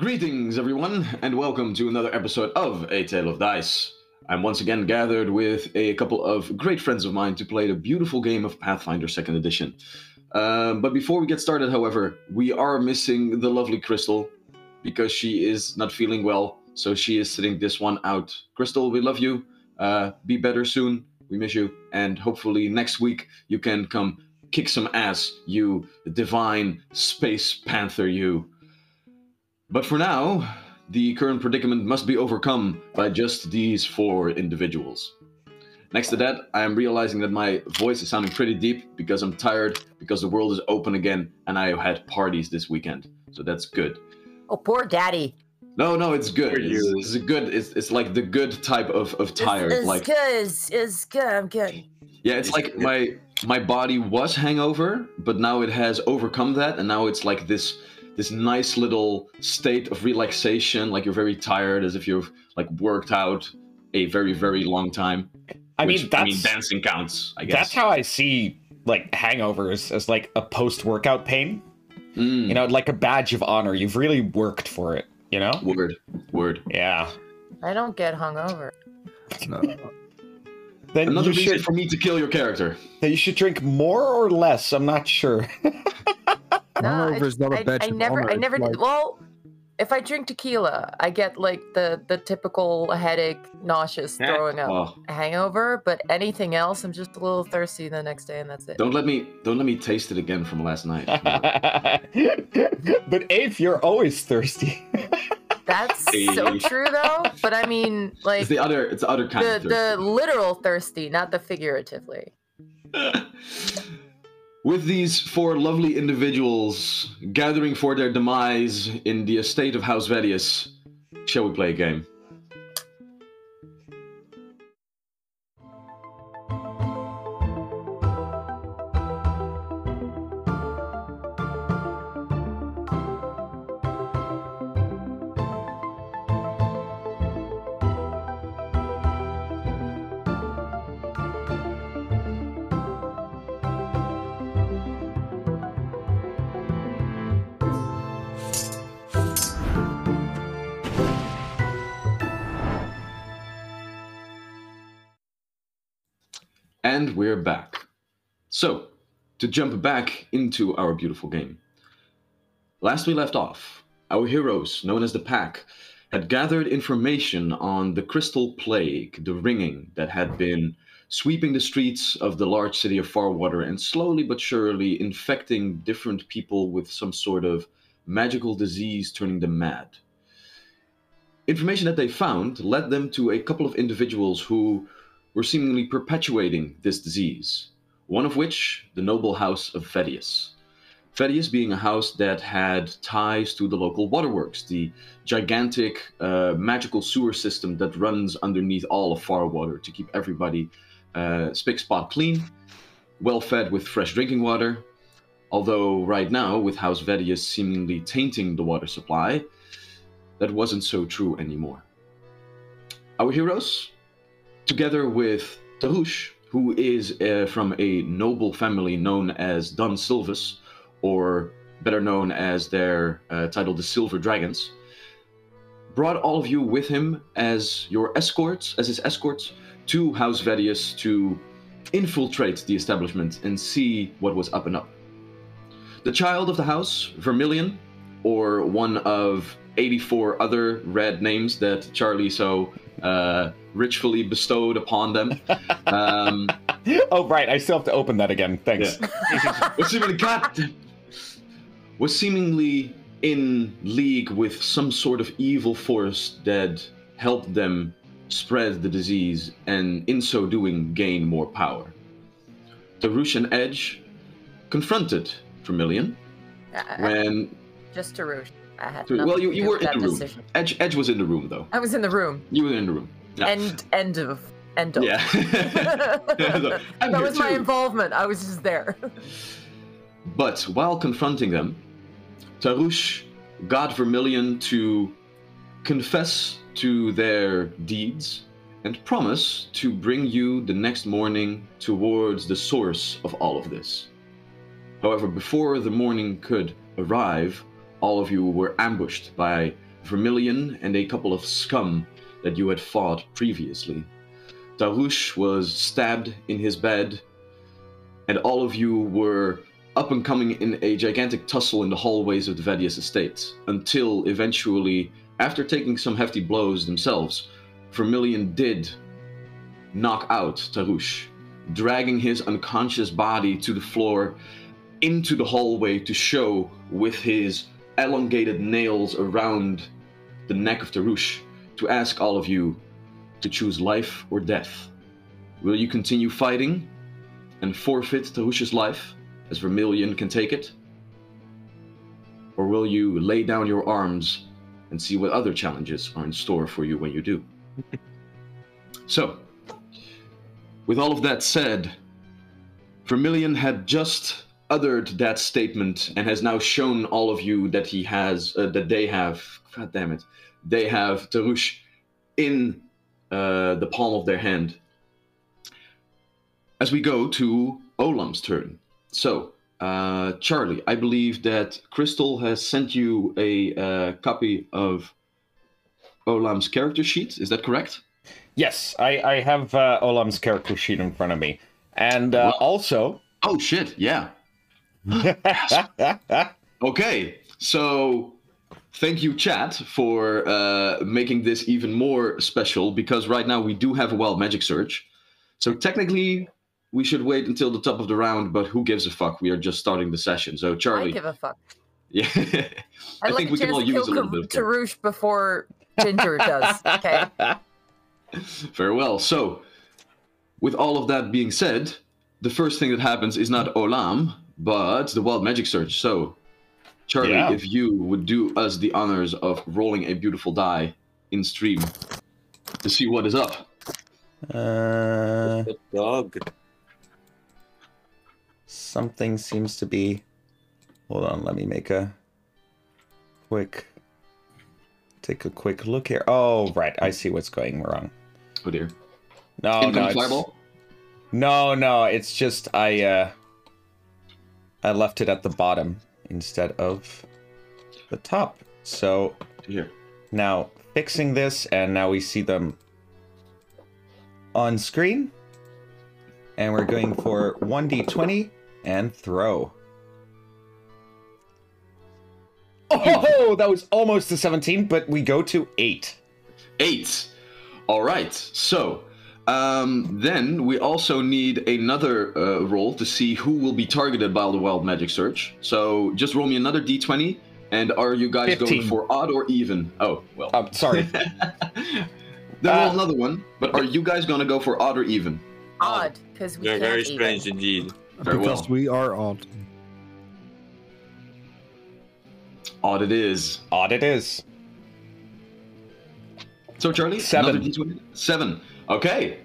Greetings, everyone, and welcome to another episode of A Tale of Dice. I'm once again gathered with a couple of great friends of mine to play the beautiful game of Pathfinder 2nd Edition. Um, but before we get started, however, we are missing the lovely Crystal because she is not feeling well, so she is sitting this one out. Crystal, we love you. Uh, be better soon. We miss you, and hopefully next week you can come kick some ass, you divine space panther, you. But for now, the current predicament must be overcome by just these four individuals. Next to that, I am realizing that my voice is sounding pretty deep because I'm tired, because the world is open again, and I had parties this weekend. So that's good. Oh, poor daddy. No, no, it's good. It's, it's a good. It's, it's like the good type of, of tired. It's, it's like good. It's, it's good. I'm good. yeah, it's like my my body was hangover, but now it has overcome that, and now it's like this this nice little state of relaxation. Like you're very tired, as if you've like worked out a very very long time. I which, mean, that's I mean, dancing counts. I guess that's how I see like hangovers as like a post-workout pain. Mm, You know, like a badge of honor. You've really worked for it. You know? word word. Yeah. I don't get hungover. Then Another you reason should for me to kill your character. then you should drink more or less. I'm not sure. Hungover I, is not a I, badge I of never, honor, I never. like- Well, if I drink tequila, I get like the the typical headache, nauseous, throwing up, Oh, hangover. But anything else, I'm just a little thirsty the next day, and that's it. don't let me don't let me taste it again from last night. but Ape, you're always thirsty. That's so true, though. But I mean, like it's the other it's the other kind the of the literal thirsty, not the figuratively. With these four lovely individuals gathering for their demise in the estate of House Vedius, shall we play a game? And we're back. So, to jump back into our beautiful game. Last we left off, our heroes, known as the Pack, had gathered information on the Crystal Plague, the ringing that had been sweeping the streets of the large city of Farwater and slowly but surely infecting different people with some sort of magical disease, turning them mad. Information that they found led them to a couple of individuals who were seemingly perpetuating this disease, one of which the noble house of Vedius. Vedius being a house that had ties to the local waterworks, the gigantic uh, magical sewer system that runs underneath all of Farwater to keep everybody uh, spick spot clean, well fed with fresh drinking water. Although, right now, with House Vedius seemingly tainting the water supply, that wasn't so true anymore. Our heroes, together with Tarush, who is uh, from a noble family known as Don Silvus, or better known as their uh, title, the Silver Dragons, brought all of you with him as your escorts, as his escorts, to House Vedius to infiltrate the establishment and see what was up and up. The child of the house, Vermilion, or one of 84 other red names that Charlie so uh, richfully bestowed upon them. Um, oh right, I still have to open that again. Thanks. was seemingly God, was seemingly in league with some sort of evil force that helped them spread the disease and in so doing gain more power. The Russian Edge confronted Vermilion I- I- when just to Rouge. I had well you, you were in the room. decision. Edge Edge was in the room though. I was in the room. You were in the room. End end of end of. Yeah. that was my involvement. I was just there. But while confronting them, Tarush got Vermilion to confess to their deeds and promise to bring you the next morning towards the source of all of this. However, before the morning could arrive, all of you were ambushed by Vermilion and a couple of scum that you had fought previously. Tarush was stabbed in his bed, and all of you were up and coming in a gigantic tussle in the hallways of the Vedius estate, until eventually, after taking some hefty blows themselves, Vermilion did knock out Tarush, dragging his unconscious body to the floor into the hallway to show with his elongated nails around the neck of Tarush to ask all of you to choose life or death. Will you continue fighting and forfeit Tarush's life as Vermilion can take it? Or will you lay down your arms and see what other challenges are in store for you when you do? so, with all of that said, Vermilion had just uttered that statement and has now shown all of you that he has, uh, that they have, god damn it, they have Tarush in uh, the palm of their hand. As we go to Olam's turn. So, uh, Charlie, I believe that Crystal has sent you a uh, copy of Olam's character sheet. Is that correct? Yes, I, I have uh, Olam's character sheet in front of me. And uh, also. Oh, shit, yeah. Okay, so thank you, chat, for uh, making this even more special because right now we do have a wild magic surge. So technically, we should wait until the top of the round, but who gives a fuck? We are just starting the session. So, Charlie. I give a fuck. Yeah. I'd I think we can all use a little bit of that. Before Ginger does. Okay. Very well. So, with all of that being said, the first thing that happens is not Olam, but the wild magic surge. So, Charlie, Yeah. if you would do us the honors of rolling a beautiful die in stream to see what is up. uh, The dog. something seems to be. Hold on, let me make a quick. Take a quick look here. Oh, right. I see what's going wrong. Oh dear. No, no, it's, fireball? no, no. It's just I. uh I left it at the bottom instead of the top. So Here. now fixing this, and now we see them on screen. And we're going for 1d20 and throw. Oh, that was almost a 17, but we go to 8. Eight. All right. So, um, then we also need another uh, roll to see who will be targeted by the wild magic surge. So, just roll me another d20. And are you guys going for odd or even? Oh, well. Um, sorry. then roll uh, another one. But are you guys going to go for odd or even? Odd, because we They're can't very even. strange indeed. Very because well. we are odd. Odd it is. Odd it is. So, Charlie, Seven. another d20? Seven. Okay.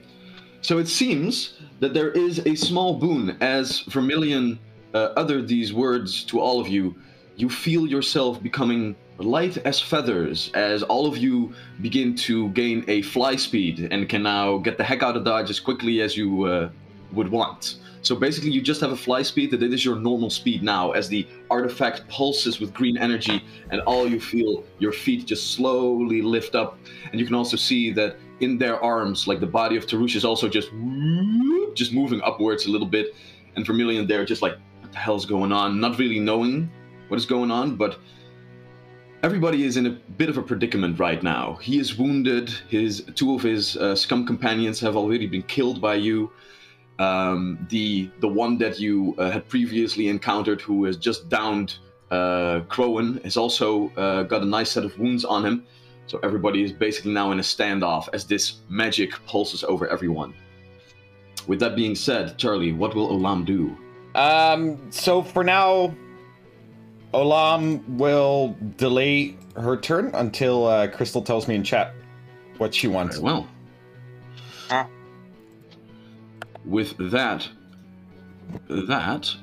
So it seems that there is a small boon as Vermilion uh, uttered these words to all of you. You feel yourself becoming light as feathers as all of you begin to gain a fly speed and can now get the heck out of Dodge as quickly as you uh, would want. So basically, you just have a fly speed that it is your normal speed now as the artifact pulses with green energy, and all you feel your feet just slowly lift up. And you can also see that in their arms, like the body of Tarush is also just just moving upwards a little bit. And Vermilion there, just like, what the hell's going on? Not really knowing what is going on, but everybody is in a bit of a predicament right now. He is wounded. His two of his uh, scum companions have already been killed by you. Um, the the one that you uh, had previously encountered, who has just downed uh, Crowan, has also uh, got a nice set of wounds on him. So everybody is basically now in a standoff as this magic pulses over everyone. With that being said, Charlie, what will Olam do? Um, so for now, Olam will delay her turn until uh, Crystal tells me in chat what she wants. Very well. Ah. With that, that,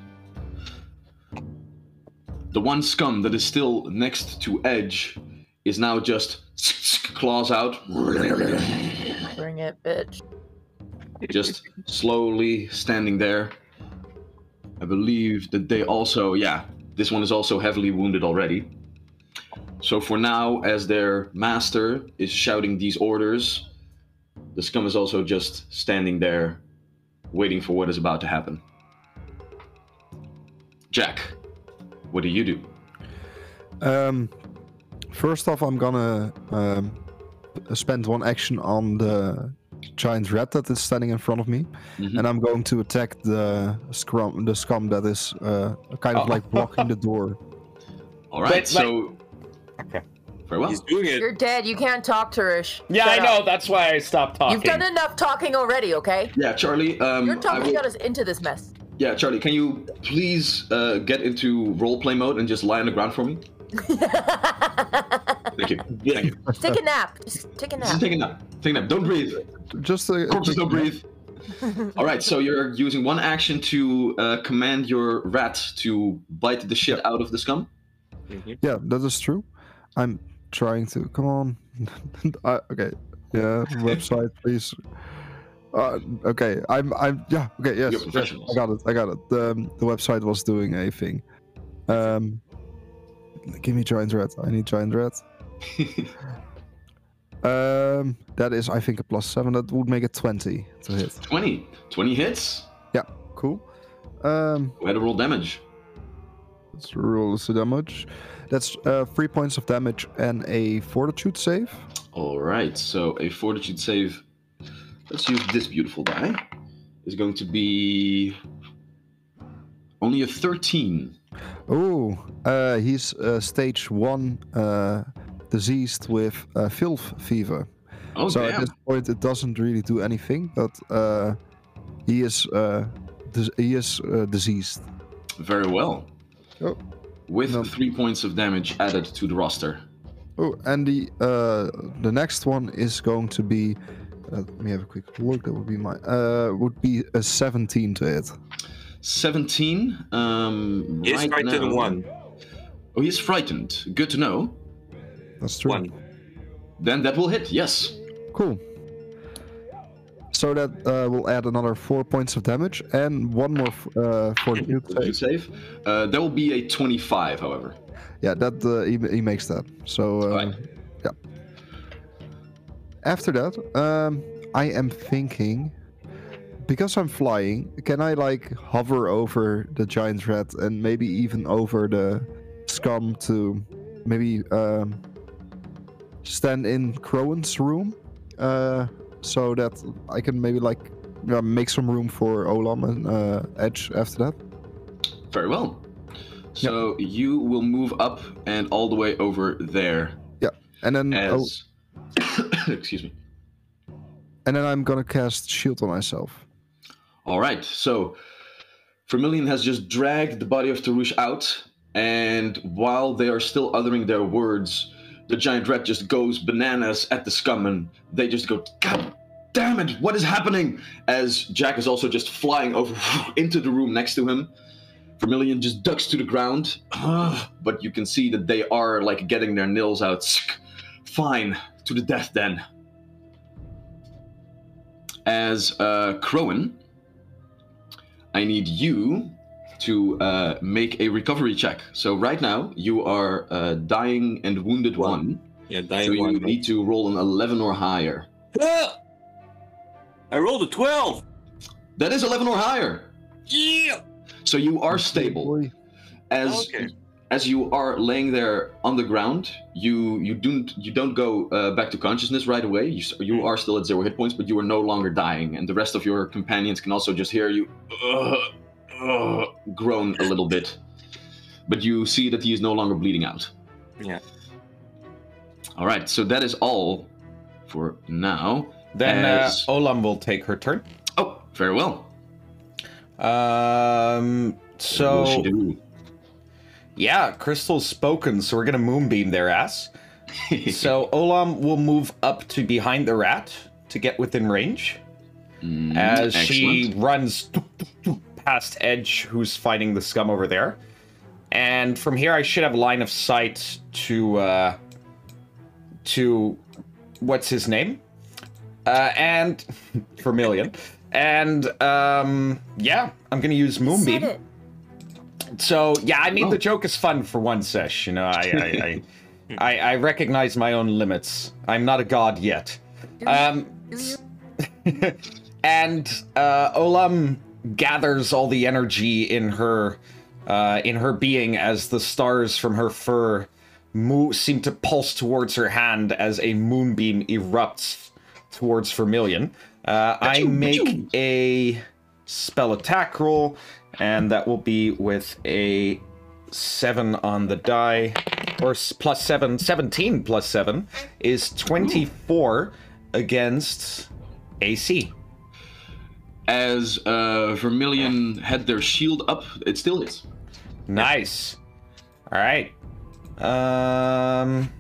the one scum that is still next to Edge is now just claws out, Bring it, bitch. just slowly standing there. I believe that they also, yeah, this one is also heavily wounded already. So for now, as their master is shouting these orders, the scum is also just standing there, waiting for what is about to happen. Jack, what do you do? Um, first off, I'm gonna um, spend one action on the giant rat that is standing in front of me, Mhm. and I'm going to attack the scrum, the scum that is uh, kind of Oh. like blocking the door. All right, Wait, so Okay. very well. He's doing it. You're dead. You can't talk, Tarush. Yeah, Shut I know. up. That's why I stopped talking. You've done enough talking already, okay? Yeah, Charlie. Um, You're talking will- us into this mess. Yeah, Charlie. Can you please uh, get into roleplay mode and just lie on the ground for me? Thank you. Thank you. take a nap. Just take a Just nap. take a nap. Take a nap. Don't breathe. Just a, a Corpses quick- don't breathe. All right, so you're using one action to uh, command your rat to bite the shit out of the scum. Yeah, that is true. I'm trying to. Come on. I, okay. Yeah. Website, please. Uh, okay. I'm. I'm. Yeah. Okay. Yes. Yes. I got it. I got it. The um, the website was doing a thing. Um. Give me giant rat. I need giant rat. Um. That is, I think, a plus seven. That would make it twenty to hit. 20. 20 hits. Yeah, cool. Um. Go ahead and roll damage. Let's roll the damage. That's uh, three points of damage and a fortitude save. All right, so a fortitude save. Let's use this beautiful die. Is going to be only a 13. Oh, uh, he's uh, stage one uh, diseased with uh, filth fever. Oh, so at this point, it doesn't really do anything, but uh, he is uh, he is uh, diseased. Very well. Oh. With No. three points of damage added to the roster. Oh, and the uh, the next one is going to be. Uh, let me have a quick look. That would be my uh, would be a 17 to hit. 17. Um, He's right frightened now- one. Oh, he's frightened. Good to know. That's true. One. Then that will hit, yes. Cool. So that uh, will add another four points of damage and one more f- uh, fortitude Fortitude save. save. Uh, that will be a 25, however. Yeah, that uh, he, he makes that. So uh, Right. yeah. After that, um, I am thinking because I'm flying, can I like hover over the giant rat and maybe even over the scum to maybe um, stand in Crowan's room, uh, so that I can maybe like make some room for Olam and uh, Edge after that. Very well. So you will move up and all the way over there Yeah, And then oh. Excuse me. and then I'm gonna cast shield on myself. All right, so Vermilion has just dragged the body of Tarush out, and while they are still uttering their words, the giant rat just goes bananas at the scum, and they just go, God damn it, what is happening? As Jack is also just flying over into the room next to him. Vermilion just ducks to the ground, but you can see that they are like getting their nails out. Fine, to the death then. As uh, Crowan, I need you to uh, make a recovery check. So right now you are uh, dying and wounded One. one. Yeah, So you one. need to roll an 11 or higher. Ah! I rolled a 12. That is 11 or higher. Yeah. So you are stable. As Okay. As you are laying there on the ground, you you don't you don't go uh, back to consciousness right away. You you are still at zero hit points, but you are no longer dying, and the rest of your companions can also just hear you uh, uh, groan a little bit. But you see that he is no longer bleeding out. Yeah. All right, so that is all for now. Then uh, As- Olam will take her turn. Oh, very well. Um. What will she So? Yeah, Crystal's spoken, so we're gonna moonbeam their ass. so Olam will move up to behind the rat to get within range Mm, as she runs past Edge, who's fighting the scum over there. And from here, I should have line of sight to uh, to what's his name, uh, and Vermilion. And um, yeah, I'm gonna use Said Moonbeam. It. So yeah, I mean Oh. the joke is fun for one sesh. You know, I I, I, I, I recognize my own limits. I'm not a god yet. Um, and uh, Olam gathers all the energy in her uh, in her being as the stars from her fur move, seem to pulse towards her hand as a moonbeam erupts towards Vermilion. Uh, I make a spell attack roll, and that will be with a seven on the die, or plus seven. 17 plus seven is 24 against AC. As uh, Vermilion had their shield up, it still is. Nice. All right. Um.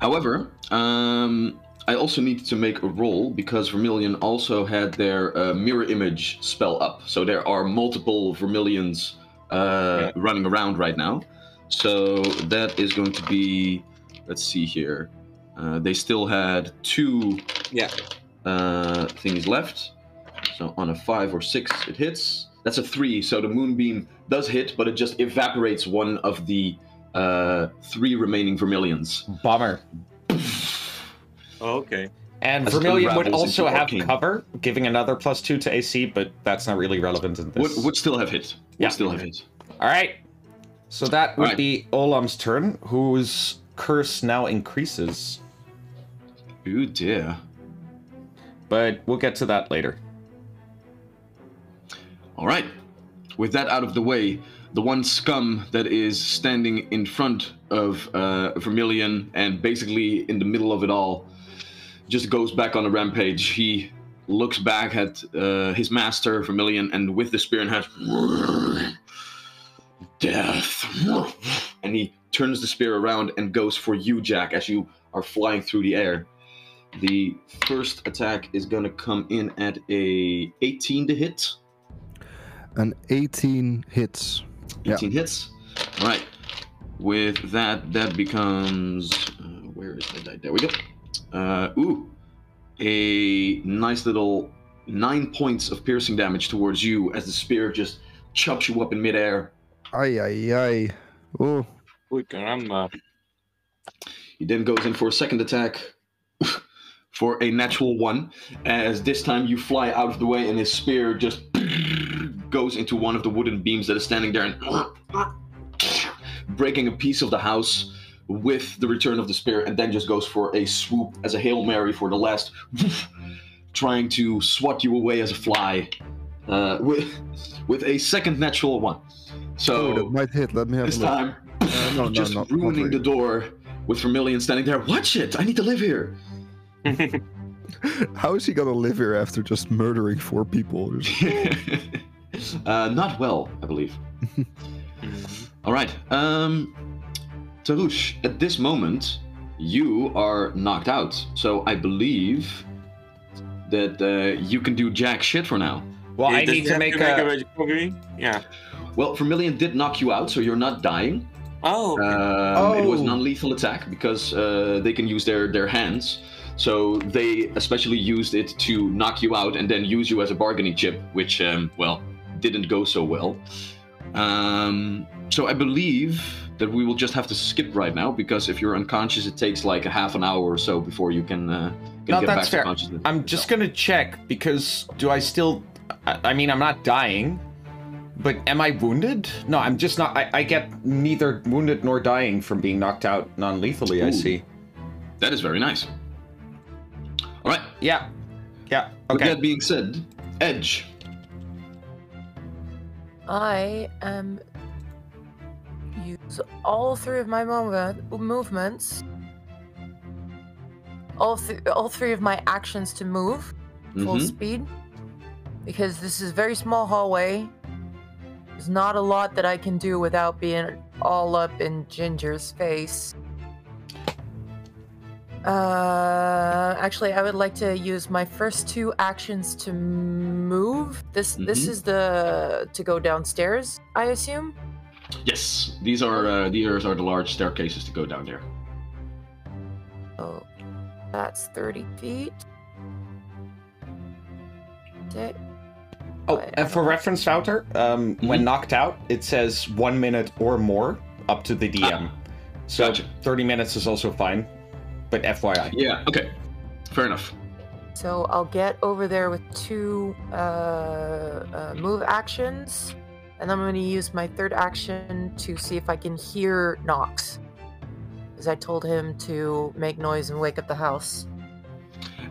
However, um, I also need to make a roll because Vermilion also had their uh, mirror image spell up. So there are multiple Vermilions uh, running around right now. So that is going to be, let's see here. Uh, they still had two Yeah. uh, things left. So on a five or six, it hits. That's a three. So the moonbeam does hit, but it just evaporates one of the uh, three remaining Vermilions. Bummer. Oh, okay. And As Vermilion would also have arcane. cover, giving another plus two to AC, but that's not really relevant in this. Would, would still have hit. Would Yeah. still have hit. All right. So that would Alright. be Olam's turn, whose curse now increases. Ooh dear. But we'll get to that later. All right. With that out of the way, the one scum that is standing in front of uh, Vermilion and basically in the middle of it all just goes back on a rampage. He looks back at uh, his master, Vermilion, and with the spear in hand, death. And he turns the spear around and goes for you, Jack, as you are flying through the air. The first attack is gonna come in at a 18 to hit. An 18 hits. Yeah. 18 hits. All right. With that, that becomes. Uh, where is the die? There we go. Uh, ooh. A nice little nine points of piercing damage towards you as the spear just chops you up in midair. Ay, ay, ay. Oh, Uy, caramba. He then goes in for a second attack for a natural one, as this time you fly out of the way and his spear just goes into one of the wooden beams that is standing there and breaking a piece of the house with the return of the spear, and then just goes for a swoop as a Hail Mary for the last, trying to swat you away as a fly uh, with, with a second natural one. So oh, that might hit. Let me have this a look. time, Uh, no, no, just not ruining the door with Vermilion standing there. Watch it! I need to live here. How is he gonna live here after just murdering four people? Uh, not well, I believe. All right, um, Tarush. At this moment, you are knocked out, so I believe that uh, you can do jack shit for now. Well, Yeah, I does need he to make a a. recovery? Yeah. Well, Vermilion did knock you out, so you're not dying. Oh. okay. Um, It was Oh. non-lethal attack because uh, they can use their their hands. So they especially used it to knock you out and then use you as a bargaining chip, which um, well didn't go so well. Um, so I believe that we will just have to skip right now because if you're unconscious, it takes like a half an hour or so before you can, uh, can No, get that's back fair. to consciousness. I'm just gonna check because do I still? I, I mean, I'm not dying, but am I wounded? No, I'm just not. I, I get neither wounded nor dying from being knocked out non-lethally. I see. That is very nice. All right. Yeah, yeah. With Okay. that being said, Edge. I am use all three of my movement movements. All th- all three of my actions to move full Mhm. speed because this is a very small hallway. There's not a lot that I can do without being all up in Ginger's face. Uh, actually, I would like to use my first two actions to move. This this Mhm. is the to go downstairs. I assume. Yes, these are uh, these are the large staircases to go down there. Oh, that's thirty feet. Di- Oh, I- I and for reference, Fouter, um, when knocked out, it says one minute or more up to the DM. So Gotcha. 30 minutes is also fine, but FYI. Yeah. Okay. Fair enough. So I'll get over there with two uh, uh, move actions, and I'm going to use my third action to see if I can hear Nox. Because I told him to make noise and wake up the house.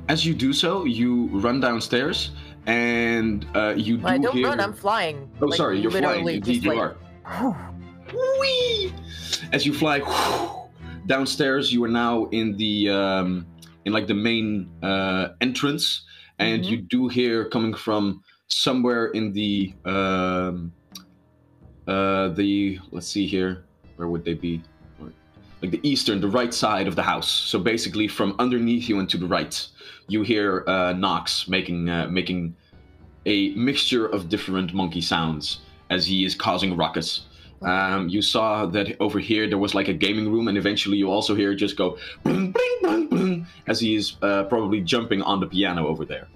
As you do so, you run downstairs, and uh, you do I don't hear. run, I'm flying. Oh, Like, sorry, you're flying. Indeed, just you like- are. Whee! As you fly downstairs, you are now in the um, in like the main uh, entrance, and Mhm. you do hear coming from somewhere in the um, uh, the let's see here, where would they be? Like the eastern, the right side of the house. So basically, from underneath you and to the right, you hear uh, Nox making uh, making a mixture of different monkey sounds as he is causing ruckus. Um, you saw that over here there was like a gaming room, and eventually you also hear it just go bling, bling, bling, bling, as he is uh, probably jumping on the piano over there.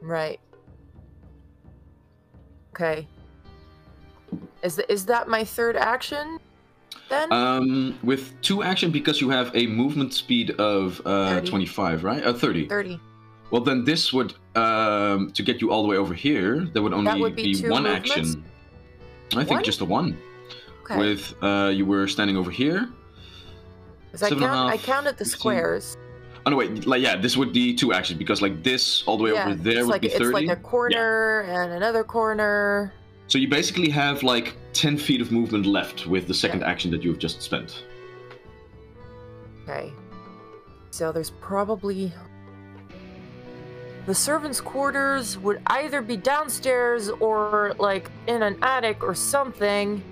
Right. Okay. Is th- is that my third action? Then Um, with two action, because you have a movement speed of uh, 30. 25, right? Uh, 30. thirty. Well, then this would, um, to get you all the way over here, there would only that would be two one movements? action. I think One? just a one. Okay. With, uh, you were standing over here. I seven and a count. I counted the 15. squares. Oh no, wait, like yeah, this would be two actions because like this all the way yeah, over there would like be it's like a corner and another corner. So you basically have like ten feet of movement left with the second action that you've just spent. Okay. So there's probably the servants' quarters would either be downstairs or like in an attic or something.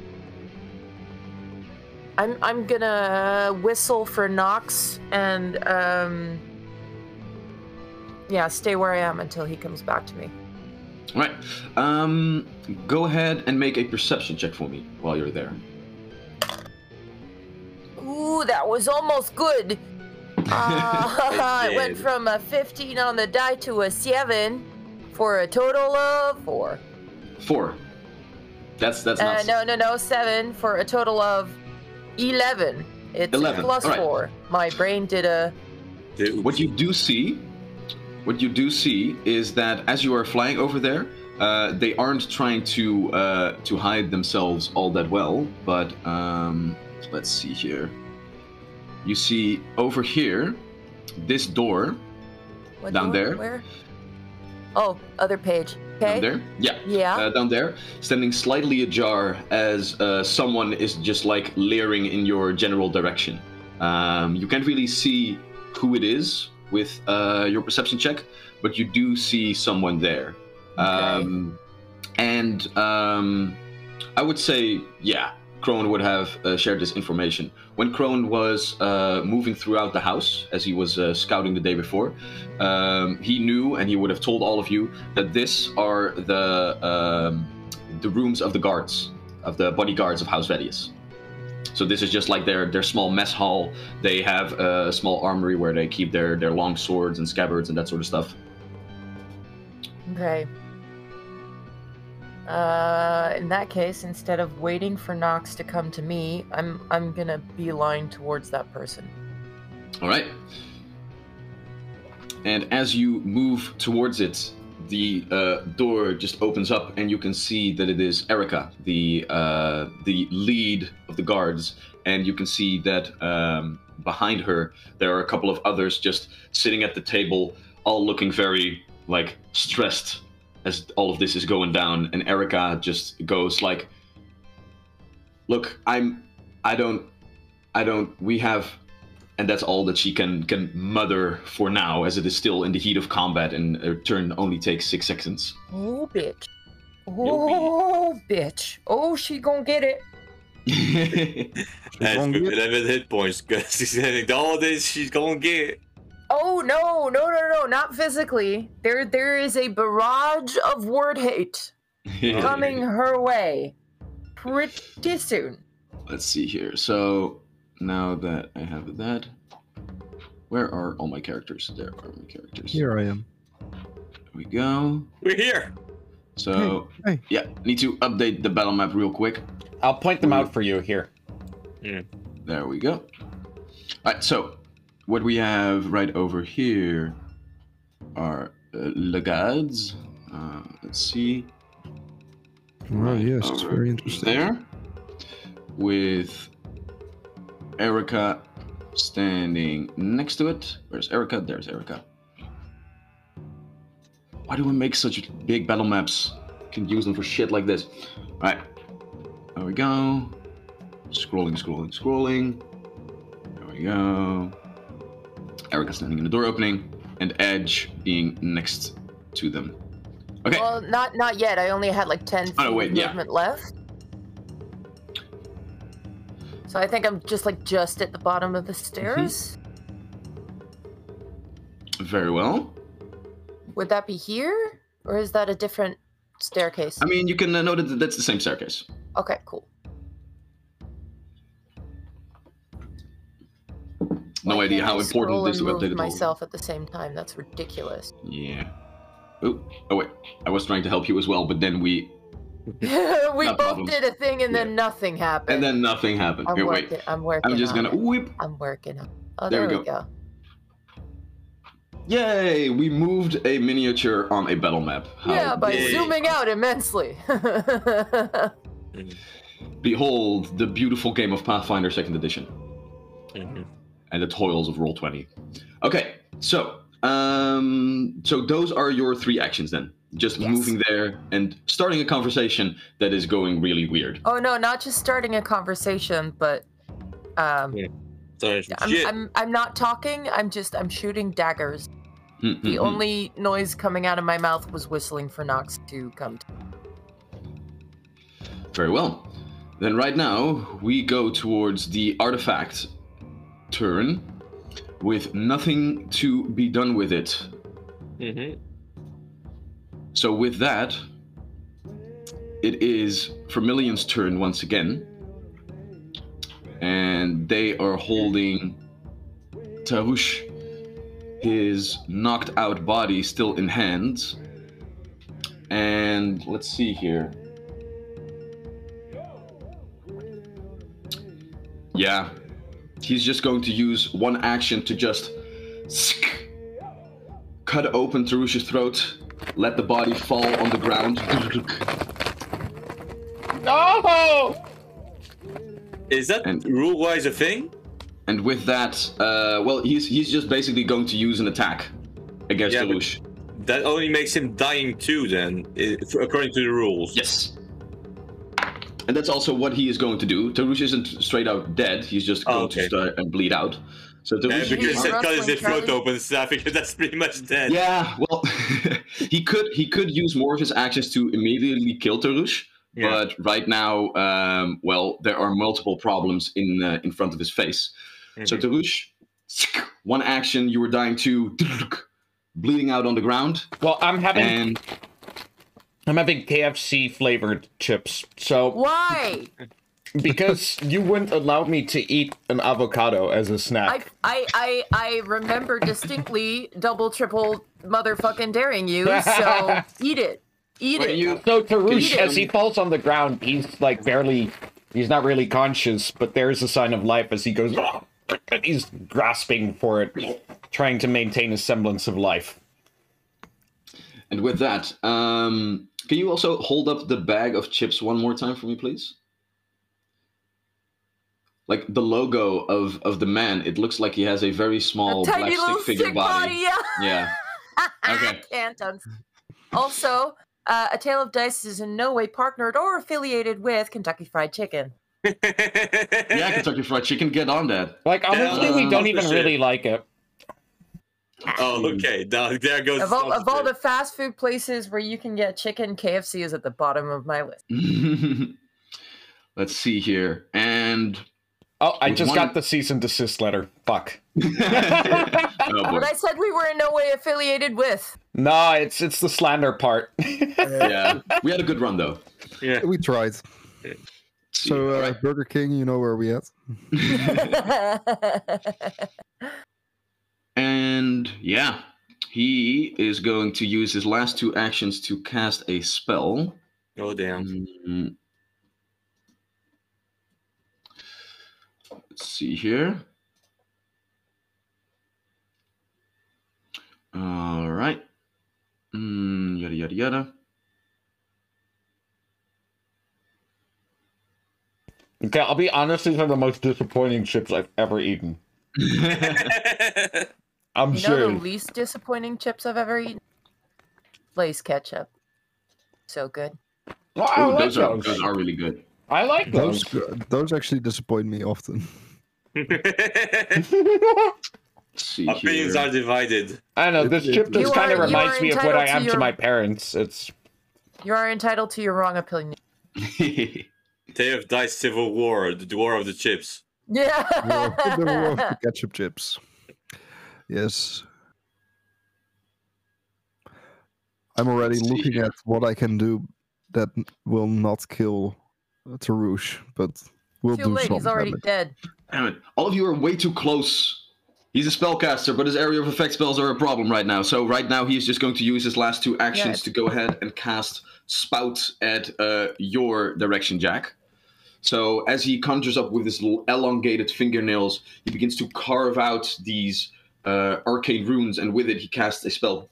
I'm I'm gonna whistle for Knox and um yeah, stay where I am until he comes back to me. All right. Um, go ahead and make a perception check for me while you're there. Ooh, that was almost good. Uh, It it went from a 15 on the die to a 7 for a total of 4. Four. That's that's Uh, not. no, no, no, 7 for a total of 11. It's 11, plus alright. 4. My brain did a. What you do see, what you do see is that as you are flying over there, uh, they aren't trying to uh, to hide themselves all that well. But um, let's see here. You see over here, this door What Down door? there? Where? Oh, other page. Okay. down there. Yeah. Yeah. uh, down there, standing slightly ajar as uh, someone is just like leering in your general direction. Um, you can't really see who it is with uh, your perception check, but you do see someone there. Um, and um, I would say, yeah, Crone would have uh, shared this information. When Crone was uh, moving throughout the house, as he was uh, scouting the day before, um, he knew and he would have told all of you that this are the um, the rooms of the guards, of the bodyguards of House Vedius. So this is just like their their small mess hall. They have a small armory where they keep their their long swords and scabbards and that sort of stuff. Okay. Uh, in that case, instead of waiting for Knox to come to me, I'm I'm gonna beeline towards that person. All right. And as you move towards it, the uh, door just opens up, and you can see that it is Erica, the uh, the lead of the guards, and you can see that um, behind her there are a couple of others just sitting at the table, all looking very like stressed as all of this is going down. And Erica just goes like, "Look, I'm, I don't, I don't. We have and that's all that she can can mother for now, as it is still in the heat of combat, and her turn only takes six seconds. Oh, bitch. Oh, bitch. Oh, she gonna get it. That's gonna get- 11 hit points because she's saying all this she's gonna get. Oh no, no, no, no, not physically. There, there is a barrage of word hate coming her way pretty soon. Let's see here. So now that I have that, where are all my characters? There are my characters. Here I am. There we go. We're here. So Hey, hey. yeah, need to update the battle map real quick. I'll point them out for you here. There There we go. Alright, so what we have right over here are uh, Lagards. Uh, let's see. Oh yes, it's very interesting. There. With Erica standing next to it. Where's Erica? There's Erica. Why do we make such big battle maps? Can use them for shit like this. Alright. There we go. Scrolling, scrolling, scrolling. There we go. Erica standing in the door opening, and Edge being next to them. Okay. Well, not not yet. I only had like ten feet Oh, wait, of yeah. movement left. So I think I'm just like just at the bottom of the Mm-hmm. stairs. Very well. Would that be here, or is that a different staircase? I mean, you can uh, note that that's the same staircase. okay, cool. No Why idea how important this is and to move update myself at the same time. That's ridiculous. Yeah. Oh, oh wait. I was trying to help you as well, but then we we No both problem. did a thing and then nothing happened. and then nothing happened. I'm Here, working. wait. I'm working. I'm just on gonna it. whip. I'm working. on Oh, There there, we we go. Yay! We moved a miniature on a battle map. How Yeah, by Yay. zooming out immensely. Behold the beautiful game of Pathfinder Second Edition Mhm. and the toils of Roll Twenty. Okay, so um, so those are your three actions then. Just Yes. moving there and starting a conversation that is going really weird. oh no, not just starting a conversation, but um, Yeah. Sorry, I'm. I'm I'm not talking. I'm just I'm shooting daggers. Hmm, The only noise coming out of my mouth was whistling for Nox to come. To. Very well. Then right now we go towards the artifact turn with nothing to be done with it. Mhm. So with that, it is Vermilion's turn once again. And they are holding Tarush, his knocked out body still in hands. And let's see here. Yeah. He's just going to use one action to just cut open Tarush's throat, let the body fall on the ground. No! Is that And- rule-wise a thing? And with that, uh, well, he's he's just basically going to use an attack against Yeah, but- Tarush. That only makes him dying too, then, according to the rules. Yes. And that's also what he is going to do. Tarush isn't straight out dead. He's just Oh, going okay. to start and bleed out. So Tarush Yeah, because He's that cut his throat Charlie. open, so I figured that's pretty much dead. Yeah, well, he could he could use more of his actions to immediately kill Tarush, Yeah. but right now, um, well, there are multiple problems in uh, in front of his face. So Mhm. Tarush, one action, you were dying to bleeding out on the ground, Well, I'm having and I'm having KFC flavored chips. So Why? Because you wouldn't allow me to eat an avocado as a snack. I I I remember distinctly double triple motherfucking daring you. So eat it. Eat Wait, it. you So Tarush, as he falls on the ground, he's like barely, he's not really conscious, but there's a sign of life as he goes, and he's grasping for it, trying to maintain a semblance of life. and with that, um, can you also hold up the bag of chips one more time for me, please? Like the logo of of the man, it looks like he has a very small a tiny black stick figure stick body. body. Yeah. Yeah. Okay. Can't uns- Also, uh, a tale of dice is in no way partnered or affiliated with Kentucky Fried Chicken. Yeah, Kentucky Fried Chicken, get on that. Like honestly, Yeah, we don't even sponsorship. really like it. Oh, okay. Now, there goes. Of all, of all the fast food places where you can get chicken, KFC is at the bottom of my list. Let's see here. And Oh, I just one- got the cease and desist letter. Fuck. oh. But I said we were in no way affiliated with. No, it's it's the slander part. yeah, we had a good run though. Yeah. We tried. So, uh, Alright. Burger King, you know where we at? and yeah, he is going to use his last two actions to cast a spell. Oh damn. Mm. Let's Let's see here. All right. Mm, yada yada yada. Okay, I'll be honest, these are the most disappointing chips I've ever eaten. I'm You know the least disappointing chips I've ever eaten? Lay's ketchup. So good. Well, Ooh, like those, are, those. those are really good. I like Those those. those actually disappoint me often. Let's see Opinions are divided. I know this it- chip You just kind of are- you reminds me of what I entitled to am to your- my parents. It's You are entitled to your wrong opinion. They have died civil war, the war of the chips. Yeah. the war of the ketchup chips. Yes. I'm already Let's see looking here. at what I can do that will not kill uh, Tarush, but will Too do late. some He's already damage. dead. Damn it. All of you are way too close. He's a spellcaster, but his area of effect spells are a problem right now. So right now he's just going to use his last two actions Yeah. to go ahead and cast Spout at uh, your direction, Jack. So as he conjures up with his little elongated fingernails, he begins to carve out these uh, arcane runes, and with it he casts a spell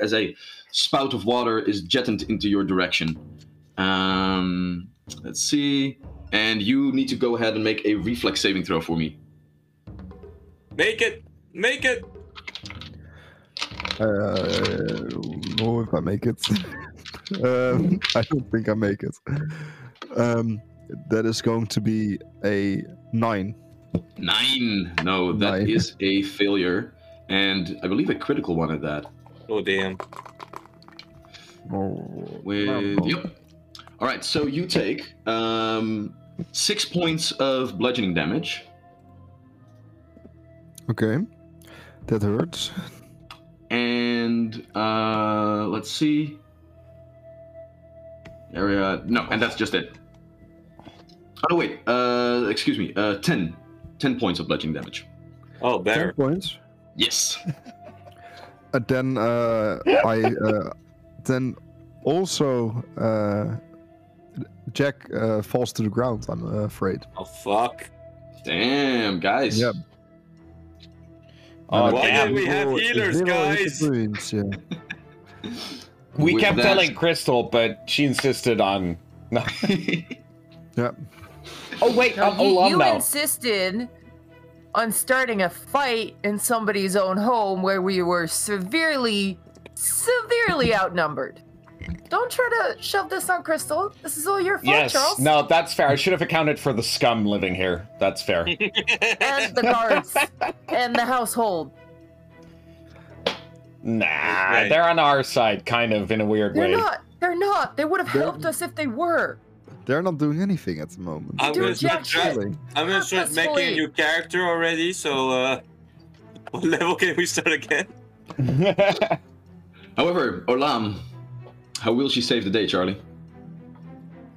as a spout of water is jetted into your direction. Um, let's see. And you need to go ahead and make a reflex saving throw for me. Make it! Make it! Uh, know if I make it. um, I don't think I make it. Um, that is going to be a nine. Nine. No, that is Nine. a failure, and I believe a critical one at that. Oh damn. Oh, With yep. All right, so you take um, six points of bludgeoning damage, Okay, that hurts. and uh, let's see. Area no, and that's just it. Oh wait, uh, excuse me, uh, 10. 10 points of bludgeoning damage. Oh, Ten better. points. Yes. Uh, then uh, I uh, then also uh, Jack uh, falls to the ground. I'm uh, afraid. Oh fuck. Damn, guys. Yeah. oh Why damn. did we have healers, zero guys? points, yeah. We With kept that- telling Crystal, but she insisted on. No. yeah. Oh wait, No, I'm you, alum you now. insisted on starting a fight in somebody's own home where we were severely, severely outnumbered. Don't try to shove this on Crystal. This is all your fault, Yes, Charles. no, that's fair. I should have accounted for the scum living here. That's fair. And the guards and the household. Nah, Right. they're on our side, kind of in a weird They're way. not. They're not. They would have They're- helped us if they were. They're not doing anything at the moment. I'm Dude, gonna start, try- Really? I'm gonna making a new character already, so uh what level can we start again? However, Olam, how will she save the day, Charlie?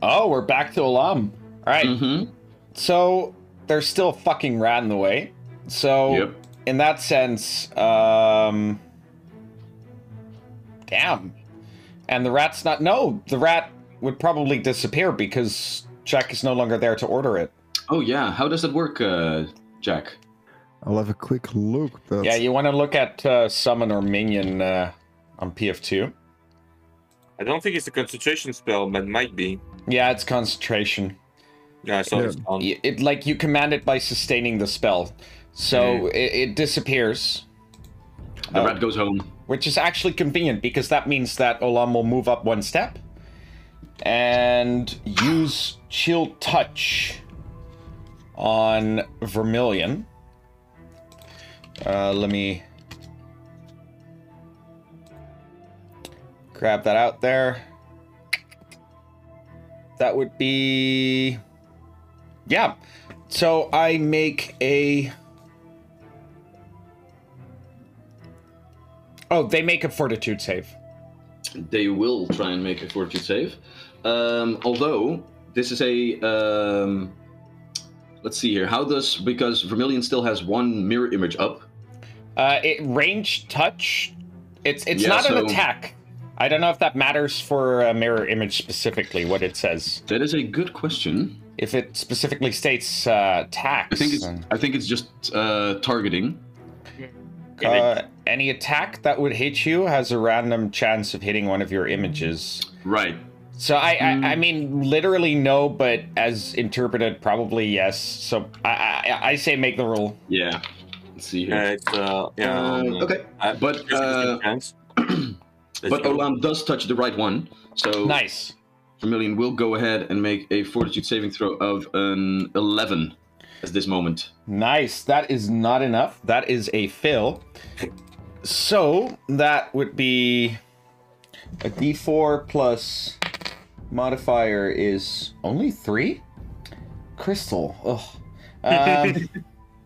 oh, we're back to Olam. All right, Mm-hmm. so there's still a fucking rat in the way. So Yep. in that sense, um, damn. And the rat's not. No, the rat would probably disappear because Jack is no longer there to order it. Oh yeah, how does that work, uh, Jack? I'll have a quick look. But Yeah, you want to look at uh, summon or minion uh, on PF2. I don't think it's a concentration spell, but it might be. Yeah, it's concentration. Yeah, I saw Yeah. it's on. It like you command it by sustaining the spell, so it, it disappears. The Oh. rat goes home. which is actually convenient because that means that Olam will move up one step and use Chill Touch on Vermilion. Uh, let me grab that out there. That would be. Yeah. So I make a. Oh, they make a fortitude save. They will try and make a fortitude save. Um, although this is a um, let's see here. How does because Vermilion still has one mirror image up. Uh, it range touch. It's it's Yeah, not so- an attack. I don't know if that matters for a mirror image specifically. What it says. That is a good question. if it specifically states uh, tax. I think it's then- I think it's just uh, targeting. Uh, any attack that would hit you has a random chance of hitting one of your images. Right. So I, Hmm. I, I mean, literally no, but as interpreted, probably yes. So I, I, I say make the rule. Yeah. Let's see here. Yeah, it's uh, yeah. Uh, um, okay. uh, but, But go. Olam does touch the right one. So Nice. Vermilion will go ahead and make a fortitude saving throw of an 11 at this moment. Nice. That is not enough. That is a fill. So that would be a d4 plus modifier is only three. Crystal. Ugh. Um,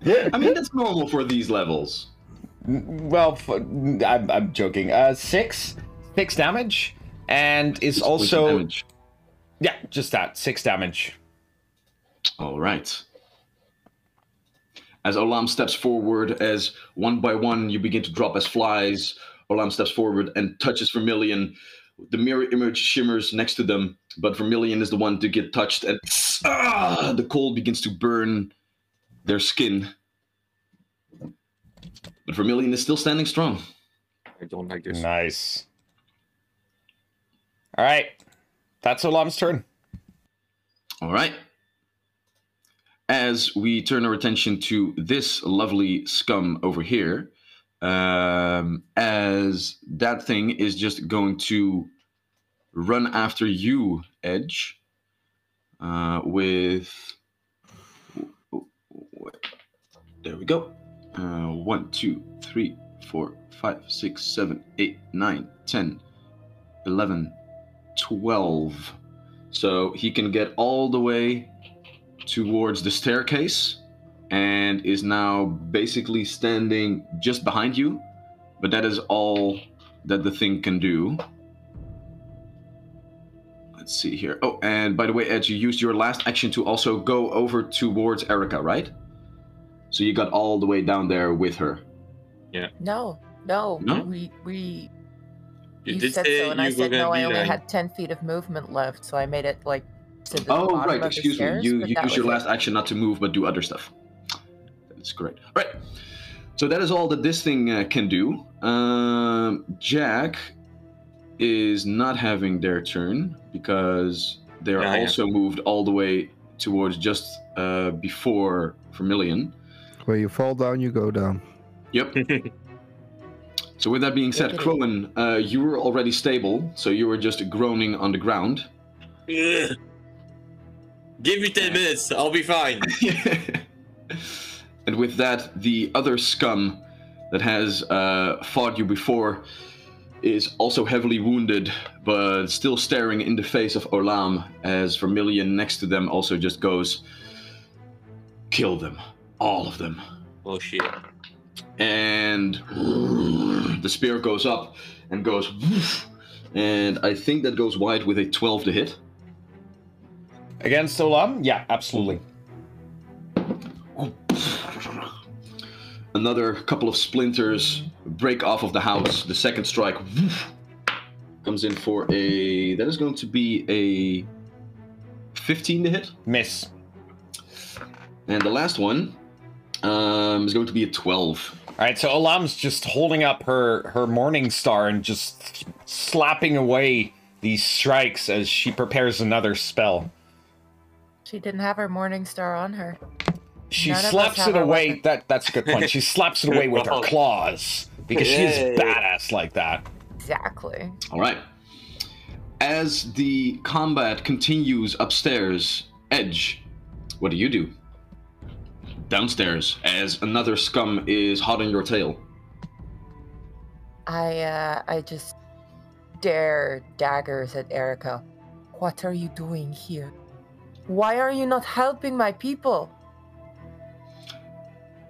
I mean, that's normal for these levels. Well, f- I'm, I'm joking. Uh, six, six damage, and is Six also damage. yeah, just that six damage. All right. As Olam steps forward, as one by one you begin to drop as flies, Olam steps forward and touches Vermilion. The mirror image shimmers next to them, but Vermilion is the one to get touched, and ah, the cold begins to burn their skin. But Vermilion is still standing strong. I don't like this. Nice. All right, that's Olam's turn. All right. As we turn our attention to this lovely scum over here, um, as that thing is just going to run after you, Edge, uh, with. There we go. Uh, 1, 2, 3, 4, 5, 6, 7, 8, 9, 10, 11, 12. So he can get all the way towards the staircase and is now basically standing just behind you. But that is all that the thing can do. Let's see here. Oh, and by the way, Ed, you used your last action to also go over towards Erica, right? So you got all the way down there with her. Yeah. No, no, No? we we. You You, did said say so, and you I said no. I only there. had ten feet of movement left, so I made it like to the Oh, bottom right. of the Excuse me. stairs, You, but you use your last it. action not to move, but do other stuff. That's correct. All right. So that is all that this thing uh, can do. Um, Jack is not having their turn because they are Yeah, yeah. also moved all the way towards just uh, before Vermilion. Where you fall down, you go down. Yep. So with that being said, Yippee. Crowan, uh, you were already stable, so you were just groaning on the ground. Ugh. Give me 10 minutes, I'll be fine. and with that, the other scum that has uh, fought you before is also heavily wounded, but still staring in the face of Olam as Vermilion next to them also just goes, Kill them. All of them. Oh shit. And the spear goes up and goes, and I think that goes wide with a 12 to hit. Against Olam? Yeah, absolutely. Another couple of splinters break off of the house. The second strike comes in for a. That is going to be a 15 to hit. Miss. And the last one um, is going to be a 12. All right, so Olam's just holding up her her morning star and just slapping away these strikes as she prepares another spell. She didn't have her morning star on her. She None slaps it away. weapon. That that's a good point. She slaps it away with her claws because she is badass like that. Exactly. All right. As the combat continues upstairs, Edge, what do you do? Downstairs, as another scum is hot on your tail. I uh I just dare daggers at Erica. What are you doing here? Why are you not helping my people?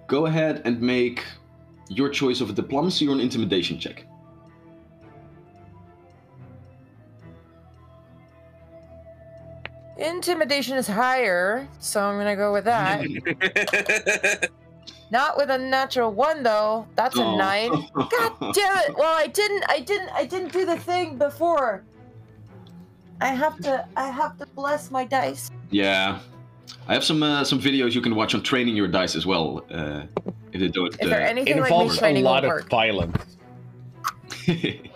Go ahead and make your choice of a diplomacy or an intimidation check. Intimidation is higher, so I'm gonna go with that. Not with a natural one though. That's a Oh. nine. God damn it! Well, I didn't. I didn't. I didn't do the thing before. I have to. I have to bless my dice. Yeah. I have some uh, some videos you can watch on training your dice as well. Uh, if they don't. Is there uh, anything It like me involves a lot of work? violence.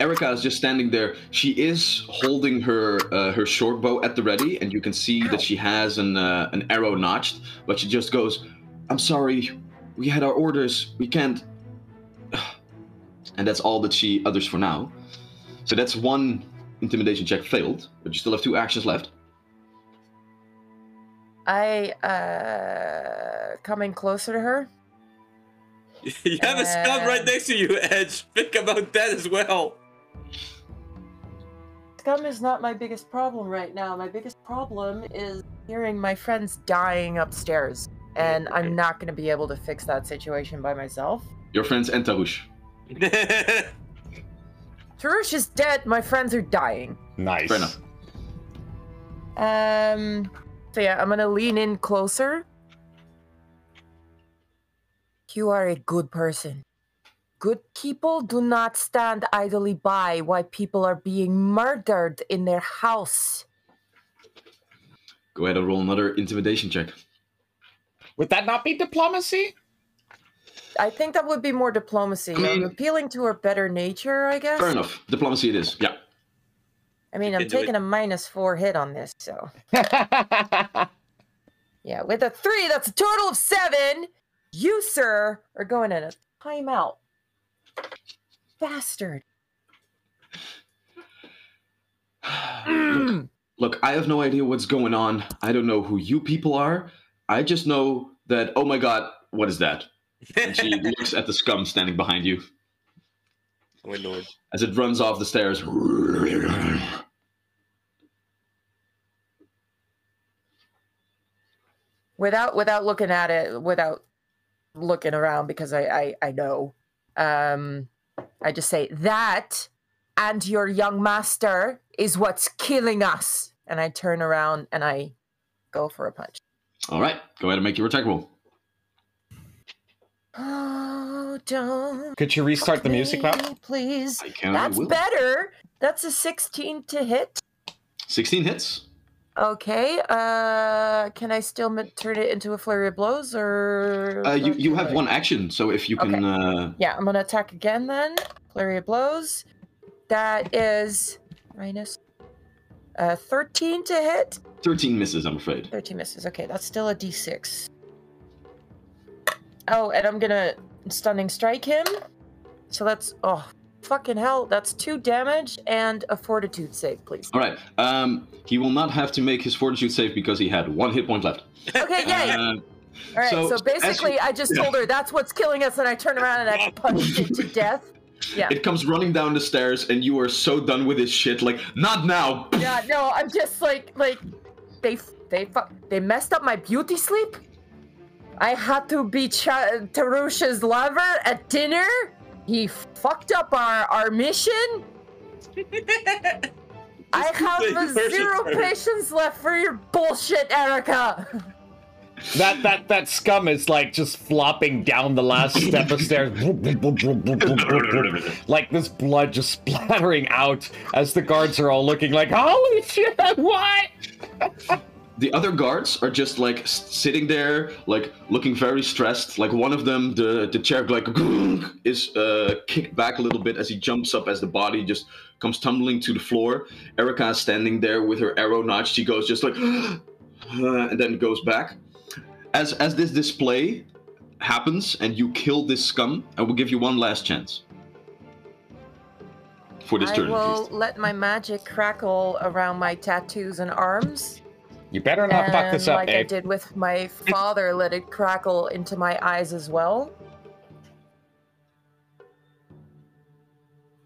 Erica is just standing there. She is holding her uh, her short bow at the ready, and you can see Ow. that she has an uh, an arrow notched. But she just goes, "I'm sorry, we had our orders. We can't." And that's all that she utters for now. So that's one intimidation check failed, but you still have two actions left. I uh coming closer to her. you have a scum right next to you, Edge. Think about that as well. Scum is not my biggest problem right now. My biggest problem is hearing my friends dying upstairs. And I'm not going to be able to fix that situation by myself. Your friends and Tarush. Tarush is dead. My friends are dying. Nice. Fair enough. Um. So yeah, I'm gonna lean in closer. You are a good person. Good people do not stand idly by while people are being murdered in their house. Go ahead and roll another intimidation check. Would that not be diplomacy? I think that would be more diplomacy. I'm appealing to her better nature, I guess. Fair enough. Diplomacy it is. Yeah. I mean, You I'm can it. taking a minus four hit on this, so yeah. With a three, that's a total of seven. You, sir, are going in a timeout. Bastard. look, look, I have no idea what's going on. I don't know who you people are. I just know that, oh my god, what is that? And she looks at the scum standing behind you oh my lord. as it runs off the stairs. Without without looking at it, without looking around, because I I, I know. Um, I just say that, and your young master is what's killing us. And I turn around and I go for a punch. All right, go ahead and make your attack roll. Oh, don't. Could you restart the music now? me, Please. I can. I That's will. better. That's a 16 to hit. 16 hits. Okay. Uh, can I still turn it into a flurry of blows, or? Uh, you you have one action, so if you can. Uh, Yeah, I'm gonna attack again then. Flurry of blows. That is minus uh 13 to hit. 13 misses, I'm afraid. 13 misses. Okay, that's still a d6. Oh, and I'm gonna stunning strike him. So that's oh fucking hell. That's two damage and a fortitude save, please. All right. Um, he will not have to make his fortitude save because he had one hit point left. Okay, yay! Uh, All right, so, so, basically, you- I just told her that's what's killing us, and I turn around and I punch it to death. Yeah. It comes running down the stairs, and you are so done with this shit. Like, not now. Yeah, no, I'm just like, like, they, they, they messed up my beauty sleep. I had to be Ch- Tarush's lover at dinner. He fucked up our our mission. I have Tarush's zero patience left for your bullshit, Erica. That that that scum is like just flopping down the last step of stairs, like this blood just splattering out as the guards are all looking like, "Holy shit! What?" The other guards are just like sitting there, like looking very stressed. Like one of them, the the chair like is uh, kicked back a little bit as he jumps up as the body just comes tumbling to the floor. Erica is standing there with her arrow notched. She goes just like, and then goes back. As as this display happens and you kill this scum, I will give you one last chance for this I turn. at will let my magic crackle around my tattoos and arms. You better not fuck this And up, like I did with my father, let it crackle into my eyes as well.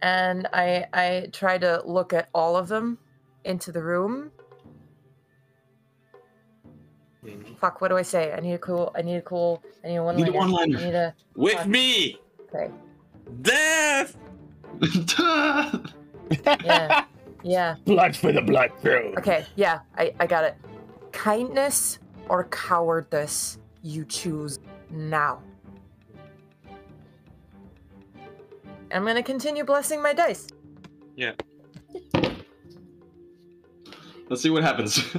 And I I try to look at all of them into the room. Fuck, what do I say? I need a cool I need a cool I need a one Need a liner. one-liner. I need a With me! okay. Death! Yeah. Yeah. Blood for the blood crew. Okay, yeah, I, I got it. Kindness or cowardice, you choose now. I'm gonna continue blessing my dice. Yeah. Let's see what happens.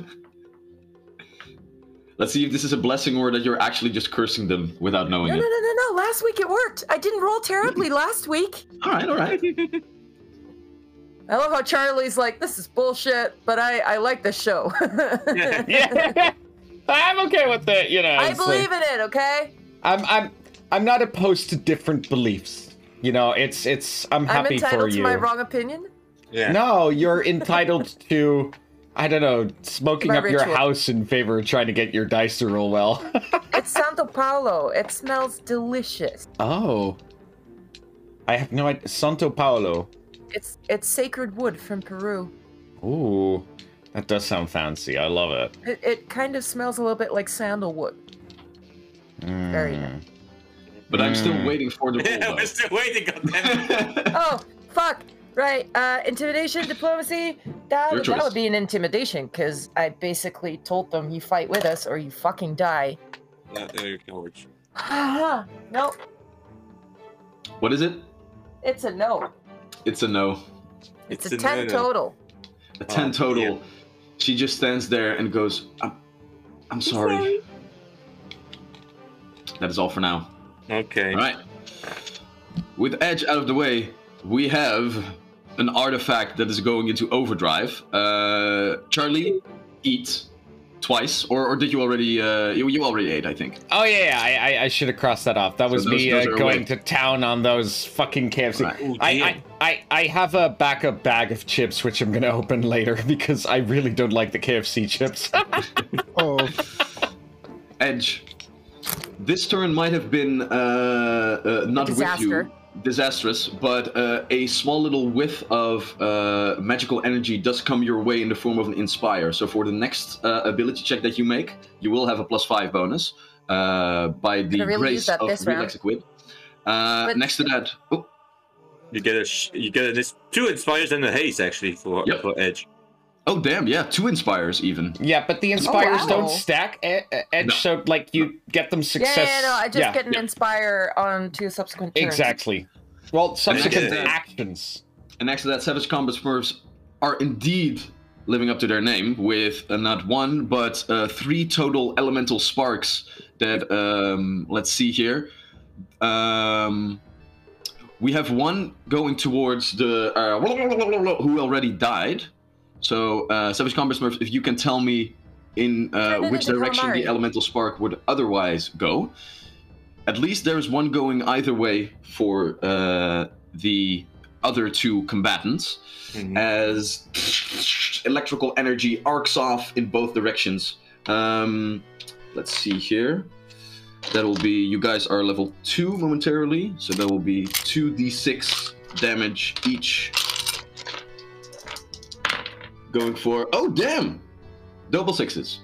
Let's see if this is a blessing or that you're actually just cursing them without knowing No, no, it. no, no, no. Last week it worked. I didn't roll terribly last week. All right, all right. I love how Charlie's like, this is bullshit, but I, I like this show. yeah, I'm okay with it. You know, I it's like- believe in it, okay? I'm I'm I'm not opposed to different beliefs. You know, it's it's I'm happy I'm happy for entitled to my wrong opinion. Yeah. No, you're entitled to I don't know, smoking My up your house in favor of trying to get your dice to roll well. It's Santo Paulo. It smells delicious. oh. I have no idea. Santo Paulo. It's it's sacred wood from Peru. Ooh. That does sound fancy. I love it. It, it kind of smells a little bit like sandalwood. Very Mm. nice. But I'm still Mm. waiting for the Yeah, roll. we're still waiting, goddammit. Oh, fuck. Right. Uh, intimidation, diplomacy. That, Your that choice. would be an intimidation because I basically told them you fight with us or you fucking die. Yeah, there you go. Rich. nope. what is it? It's a no. It's a no. It's, It's a a 10 no-no. total. A 10 Oh, total. yeah. She just stands there and goes, I'm, I'm sorry. That is all for now. Okay. All right. With Edge out of the way, we have an artifact that is going into overdrive. Uh, Charlie, eat twice, or, or did you already? Uh, you, you already ate, I think. Oh yeah, I I, I should have crossed that off. That was those- me those uh, going away. to town on those fucking KFC. Right. Ooh, I. I, I, I have a backup bag of chips which I'm gonna open later because I really don't like the KFC chips. Oh, Edge. This turn might have been uh, uh, not Disaster. with you, disastrous, but uh, a small little whiff of uh, magical energy does come your way in the form of an inspire. So for the next uh, ability check that you make, you will have a plus five bonus uh, by the Gonna really grace that of this Real round. Exequid. Uh, next to that, oh, You get a sh- you get a this two inspires and a haze actually for Yep. for Edge. Oh damn, yeah, two inspires even. yeah, but the inspires wow. don't stack edge, No. so like you get them Yeah, success. yeah, no, I just yeah, get an yeah. inspire on two subsequent turns. exactly. Well, subsequent that- actions. And next to that, Savage Combat Smurfs are indeed living up to their name with uh, not one, but uh, three total elemental sparks that, um, let's see here. Um, we have one going towards the, uh, who already died. So, uh, Savage Combat Smurfs, if you can tell me in uh, which direction calamari. the elemental spark would otherwise go. At least there's one going either way for uh, the other two combatants, Mhm. as electrical energy arcs off in both directions. Um, let's see here. That'll be you guys are level two momentarily, so that will be two d6 damage each. Going for oh damn, double sixes.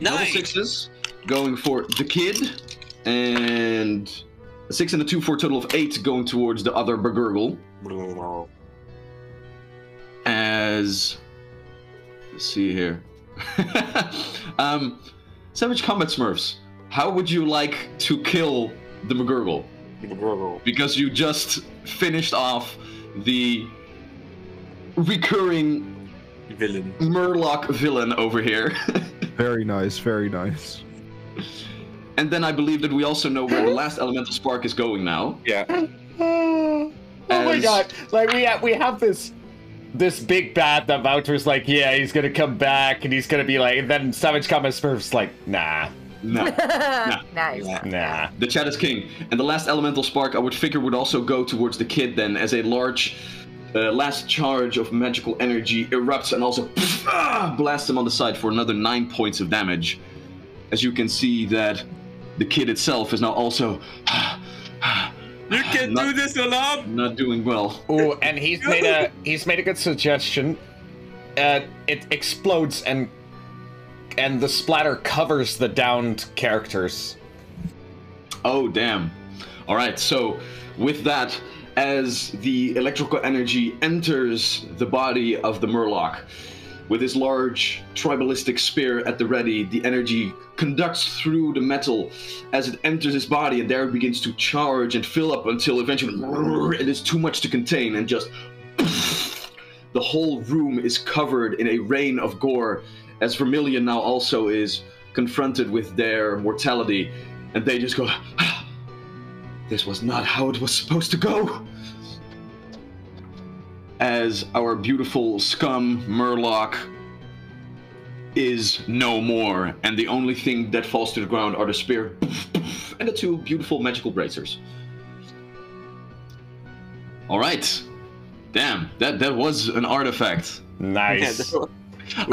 Nice. Double sixes going for the kid, and a six and a two for a total of eight going towards the other Burgurgle. As let's see here, um, Savage Combat Smurfs. How would you like to kill the McGurgle? Because you just finished off the recurring Villain. Murloc villain over here. very nice, very nice. and then I believe that we also know where the last elemental spark is going now. Yeah. Oh my god! Like we have we have this this big bad that Wouter's like, yeah, he's gonna come back and he's gonna be like, and then Savage Combat Smurf's like, nah, No. nice. Yeah. nah. The chat is king. And the last elemental spark I would figure would also go towards the kid then, as a large uh, last charge of magical energy erupts and also ah, blasts him on the side for another nine points of damage. As you can see that the kid itself is now also You can Not- do this, Alarm! not doing well. Oh, and he's made a he's made a good suggestion. Uh, it explodes and and the splatter covers the downed characters. Oh, damn. All right, so with that, as the electrical energy enters the body of the Murloc, with his large tribalistic spear at the ready, the energy conducts through the metal. As it enters his body, and there it begins to charge and fill up until eventually it is too much to contain, and just the whole room is covered in a rain of gore, as Vermilion now also is confronted with their mortality, and they just go, "Ah, "This was not how it was supposed to go." As our beautiful scum Murloc is no more, and the only thing that falls to the ground are the spear and the two beautiful magical bracers. All right, damn that that was an artifact. Nice. We're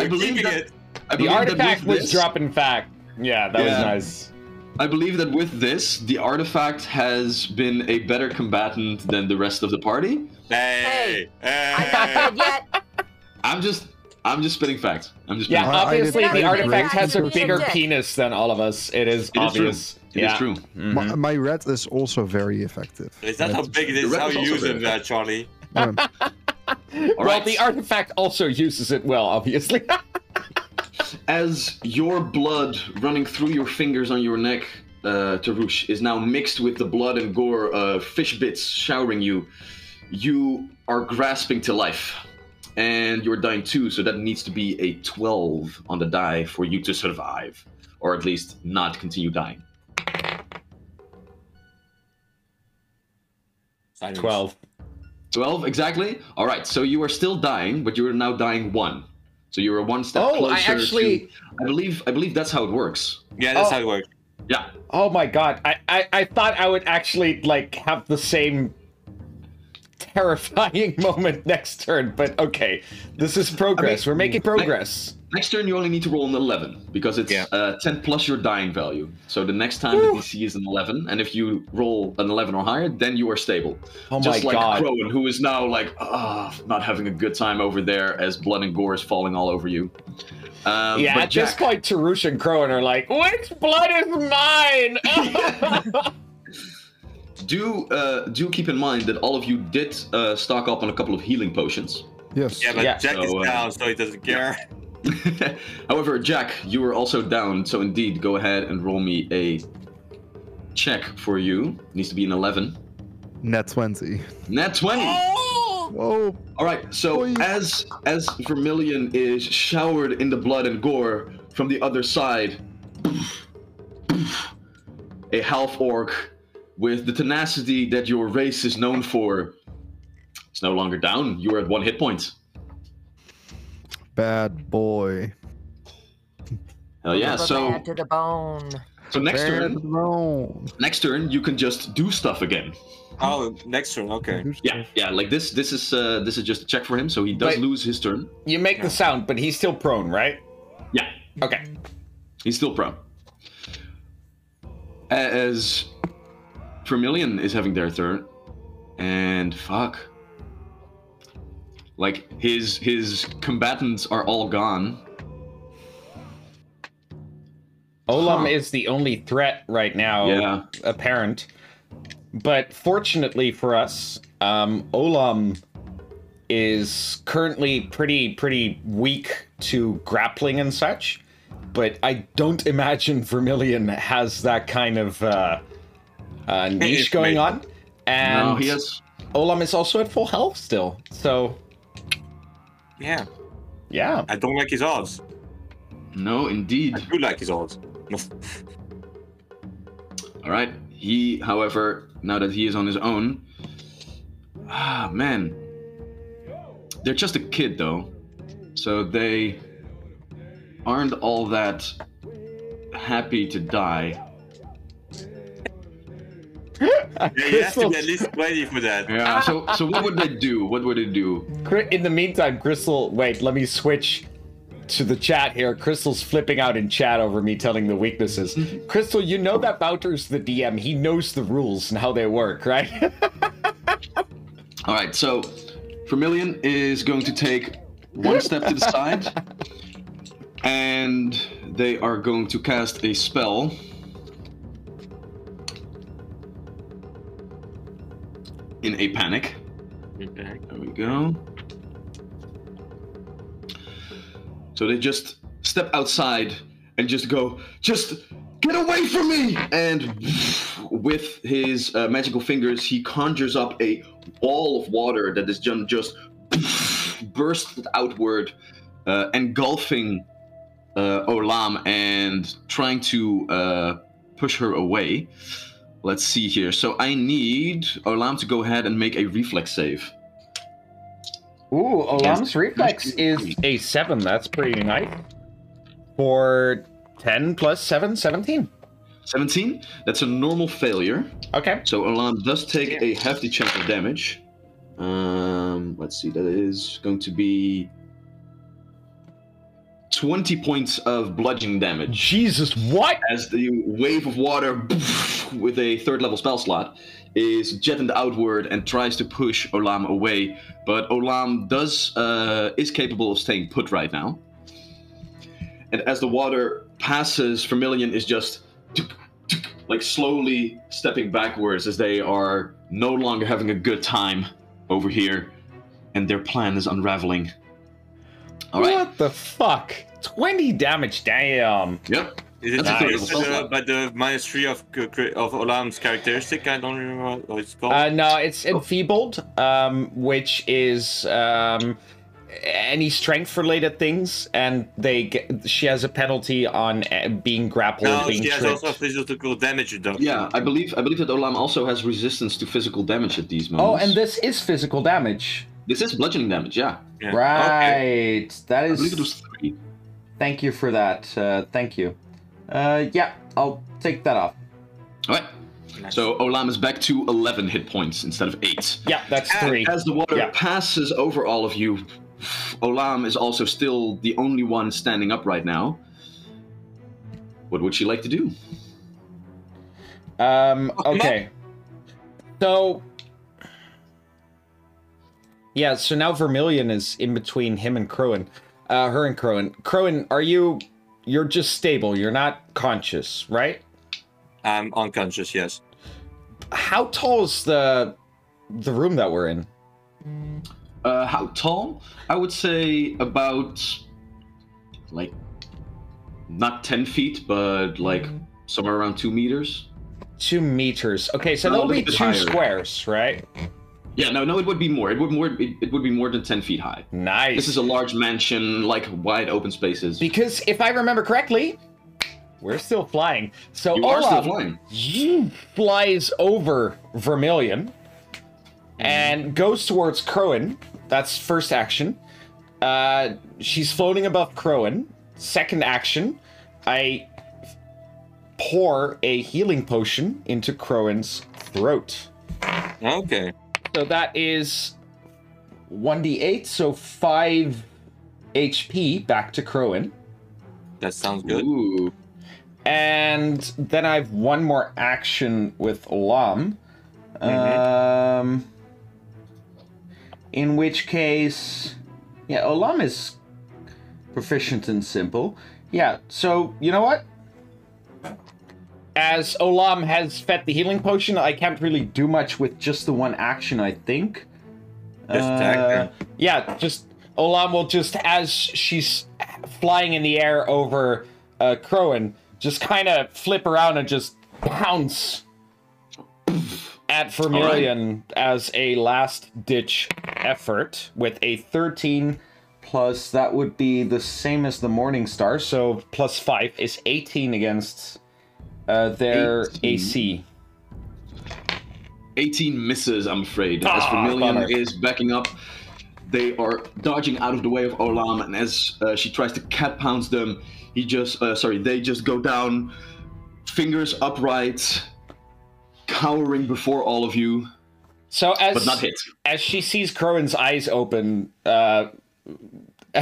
I believe that- it. I The believe that artifact with was this- dropping fact. Yeah, that was nice. I believe that with this, the artifact has been a better combatant than the rest of the party. Hey, hey. I'm not yet. I'm just, I'm just spitting facts. I'm just Yeah, spitting I- I obviously the artifact has a Being a bigger penis than all of us. It is It is true. obvious. It is yeah. true. Mhm. My, my red is also very effective. Is that how big it is? The red How is you use it, uh, Charlie? Um, All well, right. the artifact also uses it well, obviously. As your blood running through your fingers on your neck, uh, Tarush, is now mixed with the blood and gore of fish bits showering you, you are grasping to life. And you're dying too, so that needs to be a 12 on the die for you to survive. Or at least not continue dying. Silence. Twelve. 12, exactly? Alright, so you are still dying, but you are now dying one. So you are one step Oh, closer I actually. to. I believe I believe that's how it works. Yeah, that's Oh. how it oh. works. Yeah. Oh my god! I, I I thought I would actually like have the same terrifying moment next turn, but okay, this is progress. We're making progress. Next turn, you only need to roll an 11 because it's Yeah. uh, 10 plus your dying value. So the next time the DC is an 11, and if you roll an 11 or higher, then you are stable. Oh my god. Just like god! Crowan, who is now like, ah, not having a good time over there as blood and gore is falling all over you. Um, yeah, but at this point, Tarush and Crowan are like, "Which blood is mine?" do uh, do keep in mind that all of you did uh, stock up on a couple of healing potions. yes. Yeah, but Yeah. Jack is So, uh, down, so he doesn't care. However, Jack, you were also down, so indeed, go ahead and roll me a check for you. Needs to be an 11. Net 20. Nat 20. Whoa. All right. So Oi. as as Vermilion is showered in the blood and gore from the other side, a half orc with the tenacity that your race is known for is no longer down. You are at one hit point. Bad boy. Hell yeah. So to the bone. so next Bad turn, wrong. next turn you can just do stuff again. Oh, next turn, okay. Yeah, yeah. Like this. This is uh, this is just a check for him, so he does Wait. lose his turn. you make the sound, but he's still prone, right? Yeah. Okay. He's still prone. As Vermilion is having their turn, and fuck, like his his combatants are all gone. Olam Huh. is the only threat right now. Yeah, apparent. But fortunately for us, um, Olam is currently pretty pretty weak to grappling and such. But I don't imagine Vermilion has that kind of uh, uh, niche going on. And no, he has. Olam is also at full health still. So Yeah, yeah. I don't like his odds. No, indeed. I do like his odds. All right. He, however, now that he is on his own, ah man, they're just a kid though, so they aren't all that happy to die. Yeah, you have to be at least 20 for that. Yeah. So, so what would they do? What would it do? In the meantime, Crystal, wait, let me switch to the chat here. Crystal's flipping out in chat over me telling the weaknesses. Crystal, you know that Wouter's the DM. He knows the rules and how they work, right? All right. So, Vermilion is going to take one step to the side, and they are going to cast a spell. In a panic. Okay. There we go. So they just step outside and just go, just get away from me! And with his uh, magical fingers, he conjures up a wall of water that is ju- just burst outward, uh, engulfing uh, Olam and trying to uh, push her away. Let's see here. So I need Olam to go ahead and make a reflex save. Ooh, Olam's reflex is a 7. That's pretty nice. For 10 plus 7, 17. 17. That's a normal failure. Okay. So Olam does take a hefty chunk of damage. Um, let's see. That is going to be 20 points of bludgeoning damage. Jesus, what? as the wave of water with a third level spell slot is jetted outward and tries to push Olam away, but Olam does uh, is capable of staying put right now. And as the water passes, Vermilion is just like slowly stepping backwards as they are no longer having a good time over here, and their plan is unraveling. All right. What the fuck? 20 damage, damn. Yep. Is it Nice. uh, by the minus three of of Olam's characteristic? I don't remember what it's called. Uh, no, it's enfeebled, um, which is um, any strength related things, and they get, she has a penalty on uh, being grappled, no, being she has tripped. also physical damage reduction. Yeah, I believe I believe that Olam also has resistance to physical damage at these moments. Oh, and this is physical damage. this is bludgeoning damage. Yeah, Yeah. Right. That is. I believe it was three. Thank you for that. Uh, thank you. Uh, yeah, I'll take that off. All right. Okay. So Olam is back to 11 hit points instead of eight. Yeah, that's And three. As the water Yeah. passes over all of you, Olam is also still the only one standing up right now. What would she like to do? Um, okay. So. Yeah, so now Vermilion is in between him and Crowan. Uh, her and Crowan. Crowan, are you. You're just stable. You're not conscious, right? I'm unconscious. Yes. How tall is the the room that we're in? Uh, how tall? I would say about like not 10 feet, but like somewhere around two meters. Two meters. Okay, so No, that'll be two higher. squares, right? Yeah, no, no, it would be more. It would more. It, it would be more than 10 feet high. Nice. This is a large mansion, like wide open spaces. Because if I remember correctly, we're still flying. So you are still flying. zoom, flies over Vermilion and goes towards Crowan. That's first action. Uh, she's floating above Crowan. Second action, I pour a healing potion into Crowan's throat. Okay. So that is 1d8, so 5 HP back to Crowan. That sounds good. Ooh. And then I have one more action with Olam. Mhm. Um, in which case, yeah, Olam is proficient in simple. Yeah, so you know what? As Olam has fed the healing potion, I can't really do much with just the one action, I think. Just her. Yeah, just Olam will just as she's flying in the air over uh, Crowan, just kind of flip around and just pounce at Vermilion as a last ditch effort with a 13 plus that would be the same as the Morning Star, so plus 5 is 18 against uh, their 18. AC. 18 misses, I'm afraid. Ah, as Vermilion bummer. is backing up, they are dodging out of the way of Olam, and as uh, she tries to cat pounce them, he just, uh, sorry, they just go down, fingers upright, cowering before all of you, So as but not hit. as she sees Crowan's eyes open, uh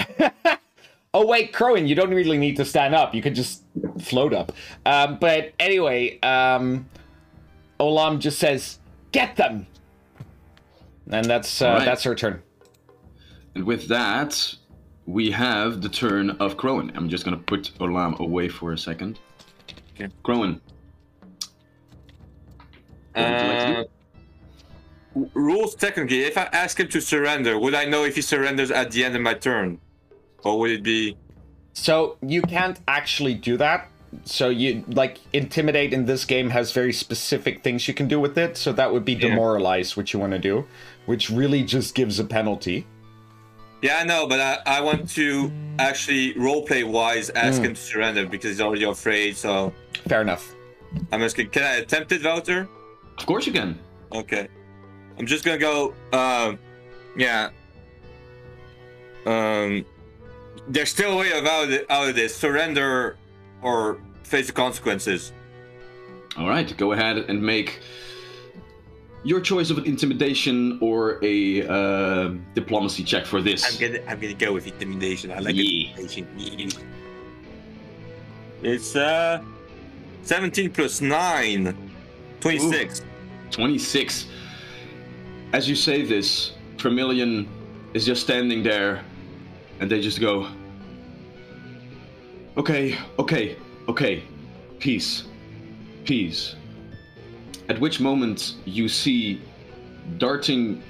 Oh wait, Crowan, you don't really need to stand up. You could just float up. Um, but anyway, um Olam just says, "Get them," and that's uh, Alright. that's her turn. And with that, we have the turn of Crowan. I'm just gonna put Olam away for a second. Okay. Crowan. What like? Uh, rules technically, if I ask him to surrender, would I know if he surrenders at the end of my turn? Or would it be. So you can't actually do that. So you like intimidate in this game has very specific things you can do with it. So that would be Yeah. demoralize, which you want to do, which really just gives a penalty. Yeah, I know, but I, I want to actually roleplay wise ask Mm. him to surrender because he's already afraid. So Fair enough. I'm asking, can I attempt it, Wouter? Of course you can. Okay. I'm just gonna go. Um, yeah. Um, there's still a way of out of, out of this. Surrender or face the consequences. All right, go ahead and make your choice of an intimidation or a uh, diplomacy check for this. I'm gonna I'm gonna go with intimidation. I like Yeah. intimidation. It's uh 17 plus 9. 26. 26. As you say this, Vermilion is just standing there, and they just go, Okay, okay, okay, peace, peace. At which moment you see darting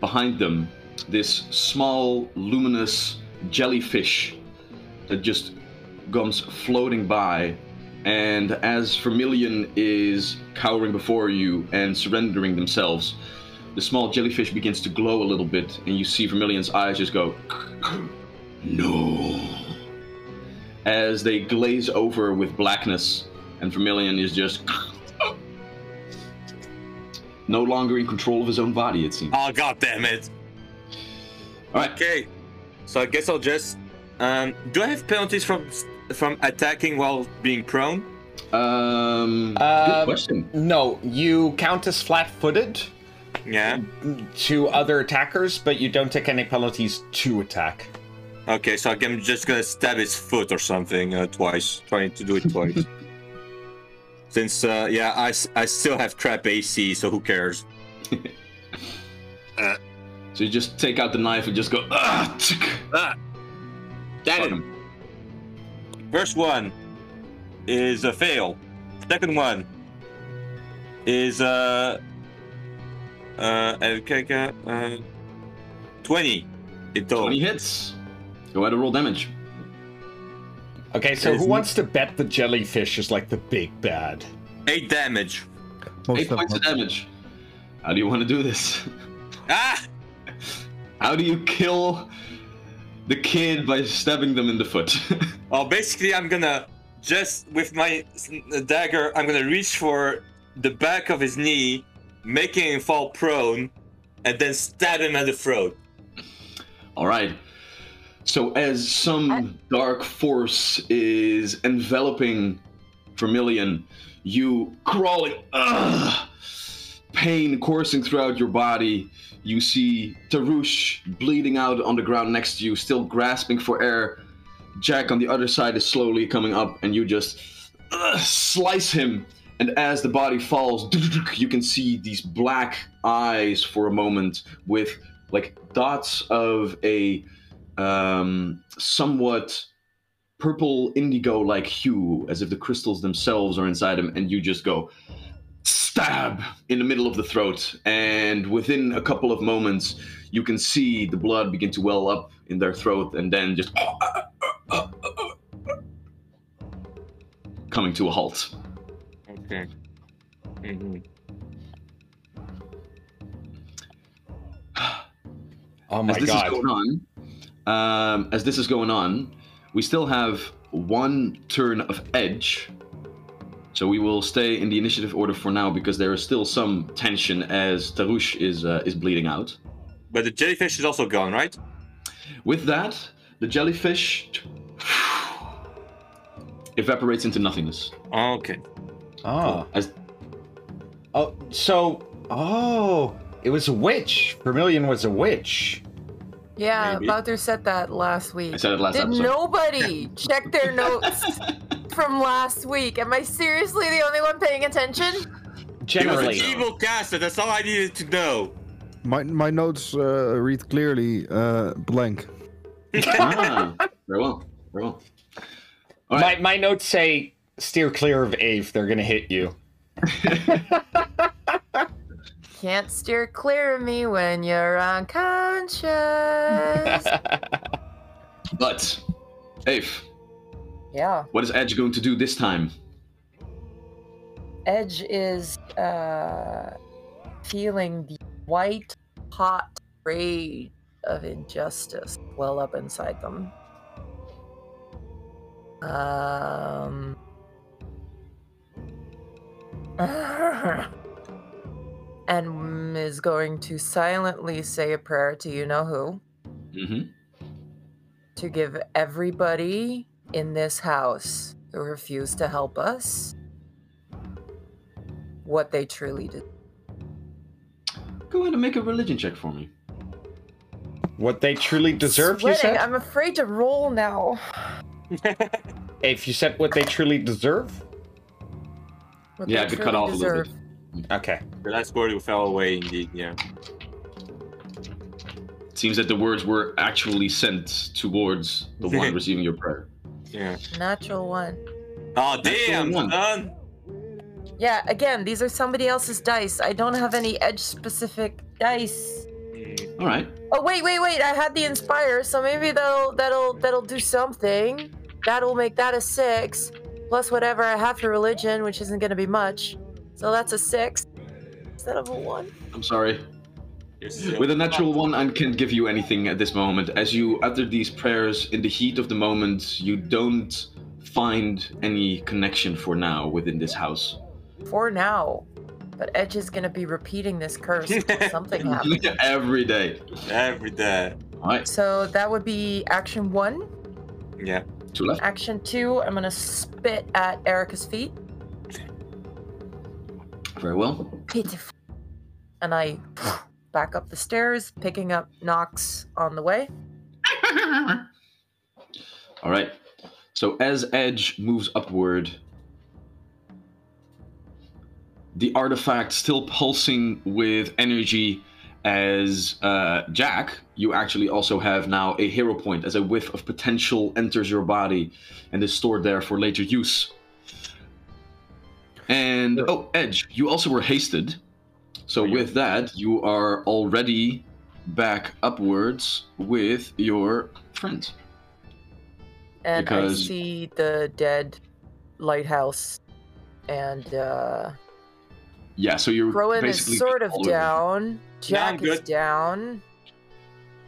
behind them this small, luminous jellyfish that just comes floating by and as Vermilion is cowering before you and surrendering themselves, the small jellyfish begins to glow a little bit, and you see Vermilion's eyes just go, No. As they glaze over with blackness, and Vermilion is just no longer in control of his own body, it seems. Oh god damn it. Alright, Okay. So I guess I'll just um do I have penalties from from attacking while being prone? um, good Um, question. No, you count as flat-footed Yeah. to other attackers, but you don't take any penalties to attack. Okay, so I'm just gonna stab his foot or something uh, twice, trying to do it twice. Since uh, yeah, I still have crap AC, so who cares? So you just take out the knife and just go, ah, tsk. Ah, Fuck damn him. First one is a fail. Second one is uh uh okay, okay, uh twenty in total. 20 hits. Go ahead and roll damage. Okay, so who wants to bet the jellyfish is like the big bad? Eight damage. Most Eight points of damage. How do you want to do this? Ah! How do you kill the kid by stabbing them in the foot? Well, basically, I'm gonna just with my dagger, I'm gonna reach for the back of his knee, making him fall prone, and then stab him at the throat. All right. So as some dark force is enveloping Vermilion, you crawling, ugh, pain coursing throughout your body. You see Tarush bleeding out on the ground next to you, still grasping for air. Jack on the other side is slowly coming up, and you just ugh, slice him. And as the body falls, you can see these black eyes for a moment with like dots of a um, somewhat purple indigo like hue, as if the crystals themselves are inside him, and you just go stab in the middle of the throat. And within a couple of moments, you can see the blood begin to well up in their throat, and then just coming to a halt. Okay. hmm Oh my as this god. is going on, um, as this is going on, we still have one turn of edge. So we will stay in the initiative order for now because there is still some tension as Tarush is uh, is bleeding out. But the jellyfish is also gone, right? With that, the jellyfish evaporates into nothingness. Okay. Oh. As Oh, so oh, it was a witch. Vermilion was a witch. Yeah, Maybe. Wouter said that last week. I said it last Did episode. nobody check their notes from last week? Am I seriously the only one paying attention? He was an evil caster. That's all I needed to know. My my notes uh, read clearly uh, blank. ah, very well, very well. All My my notes say steer clear of Ave. They're gonna hit you. Can't steer clear of me when you're unconscious. But, Ave, yeah. what is Edge going to do this time? Edge is uh, feeling the white hot rage of injustice well up inside them. Um. and is going to silently say a prayer to you know who Mm-hmm. to give everybody in this house who refused to help us what they truly did. Go ahead and make a religion check for me. What they truly deserve, you said? I'm afraid to roll now. If you said what they truly deserve? What Yeah, I could cut truly off a little bit. Okay. The last word fell away indeed, yeah. It seems that the words were actually sent towards the one receiving your prayer. Yeah. Natural one. Oh damn, one. son! Yeah, again, these are somebody else's dice. I don't have any edge specific dice. Mm, All right. Oh wait, wait, wait! I had the inspire, so maybe that'll that'll that'll do something. That'll make that a six, plus whatever I have for religion, which isn't gonna be much. So that's a six instead of a one. I'm sorry. With a natural one, I can't give you anything at this moment. As you utter these prayers in the heat of the moment, you don't find any connection for now within this house. For now. But Edge is gonna be repeating this curse until something happens. Every day. Every day. All right. So that would be action one. Yeah. Two left. Action two, I'm gonna spit at Erica's feet. Very well. Pitiful. And I back up the stairs, picking up Knox on the way. All right. So as Edge moves upward, the artifact still pulsing with energy as uh, Jack, you actually also have now a hero point as a whiff of potential enters your body and is stored there for later use. And oh, Edge, you also were hasted. So with that, you are already back upwards with your friend. And I see the dead lighthouse. And uh Yeah, so you're Rowan is basically sort of all over. down. Yeah, I'm Jack is down.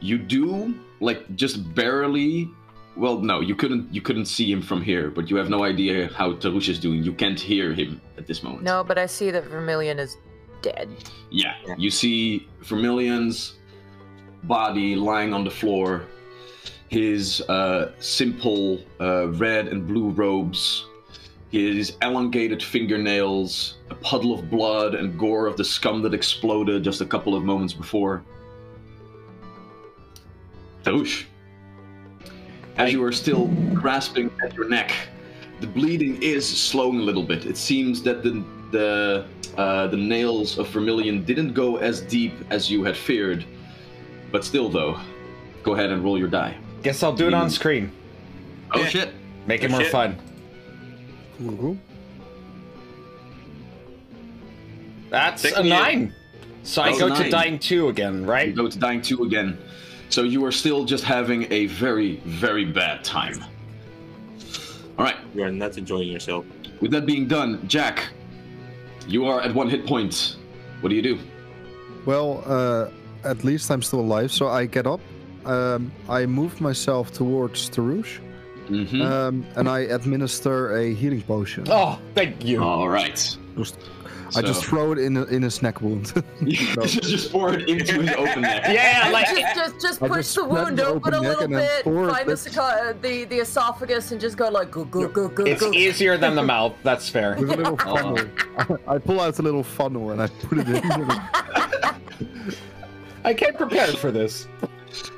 You do like just barely. Well, no, you couldn't. You couldn't see him from here, but you have no idea how Tarush is doing. You can't hear him at this moment. No, but I see that Vermilion is dead. Yeah, Yeah. you see Vermilion's body lying on the floor. His uh, simple uh, red and blue robes, his elongated fingernails, a puddle of blood and gore of the scum that exploded just a couple of moments before. Tarush, as you are still grasping at your neck, the bleeding is slowing a little bit. It seems that the the uh, the nails of Vermilion didn't go as deep as you had feared, but still, though, go ahead and roll your die. Guess I'll do it on screen. Oh Yeah. shit! Make it Oh, more shit. fun. Cool, cool. That's a Technically- nine. So I go a to dying two again, You right? go to dying two again, so you are still just having a very, very bad time. All right. You are not enjoying yourself. With that being done, Jack, you are at one hit point. What do you do? Well, uh, at least I'm still alive, so I get up. Um, I move myself towards Tarush, Mm-hmm. um, and I administer a healing potion. Oh, thank you. All right. Just- I just throw it in a, in his neck wound. just pour it into his open neck. Yeah, like just, just, just push just the wound the open a open neck little bit, find the, with- the the esophagus, and just go like go go go go it's go. easier than the mouth. That's fair. with a little Oh. funnel. I pull out a little funnel and I put it in. I can't prepare for this.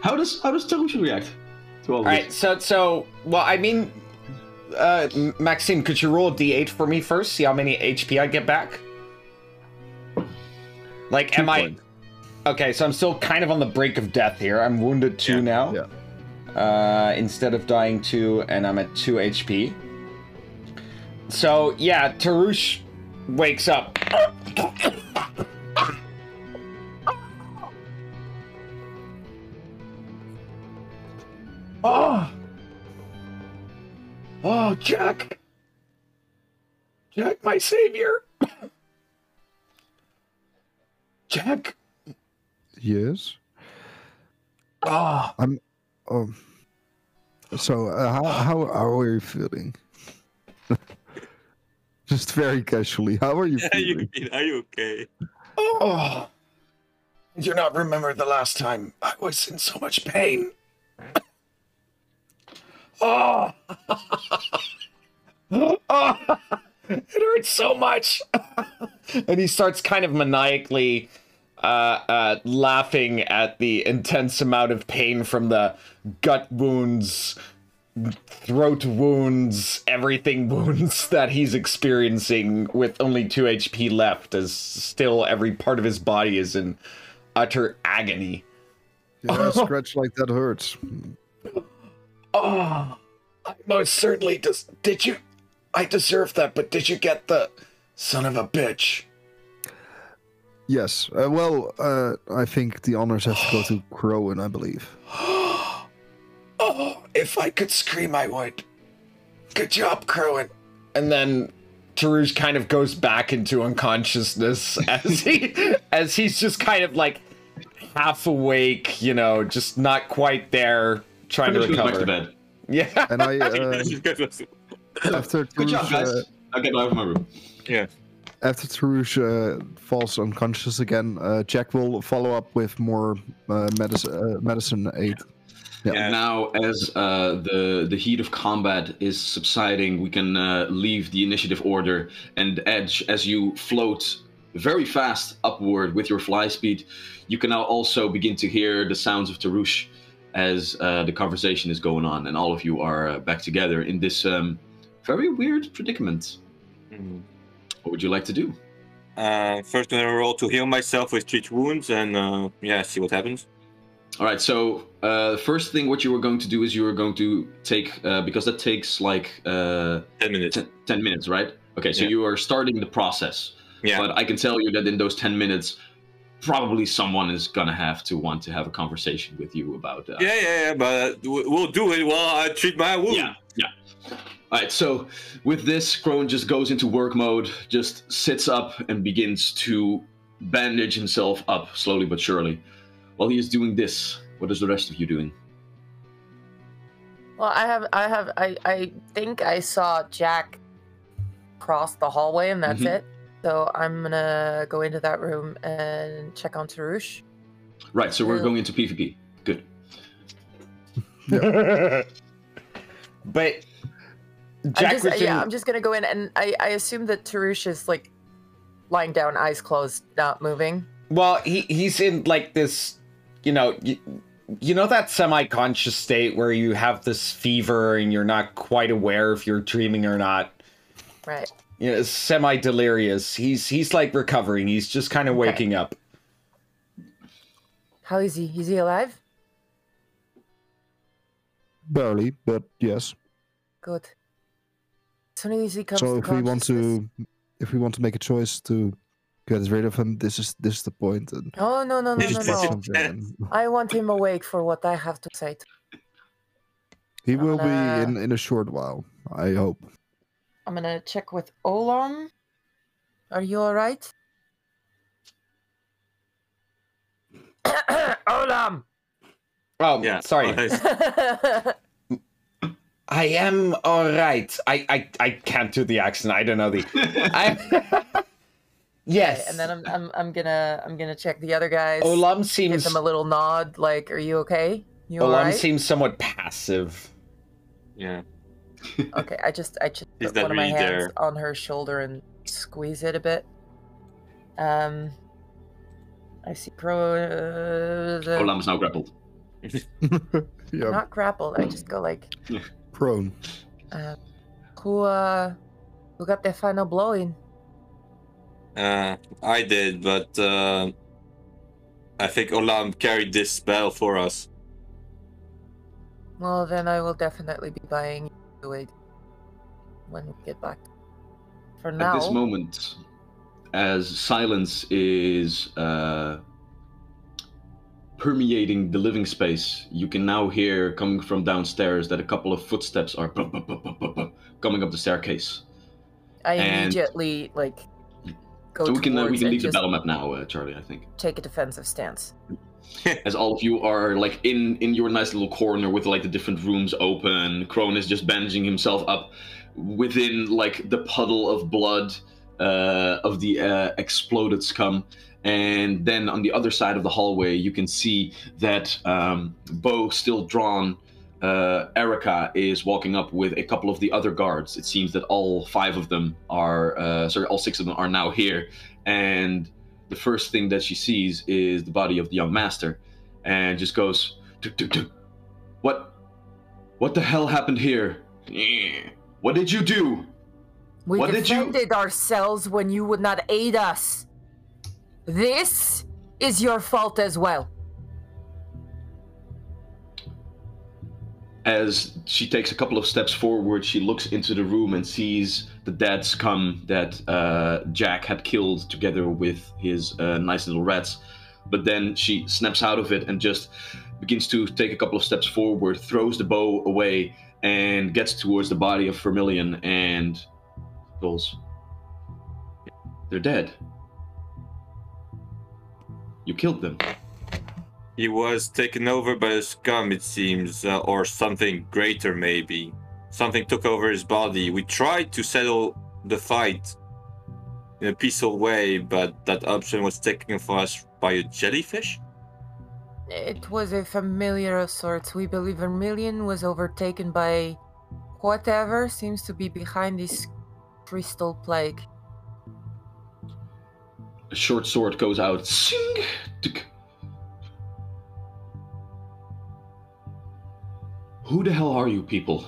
How does how does Tarush react to all All this? right, so so well, I mean, uh, M- Maxime, could you roll a d8 for me first? See how many HP I get back. Like, Two am I okay? So I'm still kind of on the brink of death here. I'm wounded two Yeah, now. yeah. Uh, instead of dying two, and I'm at two HP. So yeah, Tarush wakes up. Oh. Oh, Jack. Jack, my savior. Jack. Yes. Ah, I'm. Um, so uh, how how how are you feeling? Just very casually, how are you Are you, feeling? are you okay? oh. I do not remember the last time I was in so much pain. Oh, oh. it hurts so much. and he starts kind of maniacally uh, uh, laughing at the intense amount of pain from the gut wounds, throat wounds, everything wounds that he's experiencing with only 2 HP left, as still every part of his body is in utter agony. Yeah, a scratch like that hurts. Oh, I most certainly does. Did you? I deserve that, but did you get the son of a bitch? Yes. Uh, well, uh, I think the honors have to go to Crowan, I believe. Oh, if I could scream, I would. Good job, Crowan. And then Tarush kind of goes back into unconsciousness as he as he's just kind of like half awake, you know, just not quite there, trying to Finish goes back to bed. Yeah. And I, uh, after Good job, guys. uh, I'll get out of my room. Yeah. after Tarush uh, falls unconscious again, uh, Jack will follow up with more uh, medicine uh, medicine aid. Yeah. Yeah. Now, as uh, the the heat of combat is subsiding, we can uh, leave the initiative order and edge as you float very fast upward with your fly speed. You can now also begin to hear the sounds of Tarush as uh, the conversation is going on, and all of you are uh, back together in this um, very weird predicament. Mhm. What would you like to do? Uh, first, gonna roll to heal myself with treat wounds, and uh, yeah, see what happens. All right. So uh, first thing, what you were going to do is you were going to take uh, because that takes like uh, Ten minutes. 10, 10 minutes, right? Okay. So Yeah. you are starting the process, Yeah. but I can tell you that in those ten minutes, probably someone is gonna have to want to have a conversation with you about. Uh, yeah, yeah, yeah, but we- we'll do it while I treat my wound. Yeah, yeah. All right, so with this, Crone just goes into work mode, just sits up and begins to bandage himself up slowly but surely. While he is doing this, what is the rest of you doing? Well, I have, I have, I, I think I saw Jack cross the hallway, and that's Mhm. it. So I'm gonna go into that room and check on Tarush. Right, so we're going into PvP. Good. but I'm just, uh, was yeah, I'm just gonna go in, and I, I assume that Tarush is like lying down, eyes closed, not moving. Well, he he's in like this, you know, you, you know that semi-conscious state where you have this fever and you're not quite aware if you're dreaming or not. Right. You know, semi-delirious. He's he's like recovering. He's just kind of Okay. waking up. How is he? Is he alive? Barely, but yes. Good. As soon as he comes So to if we want to, if we want to make a choice to get rid of him, this is this is the point. And Oh no no no This no no! just- something, and I want him awake for what I have to say. To he will Uh, be in in a short while. I hope. I'm gonna check with Olam. Are you alright? Olam! Oh, Yeah. sorry. Nice. I am all right. I, I I can't do the accent. I don't know the. I. yes. and then I'm, I'm I'm gonna I'm gonna check the other guys. Olam seems give seems. them a little nod, like, "Are you okay? You Olam alright?" seems somewhat passive. yeah. Okay, I just I just He's put not one of my really hands there. on her shoulder and squeeze it a bit. Um, I see Pro. Uh, the- Olam is now grappled. yeah, Not grappled. I just go like, prone. uh, who uh, who got the final blow in? Uh, I did, but uh, I think Olam carried this spell for us. Well, then I will definitely be buying you it when we get back. For now, At this moment, as silence is uh, permeating the living space, you can now hear coming from downstairs that a couple of footsteps are coming up the staircase. I and- immediately like go so we can uh, we can leave the battle map now, uh, Charlie. I think. take a defensive stance. as all of you are like in in your nice little corner with like the different rooms open. Crone is just bandaging himself up within like the puddle of blood uh, of the uh, exploded scum. And then on the other side of the hallway, you can see that um, bow still drawn. Uh, Erica is walking up with a couple of the other guards. It seems that all five of them are, uh, sorry, all six of them are now here. And the first thing that she sees is the body of the young master, and just goes, "Tuk, tuk, tuk. "What? What the hell happened here? What did you do?" We What did you- defended ourselves when you would not aid us. This is your fault as well. As she takes a couple of steps forward, she looks into the room and sees the dead scum that uh, Jack had killed together with his uh, nice little rats. But then she snaps out of it and just begins to take a couple of steps forward, throws the bow away, and gets towards the body of Vermilion and goes, They're dead. You killed them. He was taken over by a scum, it seems, uh, or something greater, maybe. Something took over his body. We tried to settle the fight in a peaceful way, but that option was taken from us by a jellyfish? It was a familiar of sorts. We believe Vermilion was overtaken by whatever seems to be behind this crystal plague. A short sword goes out. Sing! Who the hell are you people?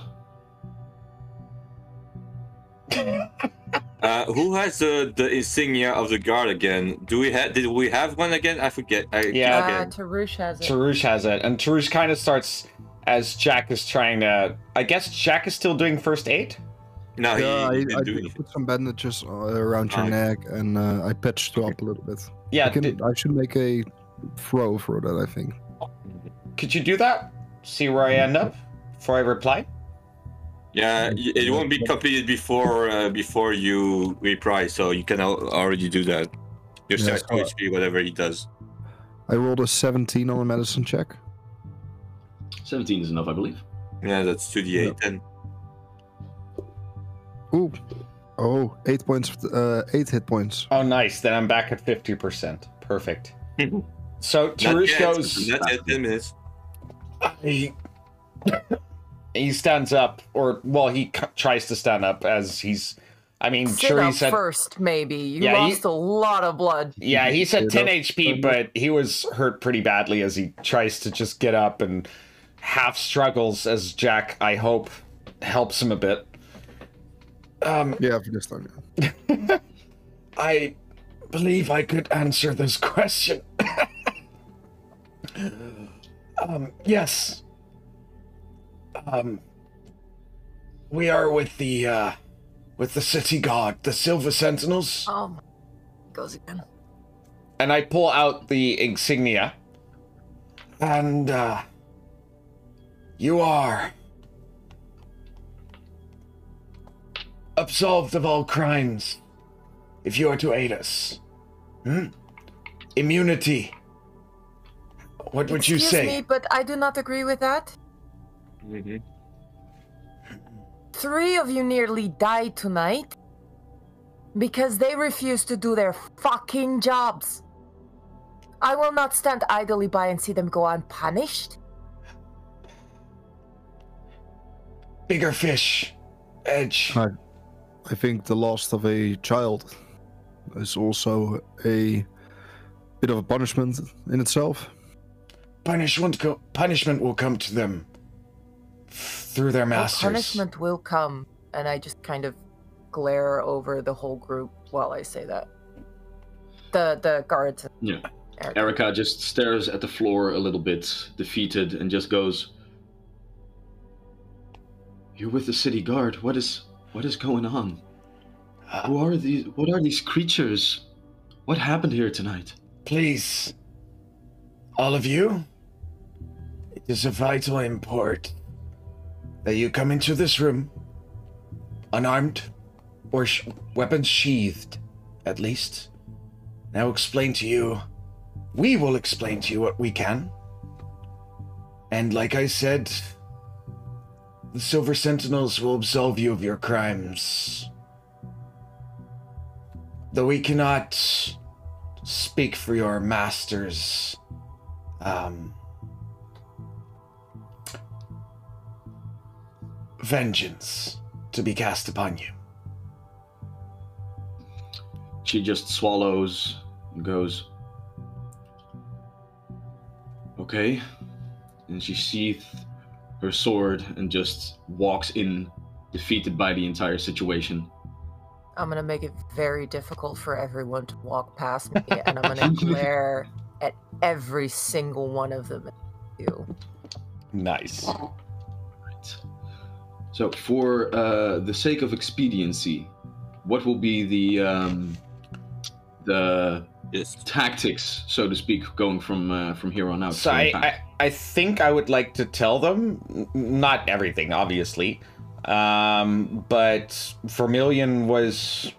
Uh, who has the, the insignia of the guard again? Do we have? Did we have one again? I forget. I, Yeah. Uh. Tarush has it. Tarush has it, and Tarush kind of starts as Jack is trying to. I guess Jack is still doing first aid. No, he, yeah, he I, didn't I do did put some bandages uh, around your Ah. neck and uh, I patched you up a little bit. Yeah, I, can, did- I should make a throw for that, I think. could you do that? See where I end up before I reply. Yeah, it won't be completed before uh, before you reply, so you can already do that. Your Yeah, set so- HP, whatever he does. I rolled a 17 on a medicine check. 17 is enough, I believe. Yeah, that's two d eight then. Ooh. Oh, eight points, uh, eight hit points. Oh, nice. Then I'm back at fifty percent. Perfect. so Not Tarush yet. goes. Not yet. Ten minutes. He, he stands up, or well, he c- tries to stand up as he's. I mean, Sit sure, he said. first, maybe. You Yeah, he- lost a lot of blood. Yeah, he said 10. HP, but he was hurt pretty badly as he tries to just get up and half struggles as Jack, I hope, helps him a bit. Um, Yeah, for this time. Yeah. I believe I could answer this question. um, yes. Um, we are with the, uh, with the city guard, the Silver Sentinels. Oh. Goes again. and I pull out the insignia. And uh you are absolved of all crimes if you are to aid us. Hmm? Immunity. What would you say? Excuse me, but I do not agree with that. Mm-hmm. Three of you nearly died tonight because they refused to do their fucking jobs. I will not stand idly by and see them go unpunished. Bigger fish. Edge. Hi. I think the loss of a child is also a bit of a punishment in itself. Punishment go- punishment will come to them through their Well, masters. punishment will come, and I just kind of glare over the whole group while I say that. The the guards. Yeah. Eric. Erica just stares at the floor a little bit, defeated, and just goes, You're with the city guard. What is what is going on? Who are these what are these creatures? What happened here tonight? Please, all of you, it is of vital import that you come into this room unarmed or sh- weapons sheathed, at least. Now explain to you we will explain to you what we can. And like I said, the Silver Sentinels will absolve you of your crimes. Though we cannot speak for your masters. Um, vengeance to be cast upon you. She just swallows and goes, Okay. And she sheaths her sword and just walks in, defeated by the entire situation. I'm gonna make it very difficult for everyone to walk past me, and I'm gonna glare at every single one of them. You. Nice. Right. So, for uh, the sake of expediency, what will be the um, the Yes. tactics, so to speak, going from uh, from here on out? So I. I, I think I would like to tell them, not everything, obviously, um, but Vermilion was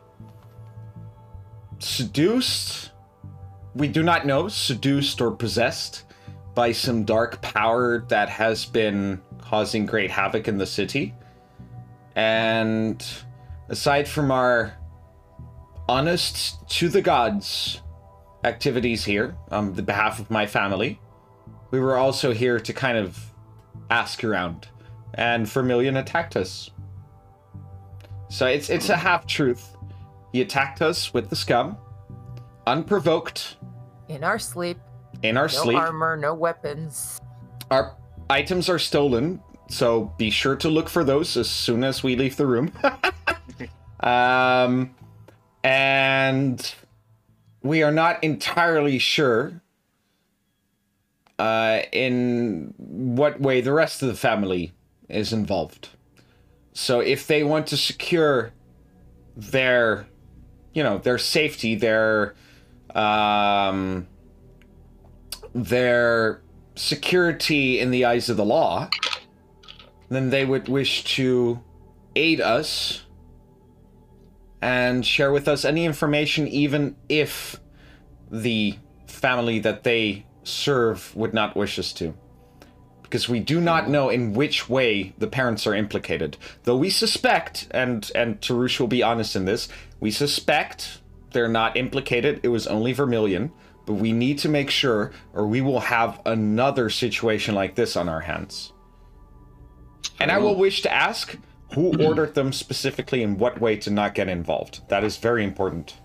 seduced. We do not know, seduced or possessed by some dark power that has been causing great havoc in the city. And aside from our honest to the gods activities here on the behalf of my family, we were also here to kind of ask around. And Vermilion attacked us. So it's it's a half truth. He attacked us with the scum, unprovoked, In our sleep, in our no sleep. No armor, no weapons. Our items are stolen, so be sure to look for those as soon as we leave the room. um, and we are not entirely sure uh, in what way the rest of the family is involved. So if they want to secure their, you know, their safety, their, um, their security in the eyes of the law, then they would wish to aid us and share with us any information, even if the family that they serve would not wish us to. Because we do not know in which way the parents are implicated. Though we suspect, and and Tarush will be honest in this, we suspect they're not implicated. It was only Vermilion. But we need to make sure, or we will have another situation like this on our hands. And I will wish to ask who ordered them specifically in what way to not get involved. That is very important.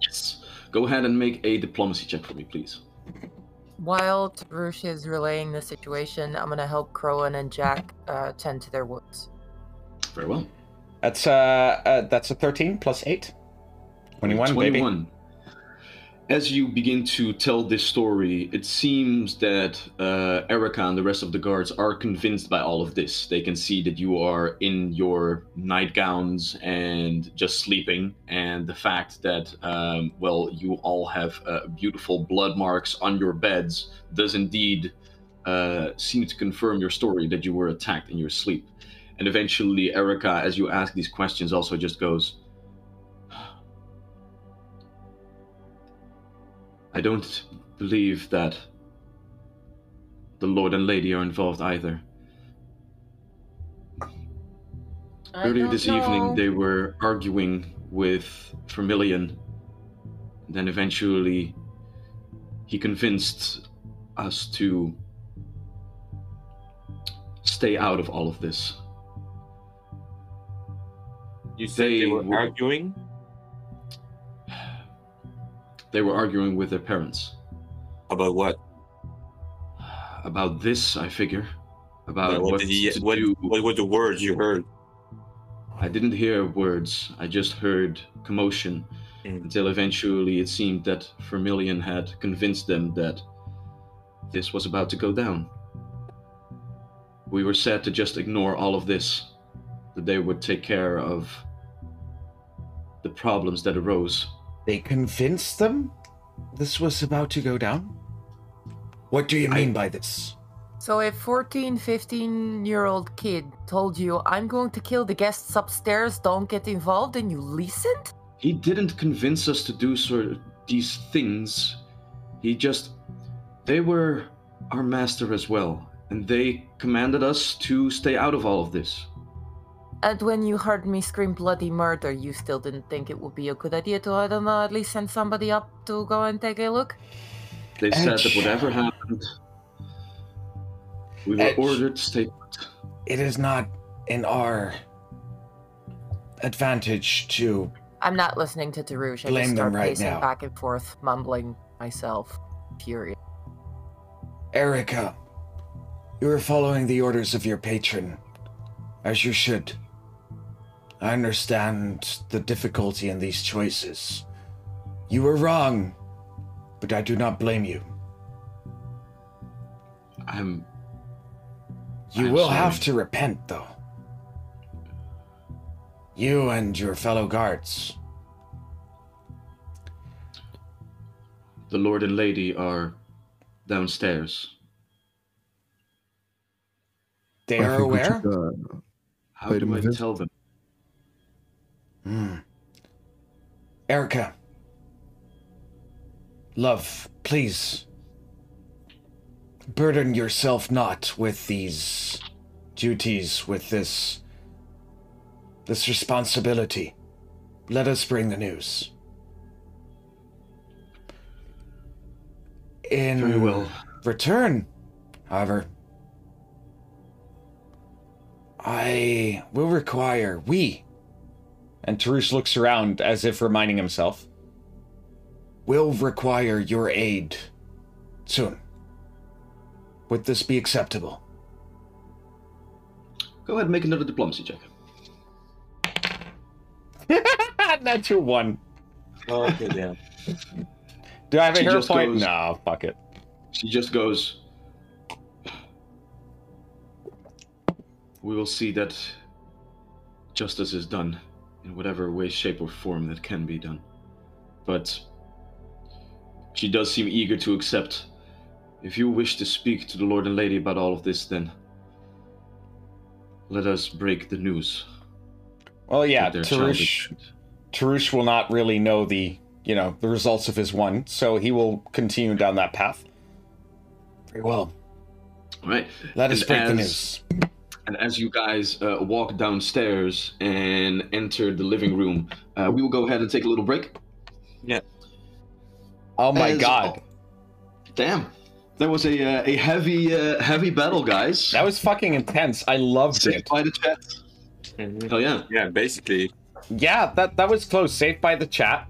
Yes. Go ahead and make a diplomacy check for me, please. While Tarush is relaying the situation, I'm gonna help Crowan and Jack uh, tend to their wounds. Very well. That's uh, uh that's a 13 plus 8. 21, baby. 21. As you begin to tell this story, it seems that uh, Erica and the rest of the guards are convinced by all of this. They can see that you are in your nightgowns and just sleeping, and the fact that, um, well, you all have uh, beautiful blood marks on your beds does indeed uh, seem to confirm your story that you were attacked in your sleep. And eventually, Erica, as you ask these questions, also just goes, I don't believe that the Lord and Lady are involved either. I Earlier don't this evening, they were arguing with Vermilion. Then eventually, he convinced us to stay out of all of this. You said they, They were were- arguing. They were arguing with their parents About what? about this, I figure. About what, what, did he, what, what were the words you heard? I didn't hear words. I just heard commotion Mm. until eventually it seemed that Vermilion had convinced them that this was about to go down. We were said to just ignore all of this, that they would take care of the problems that arose. They convinced them this was about to go down? What do you I- mean by this? So a 14, 15 year old kid told you, I'm going to kill the guests upstairs, don't get involved, and you listened? He didn't convince us to do sort of these things. He just They were our master as well, and they commanded us to stay out of all of this. And when you heard me scream bloody murder, you still didn't think it would be a good idea to, I don't know, at least send somebody up to go and take a look? They said that whatever happened, we were Edge. ordered to stay put. It is not in our advantage to. I'm not listening to Tarush. I Blame just them start right pacing now. back and forth, mumbling myself, furious. Erica, you are following the orders of your patron, as you should. I understand the difficulty in these choices. You were wrong, but I do not blame you. I'm You I'm will sorry. have to repent, though. You and your fellow guards. the Lord and Lady are downstairs. They I are aware? should, uh, How do them a I visit. tell them? Hmm. Erica. Love, please. Burden yourself not with these duties, with this. this responsibility. Let us bring the news. In Very well. return, however, I will require we and Tarush looks around as if reminding himself. Will require your aid soon. Would this be acceptable? Go ahead and make another diplomacy check. Natural one. Okay, yeah. Do I have a She hero just point? goes- No, fuck it. She just goes. We will see that justice is done in whatever way, shape, or form that can be done. But she does seem eager to accept. If you wish to speak to the Lord and Lady about all of this, then let us break the news. Well, yeah, that their child is Tarush. Tarush will not really know the, you know, the results of his one, so he will continue down that path. Very well. All right. Let us And break the news. And as you guys uh, walk downstairs and enter the living room, uh, we will go ahead and take a little break. Yeah. Oh my As- god. Damn, that was a uh, a heavy uh, heavy battle, guys. That was fucking intense. I loved Saved it. by the chat. Mhm. Hell yeah. Yeah, basically. Yeah, that that was close. Saved by the chat.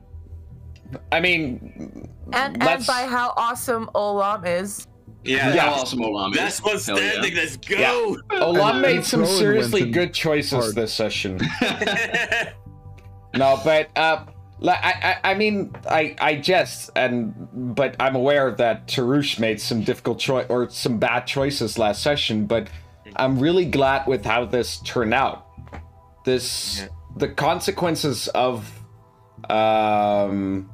I mean, And, and by how awesome Olam is. Yeah, Yeah. awesome, Olam. Last one Hell yeah. standing. Let's go. Olam And made some seriously good choices hard. this session. No, but uh, I, I, I mean, I, I jest, and but I'm aware that Tarush made some difficult choice or some bad choices last session. But I'm really glad with how this turned out. This Yeah. the consequences of um,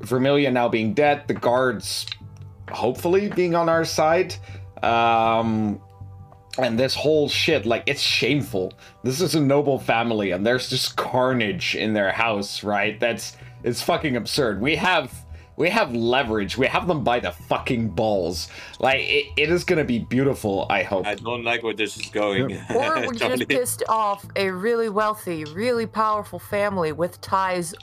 Vermilion now being dead, the guards hopefully being on our side. Um, and this whole shit like it's shameful. This is a noble family and there's just carnage in their house right? That's it's fucking absurd. We have we have leverage. We have them by the fucking balls. Like it, it is gonna be beautiful i hope. I don't like where this is going. Or we just pissed off a really wealthy, really powerful family with ties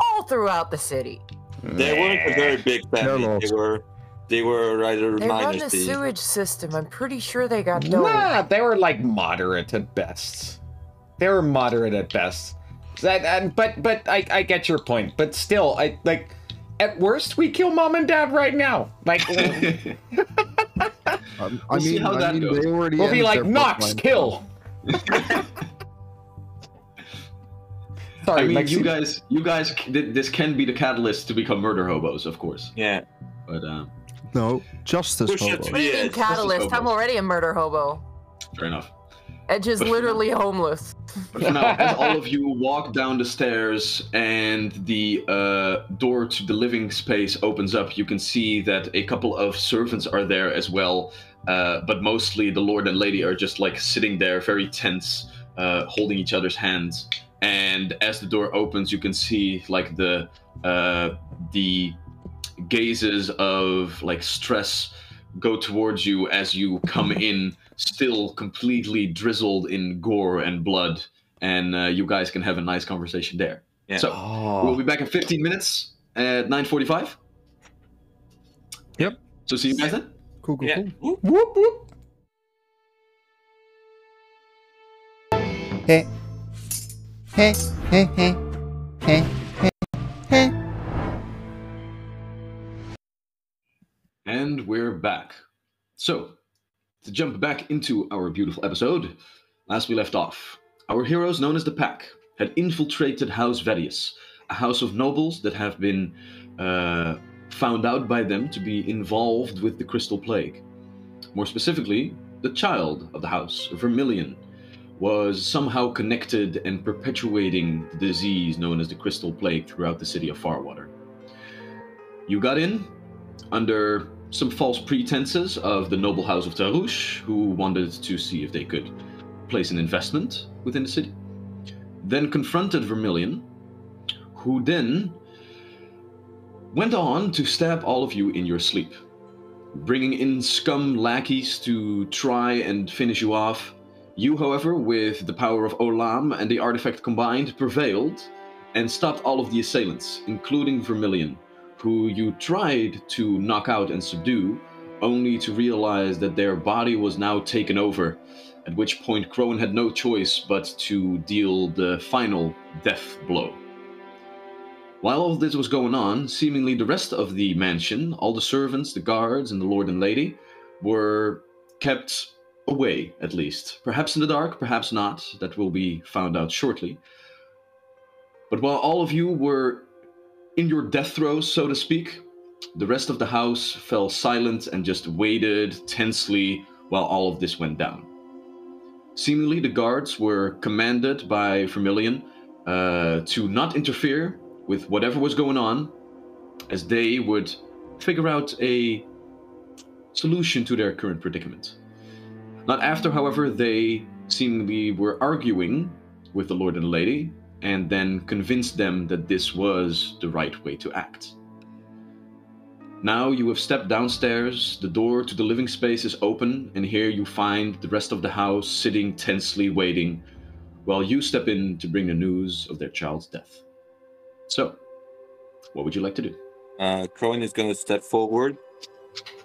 all throughout the city. They weren't a very big family. They're They were, they were rather They run a dynasty. sewage system. I'm pretty sure they got dough. nah they were like moderate at best they were moderate at best that and but but i i get your point but still i like at worst we kill mom and dad right now like Um, I We'll see mean, how I that mean, goes. they already We'll be like, their Nox, kill! Sorry, I mean, Lexi. you guys, you guys, this can be the catalyst to become murder hobos, of course. Yeah. But um, No, justice. Push hobo. What do you mean it's just a catalyst? I'm already a murder hobo. fair enough. Edge is But for literally homeless. But for now, as all of you walk down the stairs and the uh, door to the living space opens up, you can see that a couple of servants are there as well. Uh, but mostly the lord and lady are just like sitting there, very tense, uh, holding each other's hands. And as the door opens, you can see like the uh, the gazes of like stress go towards you as you come in, still completely drizzled in gore and blood, and uh, you guys can have a nice conversation there. Yeah. So we'll Oh, be back in 15 minutes at 9:45. Yep. So see you guys then. Cool, cool, Yeah. cool. Whoop. whoop whoop. Hey. Hey, hey, hey. Hey, hey, hey. And we're back. So, to jump back into our beautiful episode, last we left off, our heroes, known as the Pack, had infiltrated House Vedius, a house of nobles that have been uh, found out by them to be involved with the Crystal Plague. More specifically, the child of the house, Vermilion, was somehow connected and perpetuating the disease known as the Crystal Plague throughout the city of Farwater. You got in, under some false pretenses of the noble house of Tarush, who wanted to see if they could place an investment within the city. Then confronted Vermilion, who then went on to stab all of you in your sleep, bringing in scum lackeys to try and finish you off. You, however, with the power of Olam and the artifact combined, prevailed and stopped all of the assailants, including Vermilion, who you tried to knock out and subdue, only to realize that their body was now taken over, at which point Crone had no choice but to deal the final death blow. While all this was going on, seemingly the rest of the mansion, all the servants, the guards, and the lord and lady, were kept away, at least. Perhaps in the dark, perhaps not. That will be found out shortly. But while all of you were in your death throes, so to speak, the rest of the house fell silent and just waited tensely while all of this went down. Seemingly, the guards were commanded by Vermilion uh, to not interfere with whatever was going on, as they would figure out a solution to their current predicament. Not after, however, they seemingly were arguing with the Lord and Lady, and then convinced them that this was the right way to act. Now you have stepped downstairs, the door to the living space is open, and here you find the rest of the house sitting tensely waiting while you step in to bring the news of their child's death. So, what would you like to do? Uh, Crone is going to step forward,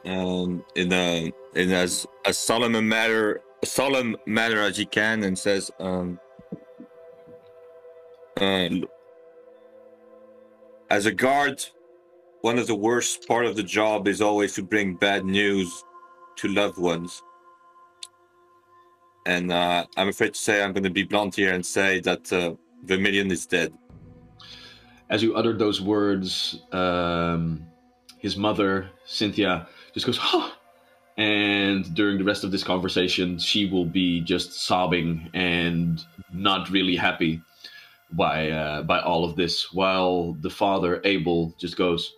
um, in a in as a solemn manner, solemn manner as he can, and says, um, uh, "As a guard, one of the worst part of the job is always to bring bad news to loved ones." And uh, I'm afraid to say I'm going to be blunt here and say that uh, Vermilion is dead. As you uttered those words, um, his mother, Cynthia, just goes, huh! And during the rest of this conversation, she will be just sobbing and not really happy by uh, by all of this, while the father, Abel, just goes.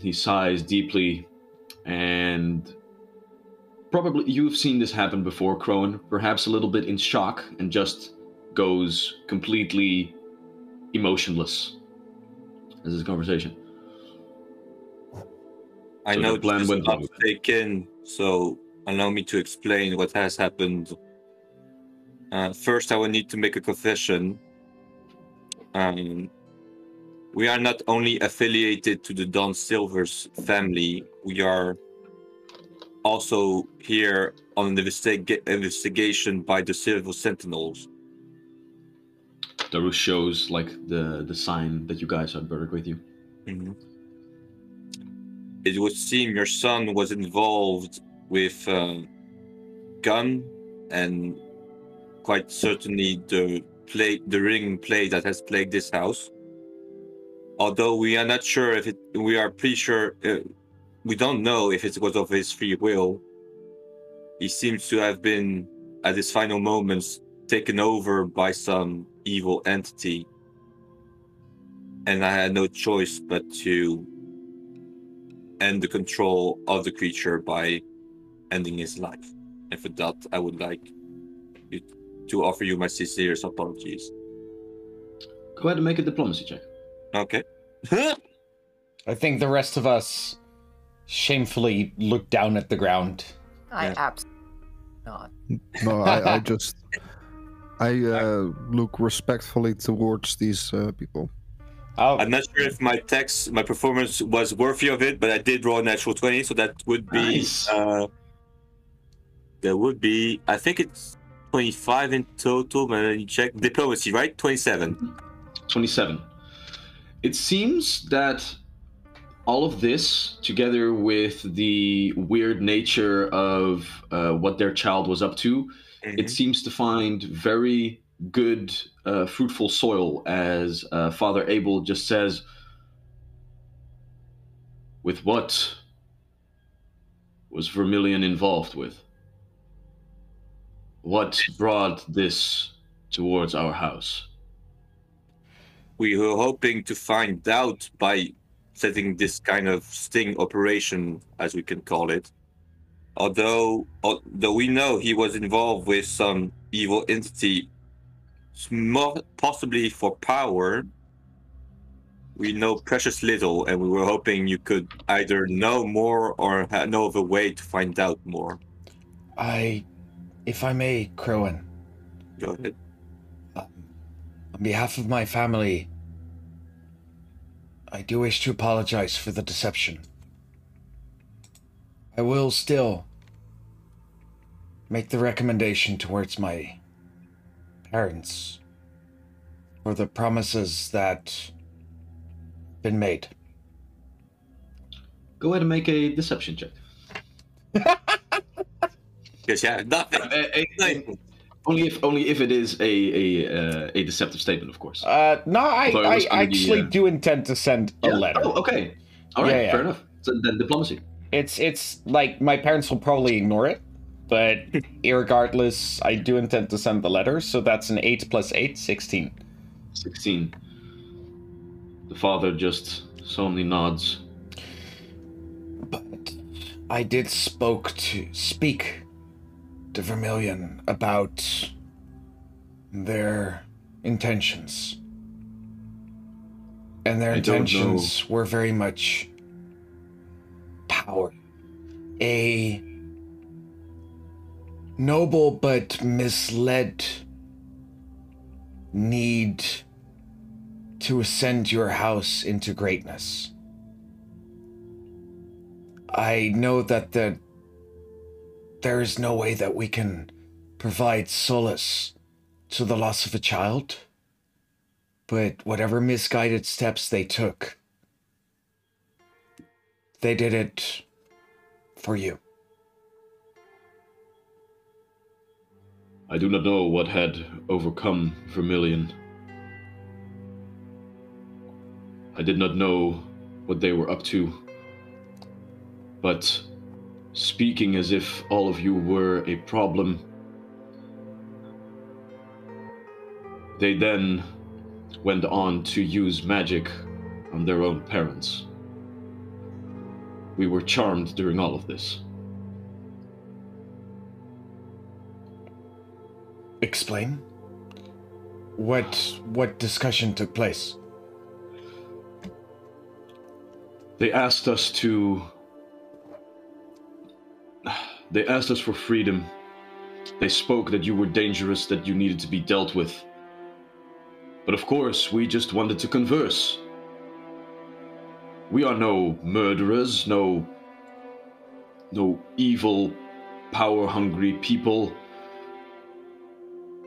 He sighs deeply, and probably you've seen this happen before, Crone. Perhaps a little bit in shock, and just goes completely emotionless as this conversation. I So know the plan went taken, so allow me to explain what has happened. Uh, first, I will need to make a confession. Um, we are not only affiliated to the Don Silvers family, we are also here on an investiga- investigation by the Silver Sentinels. Tarush shows like the the sign that you guys had buried with you. Mhm. It would seem your son was involved with uh, gun and quite certainly the play, the ring play that has plagued this house. Although we are not sure if it, we are pretty sure, uh, we don't know if it was of his free will. He seems to have been, at his final moments, taken over by some evil entity and I had no choice but to end the control of the creature by ending his life. And for that, I would like you to offer you my sincerest apologies. Go ahead and make a diplomacy check. Okay. I think the rest of us shamefully look down at the ground. I Yeah. absolutely not. No, I, I just I uh, look respectfully towards these uh, people. Oh, I'm not sure if my text, my performance was worthy of it, but I did roll a natural 20, so that would be. Nice. Uh, that would be. I think it's 25 in total, but me check. Diplomacy, right? 27. 27. It seems that all of this, together with the weird nature of uh, what their child was up to, it seems to find very good, uh, fruitful soil, as uh, Father Abel just says. With what was Vermilion involved with? What brought this towards our house? we were hoping to find out by setting this kind of sting operation, as we can call it. Although, although we know he was involved with some evil entity, more possibly for power, we know precious little, and we were hoping you could either know more or know of a way to find out more. I, if I may, Crowan, Go ahead. Uh, on behalf of my family, I do wish to apologize for the deception. I will still make the recommendation towards my parents for the promises that been made. Go ahead and make a deception check. Because yeah, nothing. Uh, nothing. only if only if it is a a uh, a deceptive statement, of course. Uh, no, I, But it I was gonna be, actually uh, do intend to send a Yeah. letter. Oh, okay. All right, Yeah, yeah. fair enough. So then diplomacy. It's it's like my parents will probably ignore it, but irregardless, I do intend to send the letter. So that's an eight plus eight, 16. 16. The father just solemnly nods. But I did spoke to speak to Vermilion about their intentions. And their I intentions were very much power. A noble but misled need to ascend your house into greatness. I know that the there is no way that we can provide solace to the loss of a child. But whatever misguided steps they took, they did it for you. I do not know what had overcome Vermilion. I did not know what they were up to. But speaking as if all of you were a problem, they then went on to use magic on their own parents. We were charmed during all of this. Explain? What what discussion took place? They asked us to. They asked us for freedom. They spoke that you were dangerous, that you needed to be dealt with. But of course, we just wanted to converse. We are no murderers, no. no evil, power hungry people.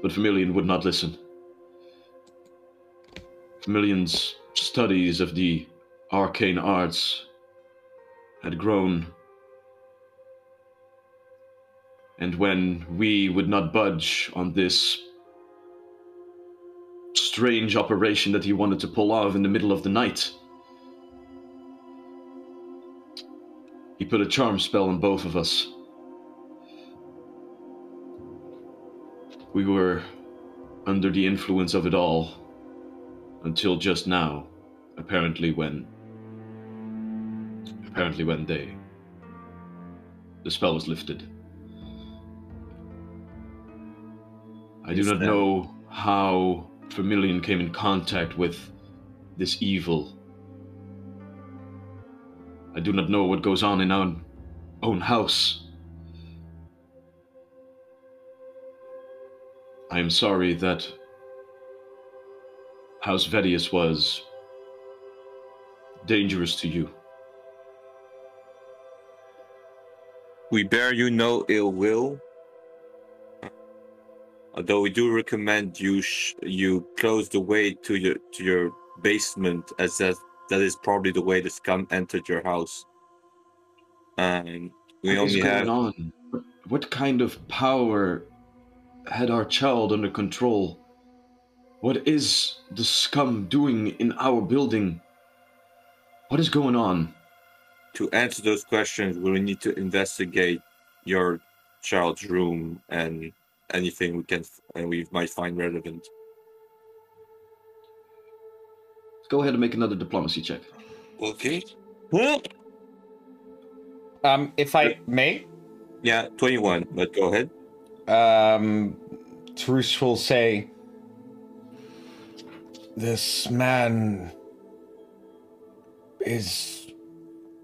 But Vermilion would not listen. Vermilion's studies of the arcane arts had grown. And when we would not budge on this strange operation that he wanted to pull off in the middle of the night, he put a charm spell on both of us. We were under the influence of it all until just now, apparently when apparently when they the spell was lifted. I do not that- know how Vermilion came in contact with this evil, I do not know what goes on in our own house. I am sorry that House Vedius was dangerous to you. We bear you no ill will. Although we do recommend you sh- you close the way to your to your basement, as that that is probably the way the scum entered your house. And we What is only going have on? What, what kind of power had our child under control? What is the scum doing in our building? What is going on? to answer those questions. We need to investigate your child's room and anything we can and we might find relevant. Go ahead and make another diplomacy check. Okay. Um, if I may, Yeah, twenty-one. But go ahead. um, Tarush will say, This man is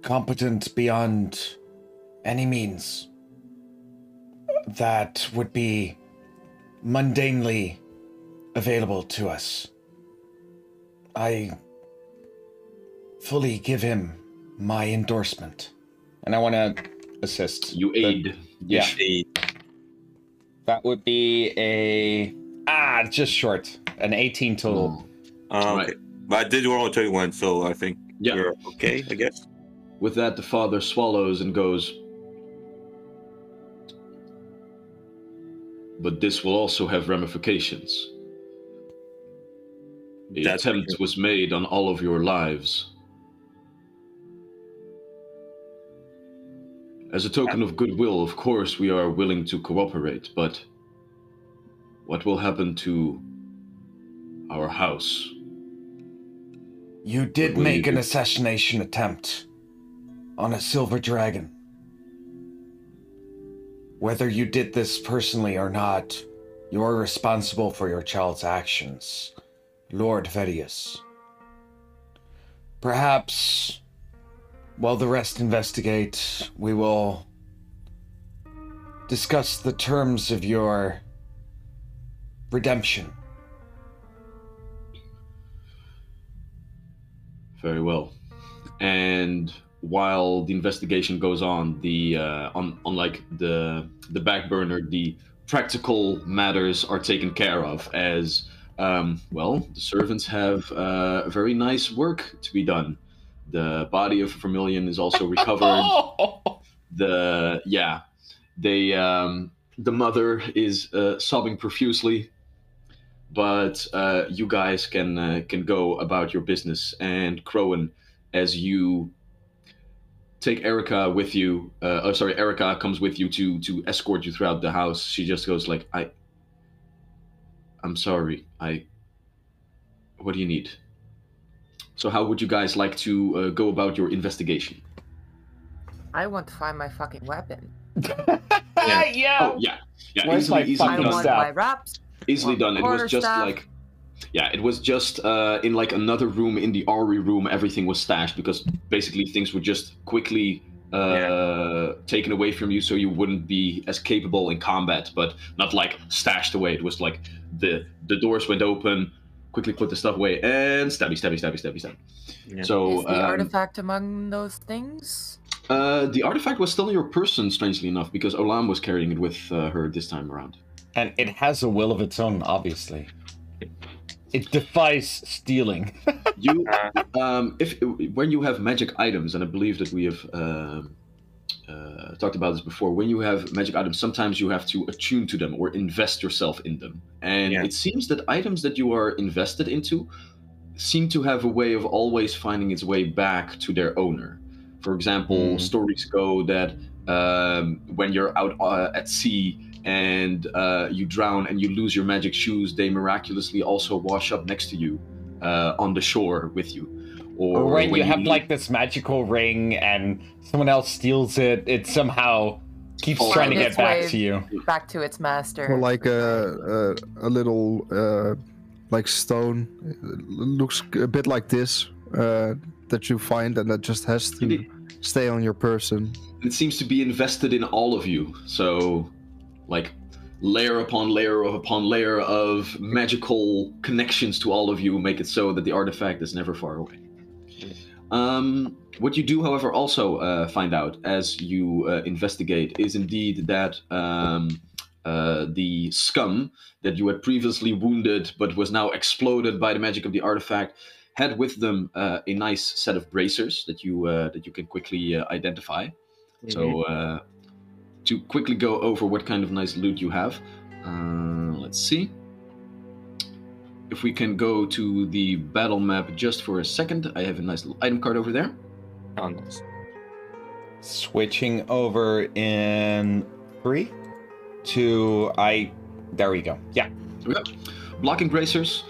competent beyond any means that would be mundanely available to us. I fully give him my endorsement. And I want to assist. You the- aid. yeah. The- That would be a ah, just short, an 18 total. uh, Right. okay. But I did roll a twenty-one, so I think Yeah. you're okay. I guess. With that, the father swallows and goes, But this will also have ramifications. The That's attempt was made on all of your lives. As a token of goodwill, of course, we are willing to cooperate, but what will happen to our house? You did make you an assassination attempt on a silver dragon. Whether you did this personally or not, you're responsible for your child's actions, Lord Vedius. Perhaps, while the rest investigate, we will discuss the terms of your redemption. Very well. And while the investigation goes on, the uh, on on like the the back burner, the practical matters are taken care of. As um, well, the servants have uh, very nice work to be done. The body of Vermilion is also recovered. the yeah, they um, the mother is uh, sobbing profusely but uh, you guys can uh, can go about your business. And Crowan, as you take Erica with you, uh, oh sorry, Erica comes with you to to escort you throughout the house. She just goes like, "I, I'm sorry. I. What do you need?" So how would you guys like to uh, go about your investigation? I want to find my fucking weapon. yeah. yeah. Oh yeah, yeah, Where's easily, my easily I fucking done. want my wraps. easily Well, done. It was just staff. like, yeah, it was just uh, in like another room in the Ari room. Everything was stashed because basically things were just quickly uh, taken away from you, so you wouldn't be as capable in combat. But not like stashed away. It was like the the doors went open, quickly put the stuff away, and stabby, stabby, stabby, stabby, stabby. Yeah. So Is the um, artifact among those things? uh, the artifact was still in your person, strangely enough, because Olam was carrying it with uh, her this time around. And it has a will of its own, obviously. It defies stealing. You, Uh, um, if when you have magic items, and I believe that we have um uh, talked about this before, when you have magic items, sometimes you have to attune to them or invest yourself in them. And Yeah. it seems that items that you are invested into seem to have a way of always finding its way back to their owner. For example, Hmm. stories go that um, when you're out uh, at sea and uh, you drown and you lose your magic shoes, they miraculously also wash up next to you uh, on the shore with you. Or, Or when when you have leave- like this magical ring and someone else steals it, it somehow keeps Falls trying to get back to you. Back to its master. Or like a a, a little uh, like stone, It looks a bit like this uh, that you find, and that just has to stay on your person. It seems to be invested in all of you. So, like, layer upon layer upon layer of magical connections to all of you make it so that the artifact is never far away. Um, what you do, however, also uh, find out as you uh, investigate is indeed that um, uh, the scum that you had previously wounded but was now exploded by the magic of the artifact had with them uh, a nice set of bracers that you uh, that you can quickly uh, identify. So uh, to quickly go over what kind of nice loot you have, uh, let's see. If we can go to the battle map just for a second, I have a nice little item card over there. Oh, nice. Switching over in three, two, I. There we go. Yeah. Here we go. Blocking bracers.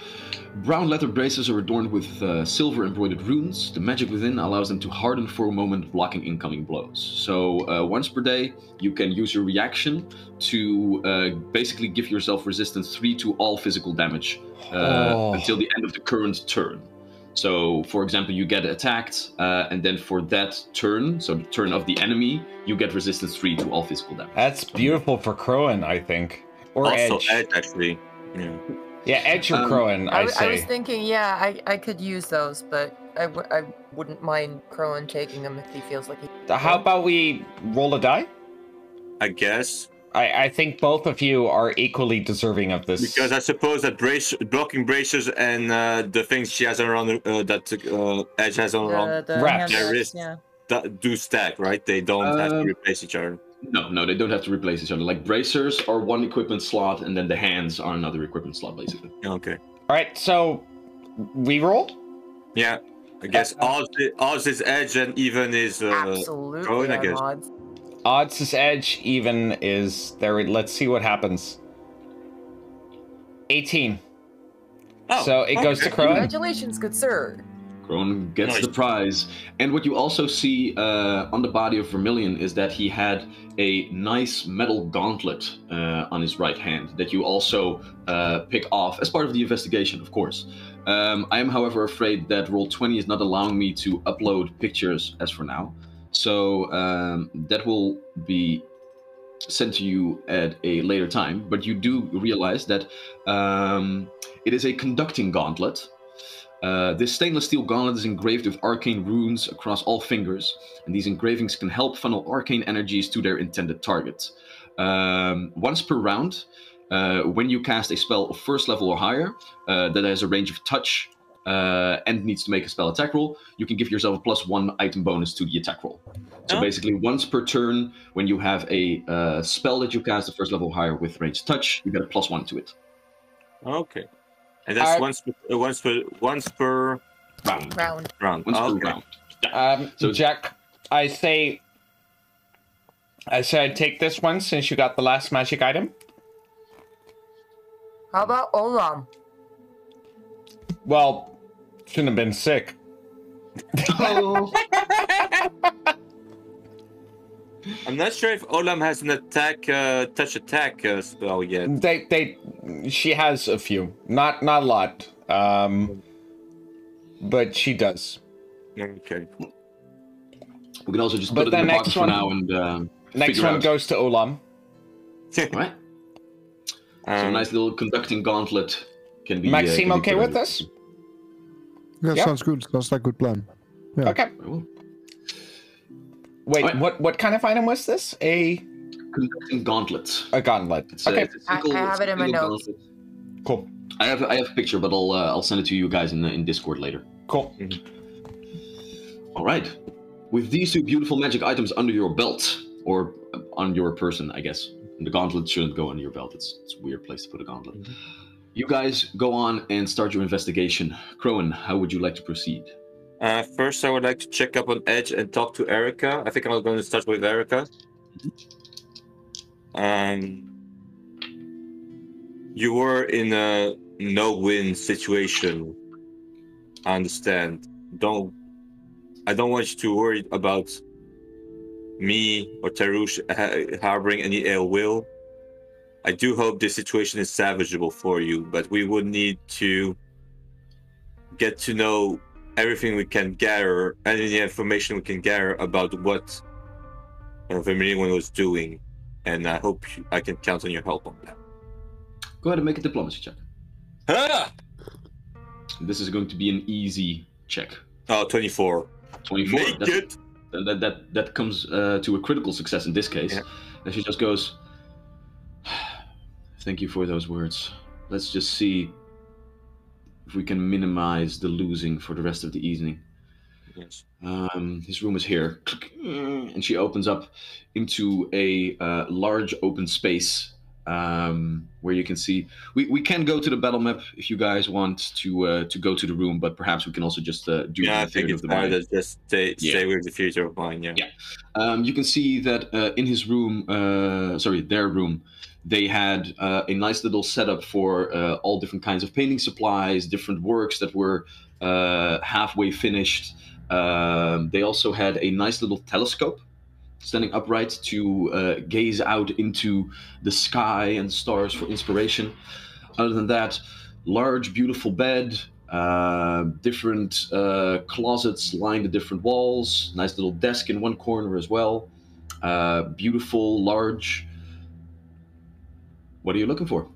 Brown leather braces are adorned with uh, silver embroidered runes. The magic within allows them to harden for a moment, blocking incoming blows. So, uh, once per day, you can use your reaction to uh, basically give yourself resistance 3 to all physical damage uh, Oh. until the end of the current turn. So, for example, you get attacked, uh, and then for that turn, so the turn of the enemy, you get resistance 3 to all physical damage. That's beautiful for Crowan, I think. Or also, Edge. Edge, actually. Yeah. Yeah, Edge or Um, Crowan, I say. was thinking, yeah, I, I could use those, but I, w- I wouldn't mind Crowan taking them if he feels like he. How about we roll a die? I guess. I, I think both of you are equally deserving of this. Because I suppose that brace, blocking braces and uh, the things she has around uh, that uh, Edge has on her arm The, the Wraps. Their wraps, wrist. yeah. do stack, right? They don't have to Um, replace each other. No, no, they don't have to replace each other. Like bracers are one equipment slot, and then the hands are another equipment slot, basically. Okay. All right, so we roll. Yeah. I guess odds, odds is Edge and even is. Uh, Absolutely, Crowan, I guess. odds. Odds is edge, even is there. Let's see what happens. 18. oh, so it goes to Crow. Congratulations, good sir. Crone gets Nice. the prize. And what you also see uh, on the body of Vermilion is that he had a nice metal gauntlet uh, on his right hand that you also uh, pick off as part of the investigation, of course. Um, I am, however, afraid that Roll20 is not allowing me to upload pictures as for now. So um, that will be sent to you at a later time. But you do realize that um, it is a conducting gauntlet. Uh, this stainless steel gauntlet is engraved with arcane runes across all fingers, and these engravings can help funnel arcane energies to their intended target. Um, once per round, uh, when you cast a spell of first level or higher uh, that has a range of touch uh, and needs to make a spell attack roll, you can give yourself a plus one item bonus to the attack roll. So Oh. basically, once per turn, when you have a uh, spell that you cast at first level or higher with range touch, you get a plus one to it. Okay. And that's Uh, once per, uh, once per once per Round. Round. round. Once okay. per round. Um, So- Jack, I say, I say I'd take this one since you got the last magic item. How about Olam? Well, shouldn't have been sick. I'm not sure if Olam has an attack, uh, touch attack uh, spell yet. They, they, she has a few, not, not a lot. Um, but she does. Okay. We can also just But put it the in the next pocket for one- now and um, Next one out. goes to Olam. All right. So a Um, nice little conducting gauntlet can be. uh, Maxime, can be okay with on- this? Yeah, Yeah. sounds good. Sounds like a good plan. Yeah. Okay. Very well. Wait, Alright. what, what kind of item was this? A, Conducting gauntlet. a gauntlet. It's a- Okay, it's a I- single- I have it in my single notes. gauntlet. cool, I have I have a picture, but I'll uh, I'll send it to you guys in in Discord later. cool. All right. With these two beautiful magic items under your belt, or uh, on your person, I guess. The gauntlet shouldn't go on your belt. It's, it's a weird place to put a gauntlet. You guys go on and start your investigation. Crowan, how would you like to proceed? Uh, first, I would like to check up on Edge and talk to Erica. I think I'm going to start with Erica. Um, you were in a no-win situation. I understand. Don't. I don't want you to worry about me or Tarush ha- harboring any ill will. I do hope this situation is salvageable for you, but we would need to get to know everything we can gather, any information we can gather about what uh, Vermilion was doing, and I hope I can count on your help on that. Go ahead and make a diplomacy check. Ah! This is going to be an easy check. Oh, 24. 24. Make That's- it! that that that comes uh, to a critical success in this case. Yeah. And she just goes, "Thank you for those words. Let's just see if we can minimize the losing for the rest of the evening." Yes. Um, his room is here, and she opens up into a uh, large open space um, where you can see. We, we can go to the battle map if you guys want to uh, to go to the room, but perhaps we can also just uh, do Yeah, I the think it's of the better to just stay, Yeah. stay with the future of mine, yeah. Yeah. Um, you can see that uh, in his room, uh, sorry, their room, they had uh, a nice little setup for uh, all different kinds of painting supplies, different works that were uh, halfway finished. Um, they also had a nice little telescope standing upright to uh, gaze out into the sky and stars for inspiration. Other than that, large, beautiful bed, uh, different uh, closets lined the different walls. Nice little desk in one corner as well. Beautiful, large. What are you looking for?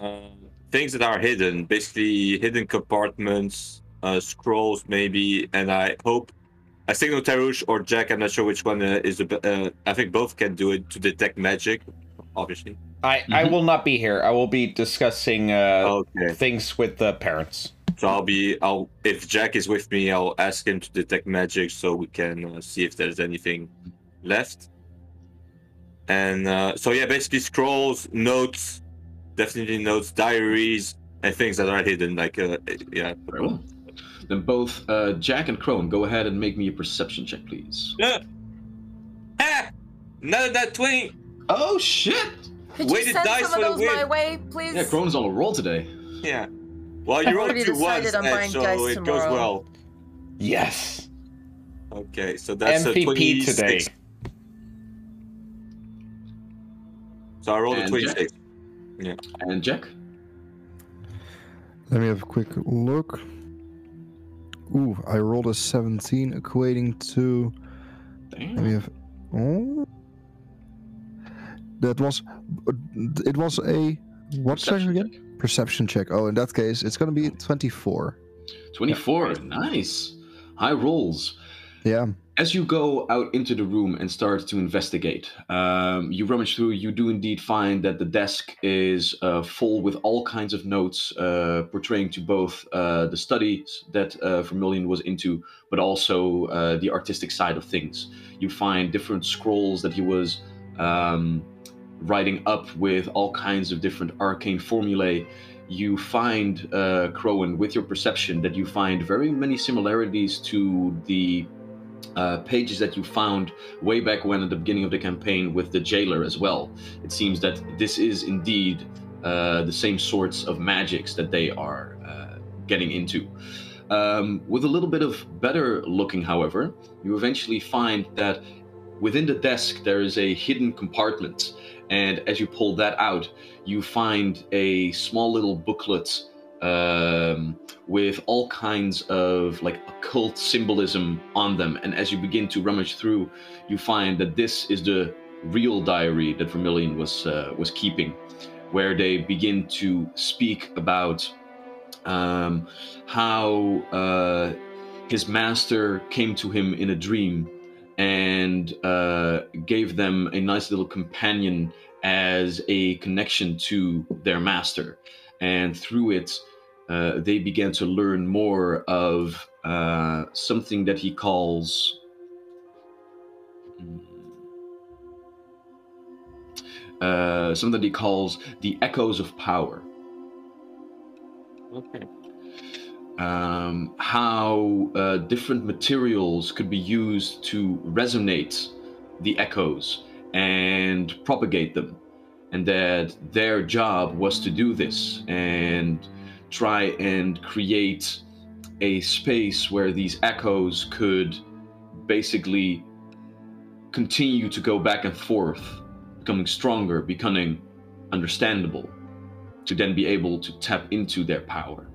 Um, things that are hidden, basically hidden compartments, uh, scrolls maybe, and I hope I signal Tarush or Jack. I'm not sure which one uh, is. the Uh, I think both can do it to detect magic, obviously. I, I Mhm. will not be here. I will be discussing uh, Okay, things with the parents. so I'll be. I'll if Jack is with me, I'll ask him to detect magic so we can uh, see if there's anything left. And uh, so yeah, basically scrolls, notes, definitely notes, diaries, and things that are hidden. Like uh, yeah. Very well. Then both uh, Jack and Crone, go ahead and make me a perception check, please. Yeah. Ah! None of that 20. Oh shit! Could Weighted you send dice some of those my way, please? Yeah, Crone's on a roll today. Yeah. Well, you rolled already two decided and so dice it goes well. Yes. Okay, so that's a MVP 26. today. So I rolled a And 26. And Jack? Let me have a quick look. Ooh, I rolled a 17, equating to. Damn. Let me have. Oh. That was. It was a. What check again? Perception check. Oh, in that case, it's going to be 24. 24. Nice. High rolls. Yeah. As you go out into the room and start to investigate, um, you rummage through. You do indeed find that the desk is uh, full with all kinds of notes uh, portraying to both uh, the studies that uh, Vermilion was into, but also uh, the artistic side of things. You find different scrolls that he was um, writing up with all kinds of different arcane formulae. You find, uh, Crowan, with your perception, that you find very many similarities to the uh, pages that you found way back when at the beginning of the campaign with the jailer as well. It seems that this is indeed uh, the same sorts of magics that they are uh, getting into. Um, with a little bit of better looking, however, you eventually find that within the desk there is a hidden compartment. And as you pull that out, you find a small little booklet um, with all kinds of like occult symbolism on them. And as you begin to rummage through, you find that this is the real diary that Vermilion was uh, was keeping, where they begin to speak about um, how uh, his master came to him in a dream and uh, gave them a nice little companion as a connection to their master. And through it, uh, they began to learn more of uh, something that he calls. Uh, something that he calls the echoes of power. Okay. um, how uh, different materials could be used to resonate the echoes and propagate them. And that their job was to do this and try and create a space where these echoes could basically continue to go back and forth, becoming stronger, becoming understandable, to then be able to tap into their power.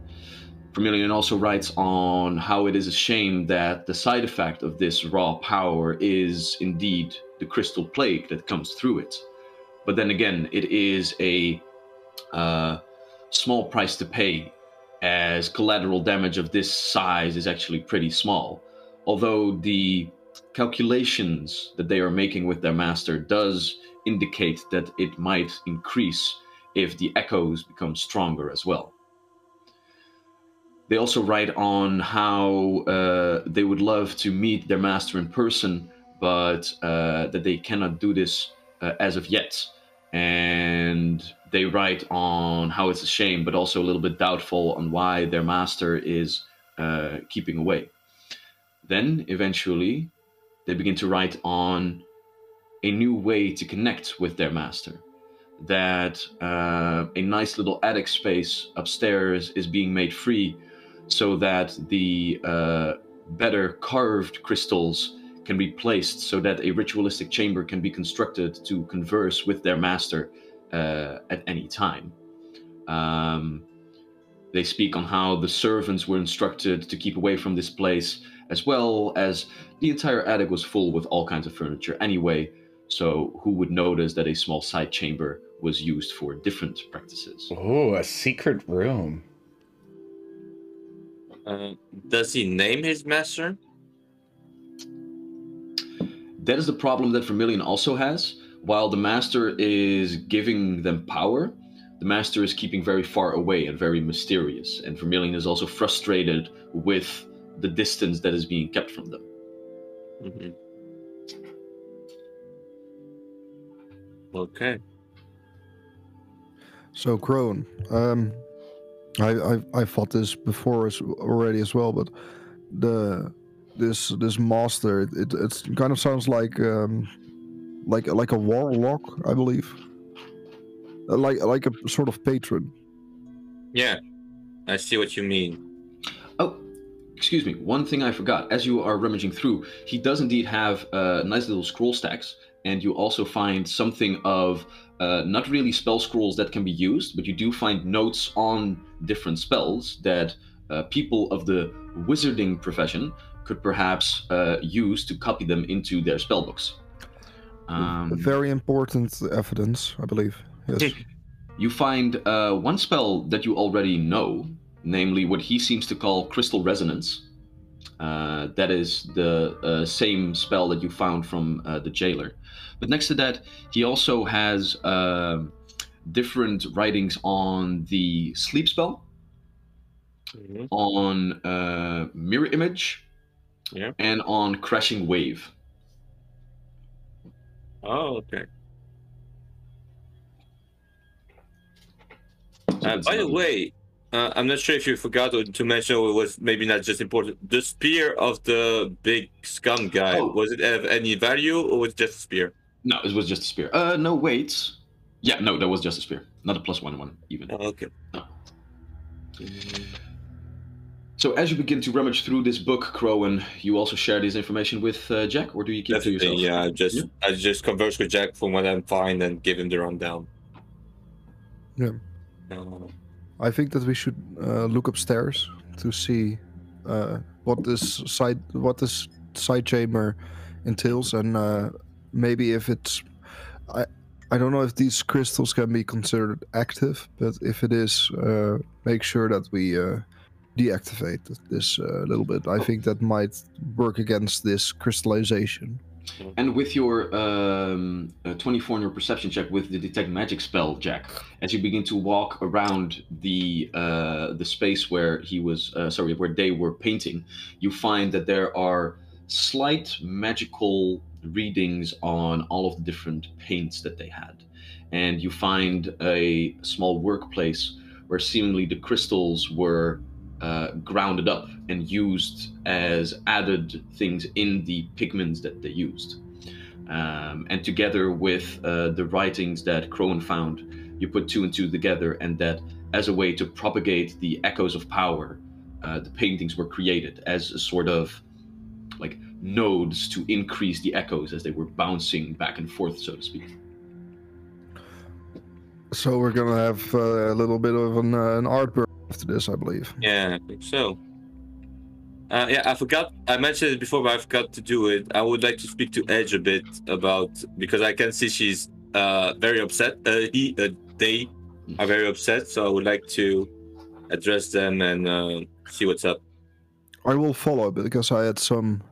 Vermilion also writes on how it is a shame that the side effect of this raw power is indeed the crystal plague that comes through it. But then again, it is a uh, small price to pay, as collateral damage of this size is actually pretty small. Although the calculations that they are making with their master does indicate that it might increase if the echoes become stronger as well. They also write on how uh, they would love to meet their master in person, but uh, that they cannot do this uh, as of yet. And they write on how it's a shame, but also a little bit doubtful on why their master is uh, keeping away. Then, eventually, they begin to write on a new way to connect with their master. That uh, a nice little attic space upstairs is being made free so that the uh, better carved crystals can be placed so that a ritualistic chamber can be constructed to converse with their master uh, at any time. Um, they speak on how the servants were instructed to keep away from this place, as well as the entire attic was full with all kinds of furniture anyway, so who would notice that a small side chamber was used for different practices? Oh, a secret room. Uh, does he name his master? That is the problem that Vermilion also has. While the master is giving them power, the master is keeping very far away and very mysterious. And Vermilion is also frustrated with the distance that is being kept from them. Mhm. Okay. So Crone, um, I, I I fought this before as, already as well, but the this this master it, it it's kind of sounds like um like like a warlock, I believe, like like a sort of patron. Yeah, I see what you mean. Oh, excuse me. One thing I forgot. As you are rummaging through, he does indeed have uh, nice little scroll stacks, and you also find something of uh, not really spell scrolls that can be used, but you do find notes on different spells that uh, people of the wizarding profession could perhaps uh, use to copy them into their spell books. Um, Very important evidence, I believe. Yes. you find uh, one spell that you already know, namely what he seems to call crystal resonance. Uh, that is the uh, same spell that you found from uh, the jailer. But next to that, he also has um different writings on the sleep spell, Mhm. on uh, mirror image, Yeah. and on crashing wave. Oh, okay. Uh, by the way, uh, I'm not sure if you forgot or to mention, or it was maybe not just important. The spear of the big scum guy Oh. was it of any value or was it just a spear? no, it was just a spear. Uh, no, wait. Yeah, no, that was just a spear, not a plus one one even. Oh, okay. No. So as you begin to rummage through this book, Crowan, you also share this information with uh, Jack, or do you keep it to Definitely, yourself? yeah. I just Yeah. I just converse with Jack from what I'm fine and give him the rundown. Yeah. Uh, I think that we should uh, look upstairs to see uh, what this side what this side chamber entails, and uh, maybe if it's I I don't know if these crystals can be considered active, but if it is, uh, make sure that we uh, deactivate this uh, a little bit. I think that might work against this crystallization. And with your um, uh, 24 on your perception check with the detect magic spell, Jack, as you begin to walk around the uh, the space where he was, uh, sorry, where they were painting, you find that there are slight magical readings on all of the different paints that they had, and you find a small workplace where seemingly the crystals were uh, grounded up and used as added things in the pigments that they used. Um, and together with uh, the writings that Crone found, you put two and two together, and that as a way to propagate the echoes of power, uh, the paintings were created as a sort of like nodes to increase the echoes as they were bouncing back and forth, so to speak. So we're gonna have uh, a little bit of an, uh, an art after this, I believe. Yeah, I think so. Uh, yeah, I forgot. I mentioned it before, but I forgot to do it. I would like to speak to Edge a bit about because I can see she's uh, very upset. Uh, he, uh, they are very upset, so I would like to address them and uh, see what's up. I will follow because I had some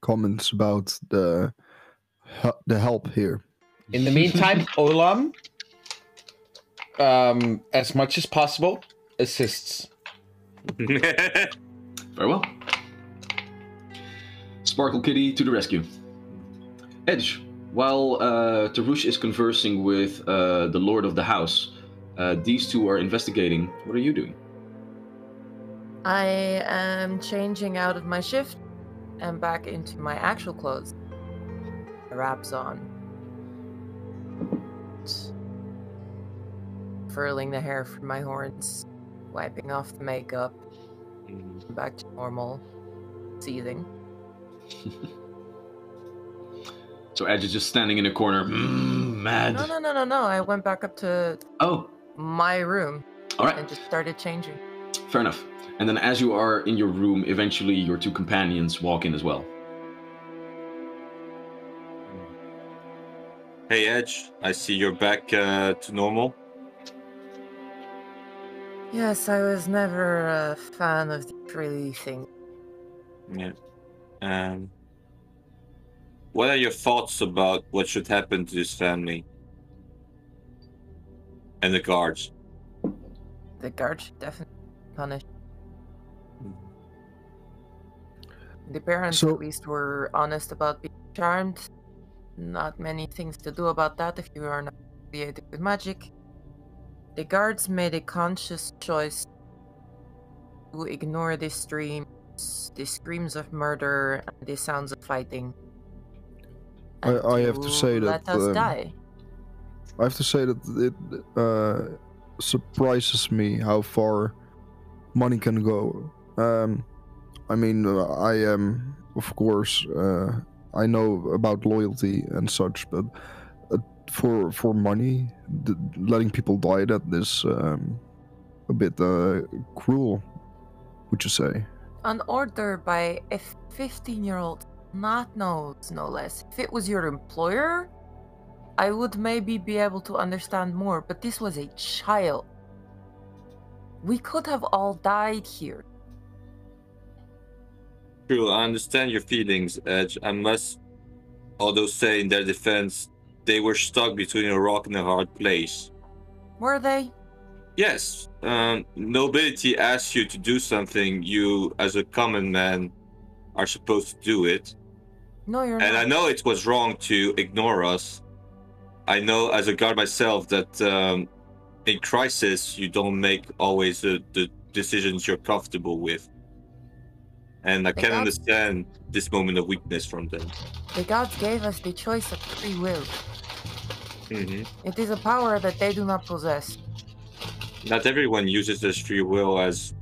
comments about the the help here. In the meantime, Olam, um, as much as possible, assists. Very well. Sparkle Kitty to the rescue. Edge, while uh, Tarush is conversing with uh, the Lord of the House, uh, these two are investigating. What are you doing? I am changing out of my shift and back into my actual clothes. The wraps on. Furling the hair from my horns, wiping off the makeup, back to normal, seething. So Edge is just standing in a corner, mm, mad. No, no, no, no, no. I went back up to Oh, my room all right. and just started changing. Fair enough. And then as you are in your room, eventually your two companions walk in as well. hey, Edge, I see you're back uh, to normal. Yes, I was never a fan of the really thing. Yeah. Um, what are your thoughts about what should happen to this family and the guards? The guards should definitely be punished. The parents So- at least were honest about being charmed. Not many things to do about that if you are not affiliated with magic. The guards made a conscious choice to ignore the streams, the screams of murder, and the sounds of fighting. I- I have to say that, let us um, die. I have to say that it uh, surprises me how far money can go. Um, I mean, uh, I am, of course, uh, I know about loyalty and such, but for for money, th- letting people die that is um, a bit uh, cruel. Would you say? An order by a 15 year old, not knows, no less. If it was your employer, I would maybe be able to understand more, but this was a child. We could have all died here. True, I understand your feelings, Edge. I must, although say in their defense, they were stuck between a rock and a hard place. Were they? Yes, um, nobility asks you to do something, you, as a common man, are supposed to do it. No, you're And I know it was wrong to ignore us. I know as a guard myself that um, in crisis you don't make always the, the decisions you're comfortable with. And I They can got- understand this moment of weakness from them. The gods gave us the choice of free will. Hmm It is a power that they do not possess. Not everyone uses their free will as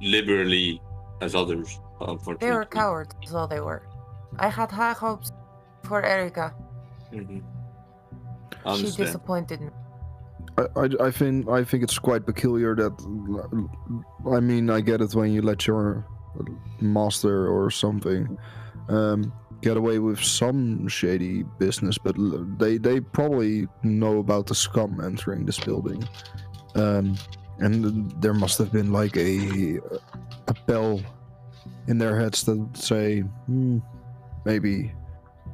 liberally as others. Unfortunately. They were cowards, is all they were. I had high hopes for Erika. Mhm. She disappointed me. I, I, I think I think it's quite peculiar that I mean I get it when you let your master or something um, get away with some shady business, but they they probably know about the scum entering this building, um, and there must have been like a a bell in their heads that say hmm, maybe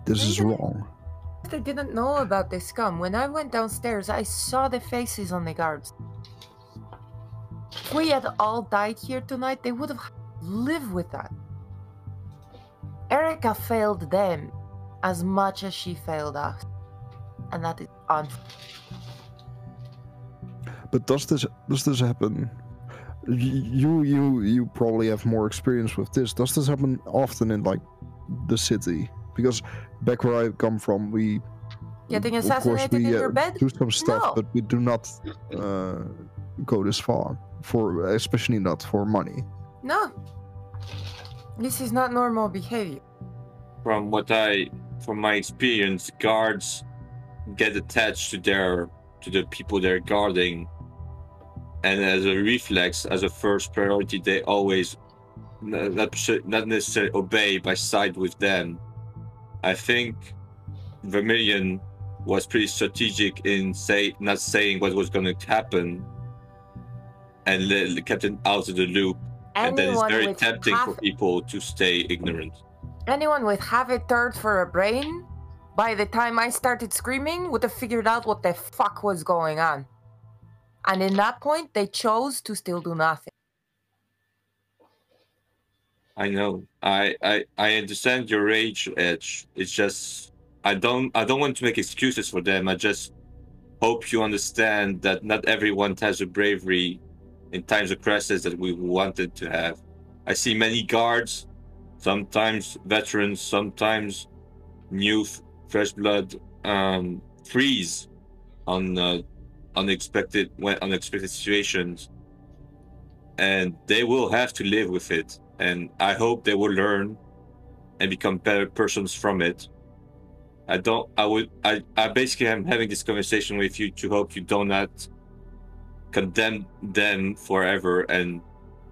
this is wrong. They didn't know about the scum. When I went downstairs, I saw the faces on the guards. If we had all died here tonight, they would have lived with that. Erica failed them as much as she failed us. And that is unfair. But does this does this happen? You you you probably have more experience with this. Does this happen often in like the city? Because back where I come from, we Getting assassinated we, in uh, your bed? do some stuff, No. but we do not uh, go this far for especially not for money. No. This is not normal behavior. from what I, from my experience, guards get attached to their to the people they're guarding and as a reflex, as a first priority, they always not not necessarily obey, but side with them. I think Vermilion was pretty strategic in say not saying what was going to happen, and kept it out of the loop. And then it's very tempting for people to stay ignorant. Anyone with half a third for a brain, by the time I started screaming, would have figured out what the fuck was going on. And in that point, they chose to still do nothing. I know. I I I understand your rage, Edge. It's just I don't I don't want to make excuses for them. I just hope you understand that not everyone has the bravery in times of crisis that we wanted to have. I see many guards, sometimes veterans, sometimes new fresh blood um, freeze on uh, unexpected when unexpected situations, and they will have to live with it. And I hope they will learn and become better persons from it. I don't. I would. I. I basically am having this conversation with you to hope you do not condemn them forever and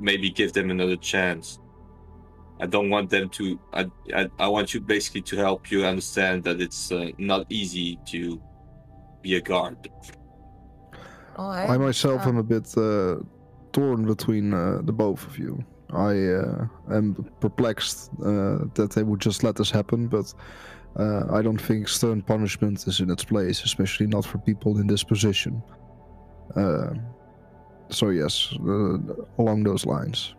maybe give them another chance. I don't want them to. I. I, I want you basically to help you understand that it's uh, not easy to be a guard. Oh, I myself uh, am a bit uh, torn between uh, the both of you. I uh, am perplexed uh, that they would just let this happen, but uh, I don't think stern punishment is in its place, especially not for people in this position. Uh, so yes, uh, along those lines.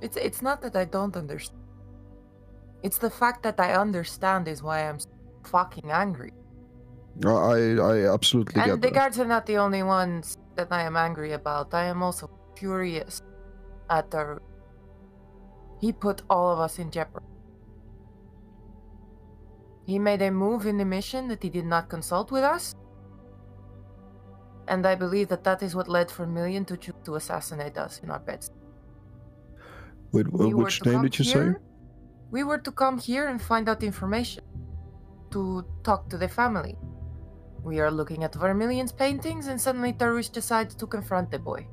It's it's not that I don't understand. It's the fact that I understand is why I'm so fucking angry. I I absolutely And get the guards are not the only ones that I am angry about. I am also furious at the. He put all of us in jeopardy. He made a move in the mission that he did not consult with us. And I believe that that is what led Vermilion to choose to assassinate us in our beds. Wait, wh- We which name did you here- We were to come here and find out information. To talk to the family. We are looking at Vermilion's paintings, and suddenly Tarush decides to confront the boy.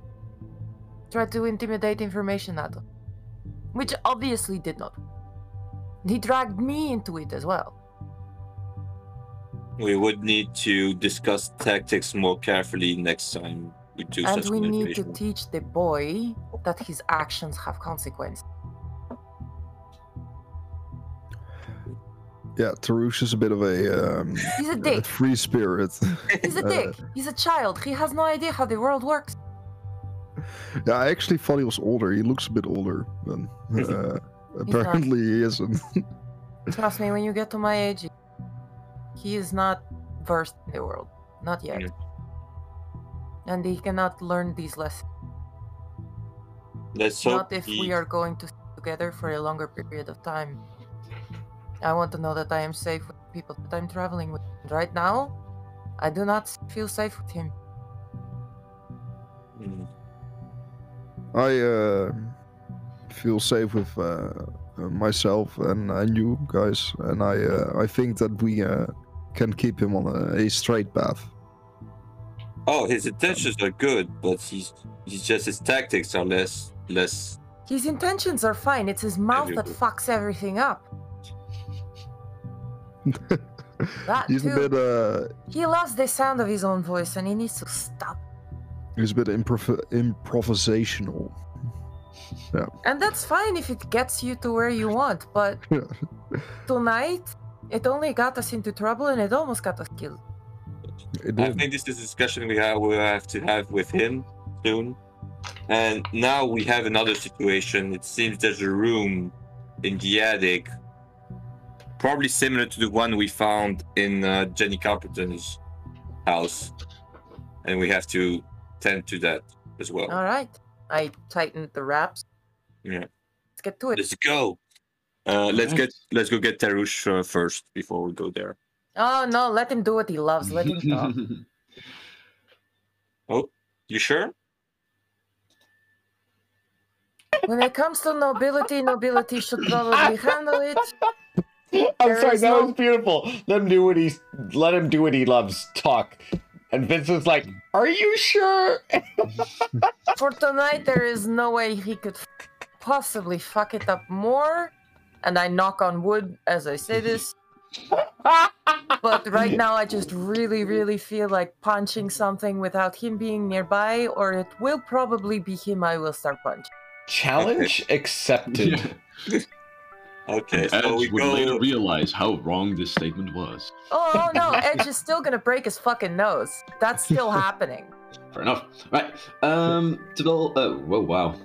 Try to intimidate information out of him. Which obviously did not. He dragged me into it as well. We would need to discuss tactics more carefully next time we do and such we need to teach the boy that his actions have consequences. Yeah, Tarush is a bit of a, um, He's a a free spirit. He's a Uh, dick. He's a child. He has no idea how the world works. Yeah, I actually thought he was older. He looks a bit older, but uh, apparently he isn't. Trust me, when you get to my age, he is not versed in the world. Not yet. Yeah. And he cannot learn these lessons. Let's Not if he- we are going to stay together for a longer period of time. I want to know that I am safe with the people that I'm traveling with. And right now, I do not feel safe with him. Mm. I uh, feel safe with uh, uh, myself and, and you guys, and I uh, I think that we uh, can keep him on a, a straight path. Oh, his intentions are good, but he's he's just his tactics are less less. His intentions are fine. It's his mouth that fucks everything up. That he's too. a bit uh, He loves the sound of his own voice and he needs to stop. he's a bit improv- improvisational. Yeah. And that's fine if it gets you to where you want, but tonight it only got us into trouble and it almost got us killed. I think this is a discussion we have we'll have to have with him soon. And now we have another situation. It seems there's a room in the attic, probably similar to the one we found in uh, Jenny Carpenter's house, and we have to tend to that as well. All right. I tightened the wraps. Yeah. Let's get to it. Let's go. Uh, let's get let's go get Tarush uh, first before we go there. Oh no, let him do what he loves. Let him talk. Oh, you sure? when it comes to nobility, nobility should probably handle it. I'm There sorry, that no- was beautiful. Let him do what he let him do what he loves. Talk. And Vince is like, Are you sure? For tonight, there is no way he could possibly fuck it up more. And I knock on wood as I say this. But right now, I just really, really feel like punching something without him being nearby, or it will probably be him I will start punching. Challenge accepted. Yeah. Okay, so Edge we would later realize how wrong this statement was. Oh, oh no, Edge is still gonna break his fucking nose. That's still happening. Fair enough. Right. Um. Terwijl. Uh, whoa. Wow.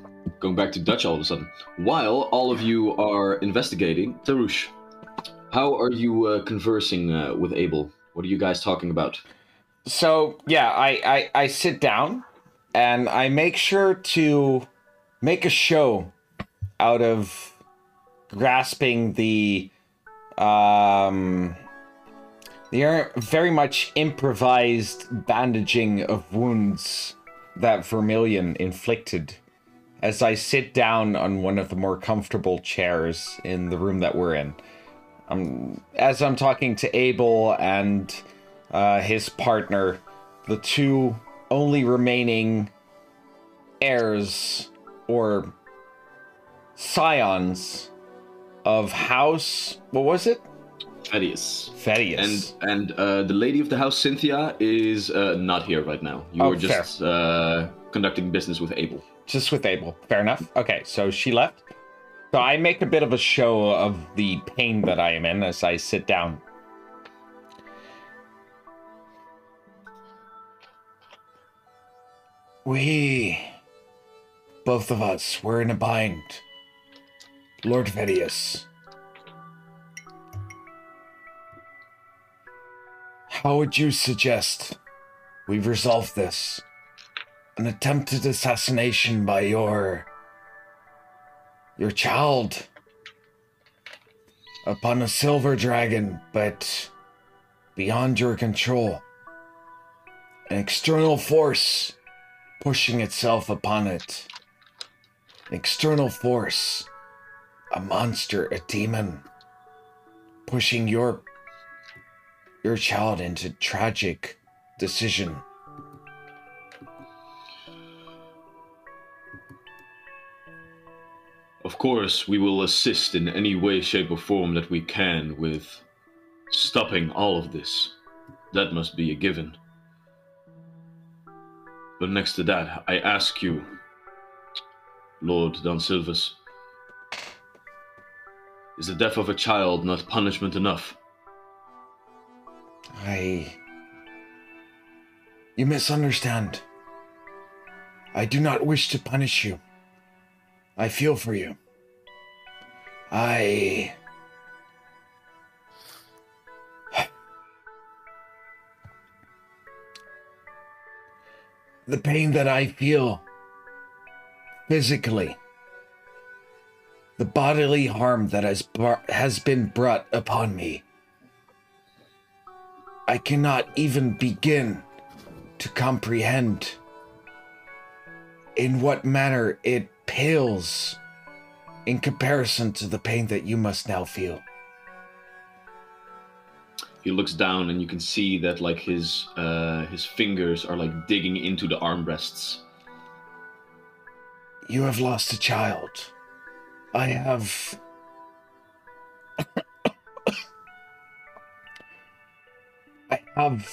Going back to Dutch all of a sudden. While all of you are investigating, Tarush, how are you uh, conversing uh, with Abel? What are you guys talking about? So yeah, I, I I sit down and I make sure to make a show out of grasping the um the er- very much improvised bandaging of wounds that Vermilion inflicted as I sit down on one of the more comfortable chairs in the room that we're in. Um, as I'm talking to Abel and uh, his partner, the two only remaining heirs or scions of House. What was it? Thaddeus. Thaddeus. And and uh, the lady of the house, Cynthia, is uh, not here right now. You Oh, were just uh, conducting business with Abel. Just with Abel. Fair enough. Okay, so she left. So I make a bit of a show of the pain that I am in as I sit down. We, both of us, were in a bind. Lord Vedius. How would you suggest we resolve this? An attempted assassination by your your child upon a silver dragon but beyond your control. An external force pushing itself upon it. An external force a monster a demon pushing your your child into tragic decision Of course, we will assist in any way, shape, or form that we can with stopping all of this. That must be a given. But next to that, I ask you, Lord Don Silvas, is the death of a child not punishment enough? I. You misunderstand. I do not wish to punish you. I feel for you. I. The pain that I feel physically, the bodily harm that has, br- has been brought upon me. I cannot even begin to comprehend in what manner it pales in comparison to the pain that you must now feel. He looks down, and you can see that like his uh, his fingers are like digging into the armrests. You have lost a child. I have. I have.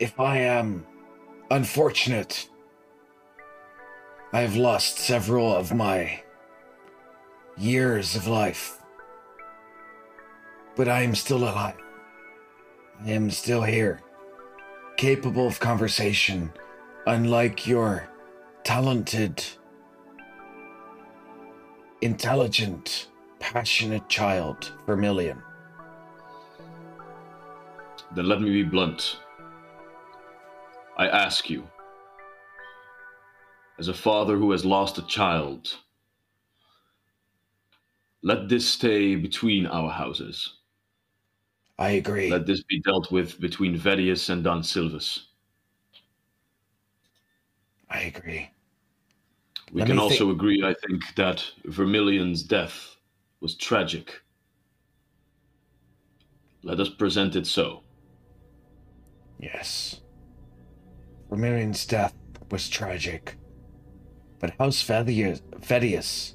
If I am unfortunate, I have lost several of my years of life. But I am still alive. I am still here, capable of conversation, unlike your talented, intelligent, passionate child, Vermilion. Then let me be blunt. I ask you, as a father who has lost a child, let this stay between our houses. I agree. Let this be dealt with between Vedius and Don Silvas. I agree. We Let can also think- agree, I think, that Vermilion's death was tragic. Let us present it so. Yes. Vermilion's death was tragic, but House Vedius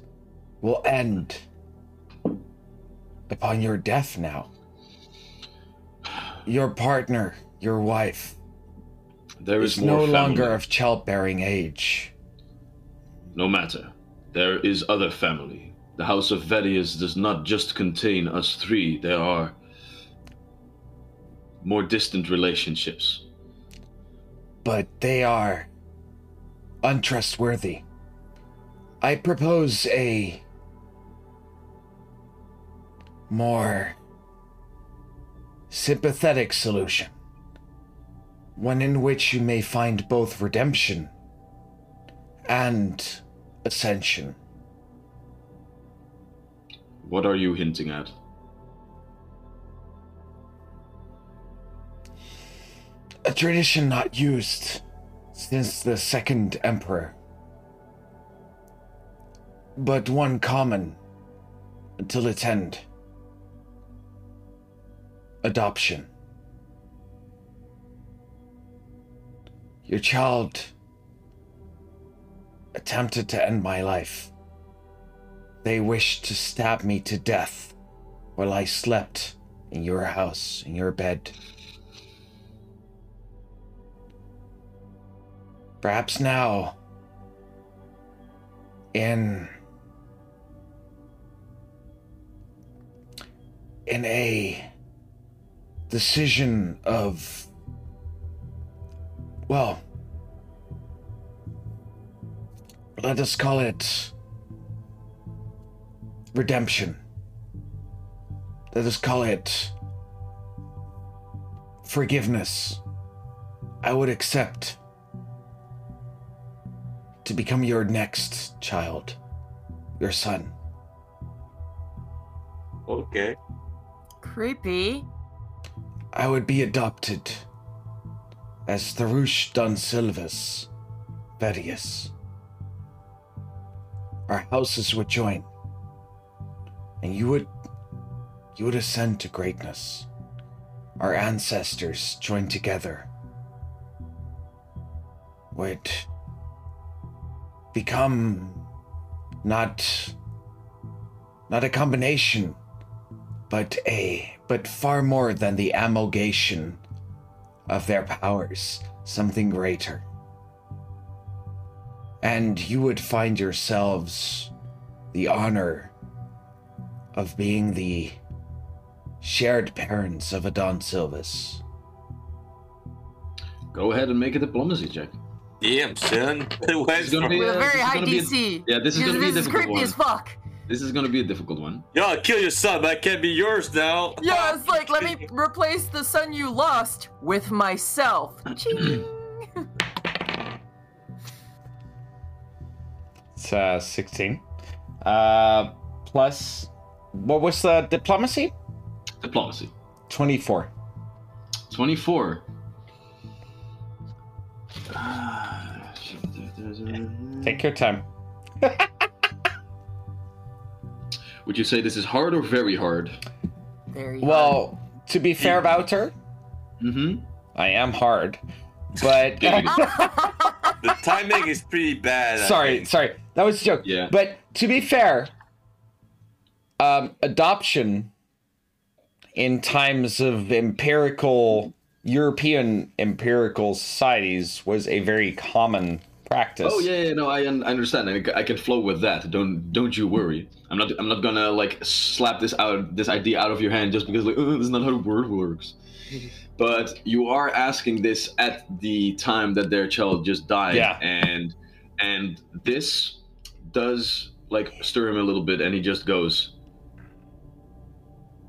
will end upon your death now. Your partner, your wife, There is is no family. longer of childbearing age. No matter. There is other family. The House of Vedius does not just contain us three. There are more distant relationships. but they are untrustworthy. I propose a more sympathetic solution, one in which you may find both redemption and ascension. What are you hinting at? A tradition not used since the second emperor, but one common until its end. Adoption. Your child attempted to end my life. They wished to stab me to death while I slept in your house, in your bed. Perhaps now, in in a decision of well, let us call it redemption. Let us call it forgiveness. I would accept to become your next child, your son. Okay. Creepy. I would be adopted as Tarush Don Silvas Vedius. Our houses would join, and you would you would ascend to greatness. Our ancestors joined together would become not not a combination but a but far more than the amalgamation of their powers something greater and you would find yourselves the honor of being the shared parents of Adon Silvas. Go ahead and make a diplomacy check. Damn, son. Went It's gonna be- With a very this high gonna be a- DC. yeah, this is gonna be a this is difficult creepy one. as fuck. This is going to be a difficult one. Yo, kill your son, that can't be yours now. Yeah, it's like let me replace the son you lost with myself. Ching. It's uh, 16. Uh, plus, what was the diplomacy? Diplomacy. 24. 24. Ah, Take your time. Would you say this is hard or very hard? Very Well, to be fair about her, Mm-hmm. I am hard, but The timing is pretty bad. Sorry, sorry, that was a joke. Yeah. But to be fair, um, adoption in times of empirical European empirical societies was a very common practice. Oh yeah, yeah, no, I, un- I understand. I, I can flow with that. Don't don't you worry. I'm not I'm not gonna like slap this out this idea out of your hand just because like oh, this is not how the word works. But you are asking this at the time that their child just died, Yeah. and and this does like stir him a little bit, and he just goes.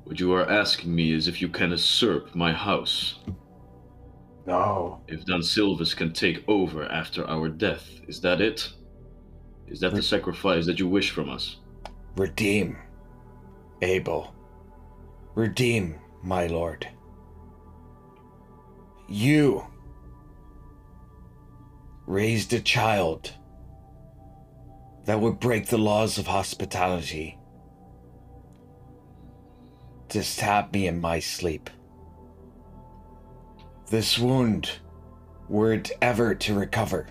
What you are asking me is if you can usurp my house. No. If Don Silvas can take over after our death, is that it? Is that the sacrifice that you wish from us? Redeem, Abel. Redeem, my lord. You raised a child that would break the laws of hospitality to stab me in my sleep. This wound, were it ever to recover,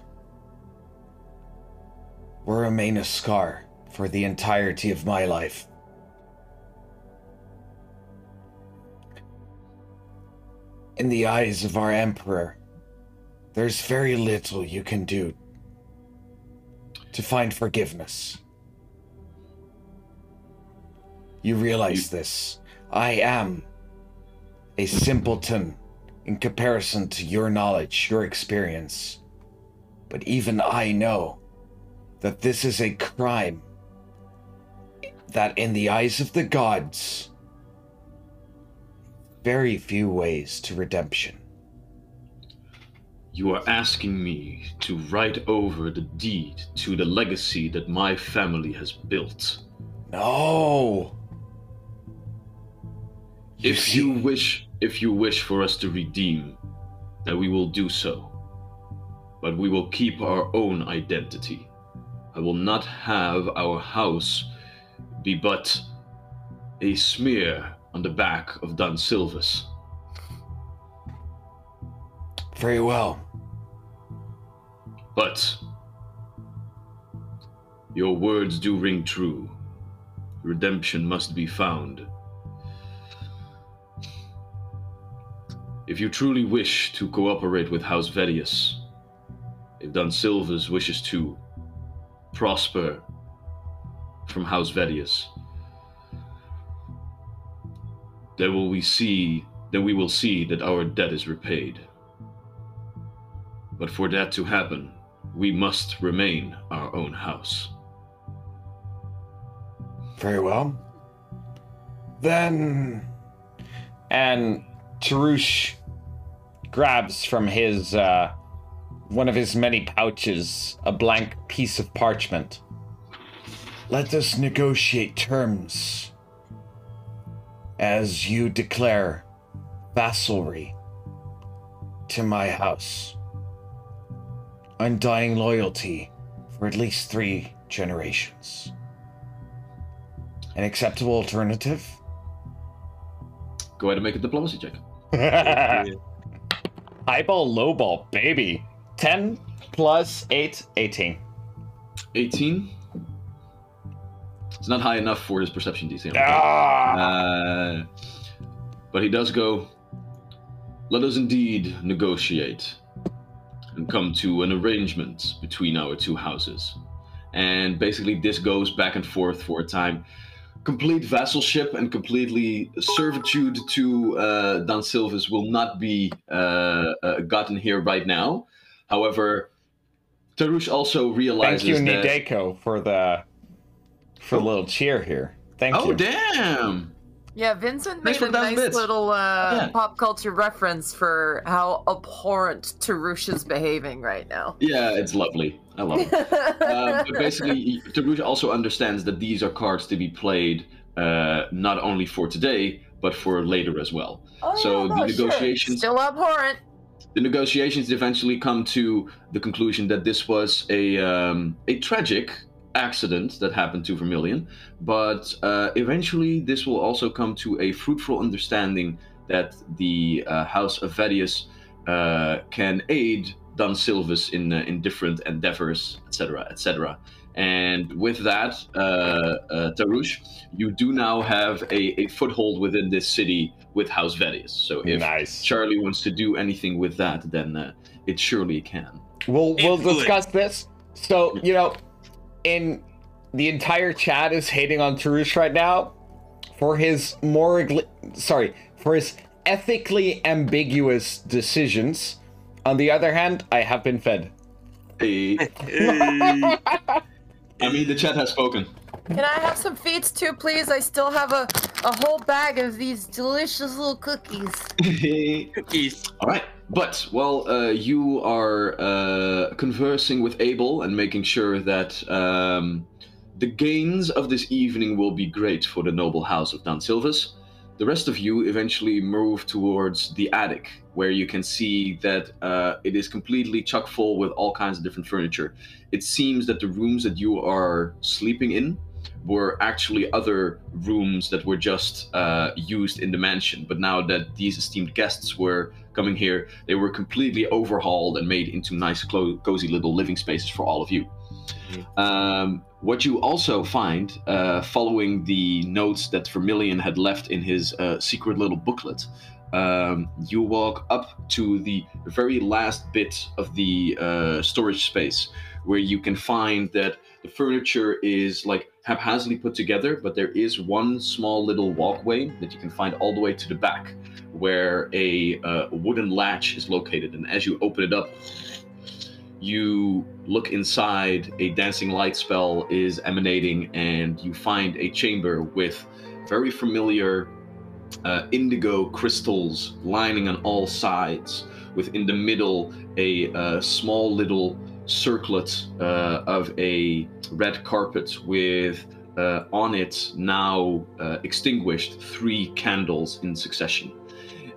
will remain a scar for the entirety of my life. In the eyes of our Emperor, there's very little you can do to find forgiveness. You realize this. I am a simpleton in comparison to your knowledge, your experience. But even I know that this is a crime that, in the eyes of the gods, very few ways to redemption. You are asking me to write over the deed to the legacy that my family has built. No! if see- you wish if you wish for us to redeem, then we will do so. But we will keep our own identity. I will not have our house be but a smear on the back of Don Silvas. Very well. But your words do ring true. Redemption must be found. If you truly wish to cooperate with House Vedius, if Don Silvas wishes to prosper from House Vedius, then will we see then we will see that our debt is repaid. But for that to happen, we must remain our own house. Very well. Then. And Tarush grabs from his, uh, one of his many pouches a blank piece of parchment. Let us negotiate terms as you declare vassalry to my house. Undying loyalty for at least three generations. An acceptable alternative? Go ahead and make a diplomacy check. Highball, lowball, baby. 10 plus 8, 18. 18. It's not high enough for his perception DC. Ah! Uh, but he does go. Let us indeed negotiate and come to an arrangement between our two houses. And basically, this goes back and forth for a time. Complete vassalship and completely servitude to uh, Don Silvas will not be uh, uh, gotten here right now. However, Tarush also realizes Thank you, that. Nideko, for the for the little cheer here. Thank Oh you. Oh, damn! Yeah, Vincent made a nice bits. little uh, Yeah. pop culture reference for how abhorrent Tarush is behaving right now. Yeah, it's lovely. I love it. uh, but basically, Tarush also understands that these are cards to be played uh, not only for today, but for later as well. Oh, so yeah, the no, sure. negotiations, Still abhorrent. the negotiations eventually come to the conclusion that this was a um, a tragic accident that happened to Vermilion, but uh, eventually this will also come to a fruitful understanding that the uh, House of Vedius uh, can aid Don Silvas in uh, in different endeavors, etc., etc. And with that, uh, uh, Tarush, you do now have a, a foothold within this city with House Vedius. So if nice. Charlie wants to do anything with that, then uh, it surely can. We'll we'll Influence. discuss this. So you know, in the entire chat is hating on Tarush right now for his more sorry for his ethically ambiguous decisions. On the other hand, I have been fed. Hey, Hey. I mean, the chat has spoken. Can I have some feeds too, please? I still have a, a whole bag of these delicious little cookies. Cookies. All right, but while uh, you are uh, conversing with Abel and making sure that um, the gains of this evening will be great for the noble house of Don Silvas, the rest of you eventually move towards the attic, where you can see that uh, it is completely chock full with all kinds of different furniture. It seems that the rooms that you are sleeping in were actually other rooms that were just uh, used in the mansion. But now that these esteemed guests were coming here, they were completely overhauled and made into nice, clo- cozy little living spaces for all of you. Um, what you also find, uh, following the notes that Vermilion had left in his uh, secret little booklet, um, you walk up to the very last bit of the uh, storage space where you can find that the furniture is like haphazardly put together, but there is one small little walkway that you can find all the way to the back where a uh, wooden latch is located. And as you open it up, you look inside, a dancing light spell is emanating, and you find a chamber with very familiar uh, indigo crystals lining on all sides, with in the middle a uh, small little circlet uh, of a red carpet with uh, on it now uh, extinguished three candles in succession.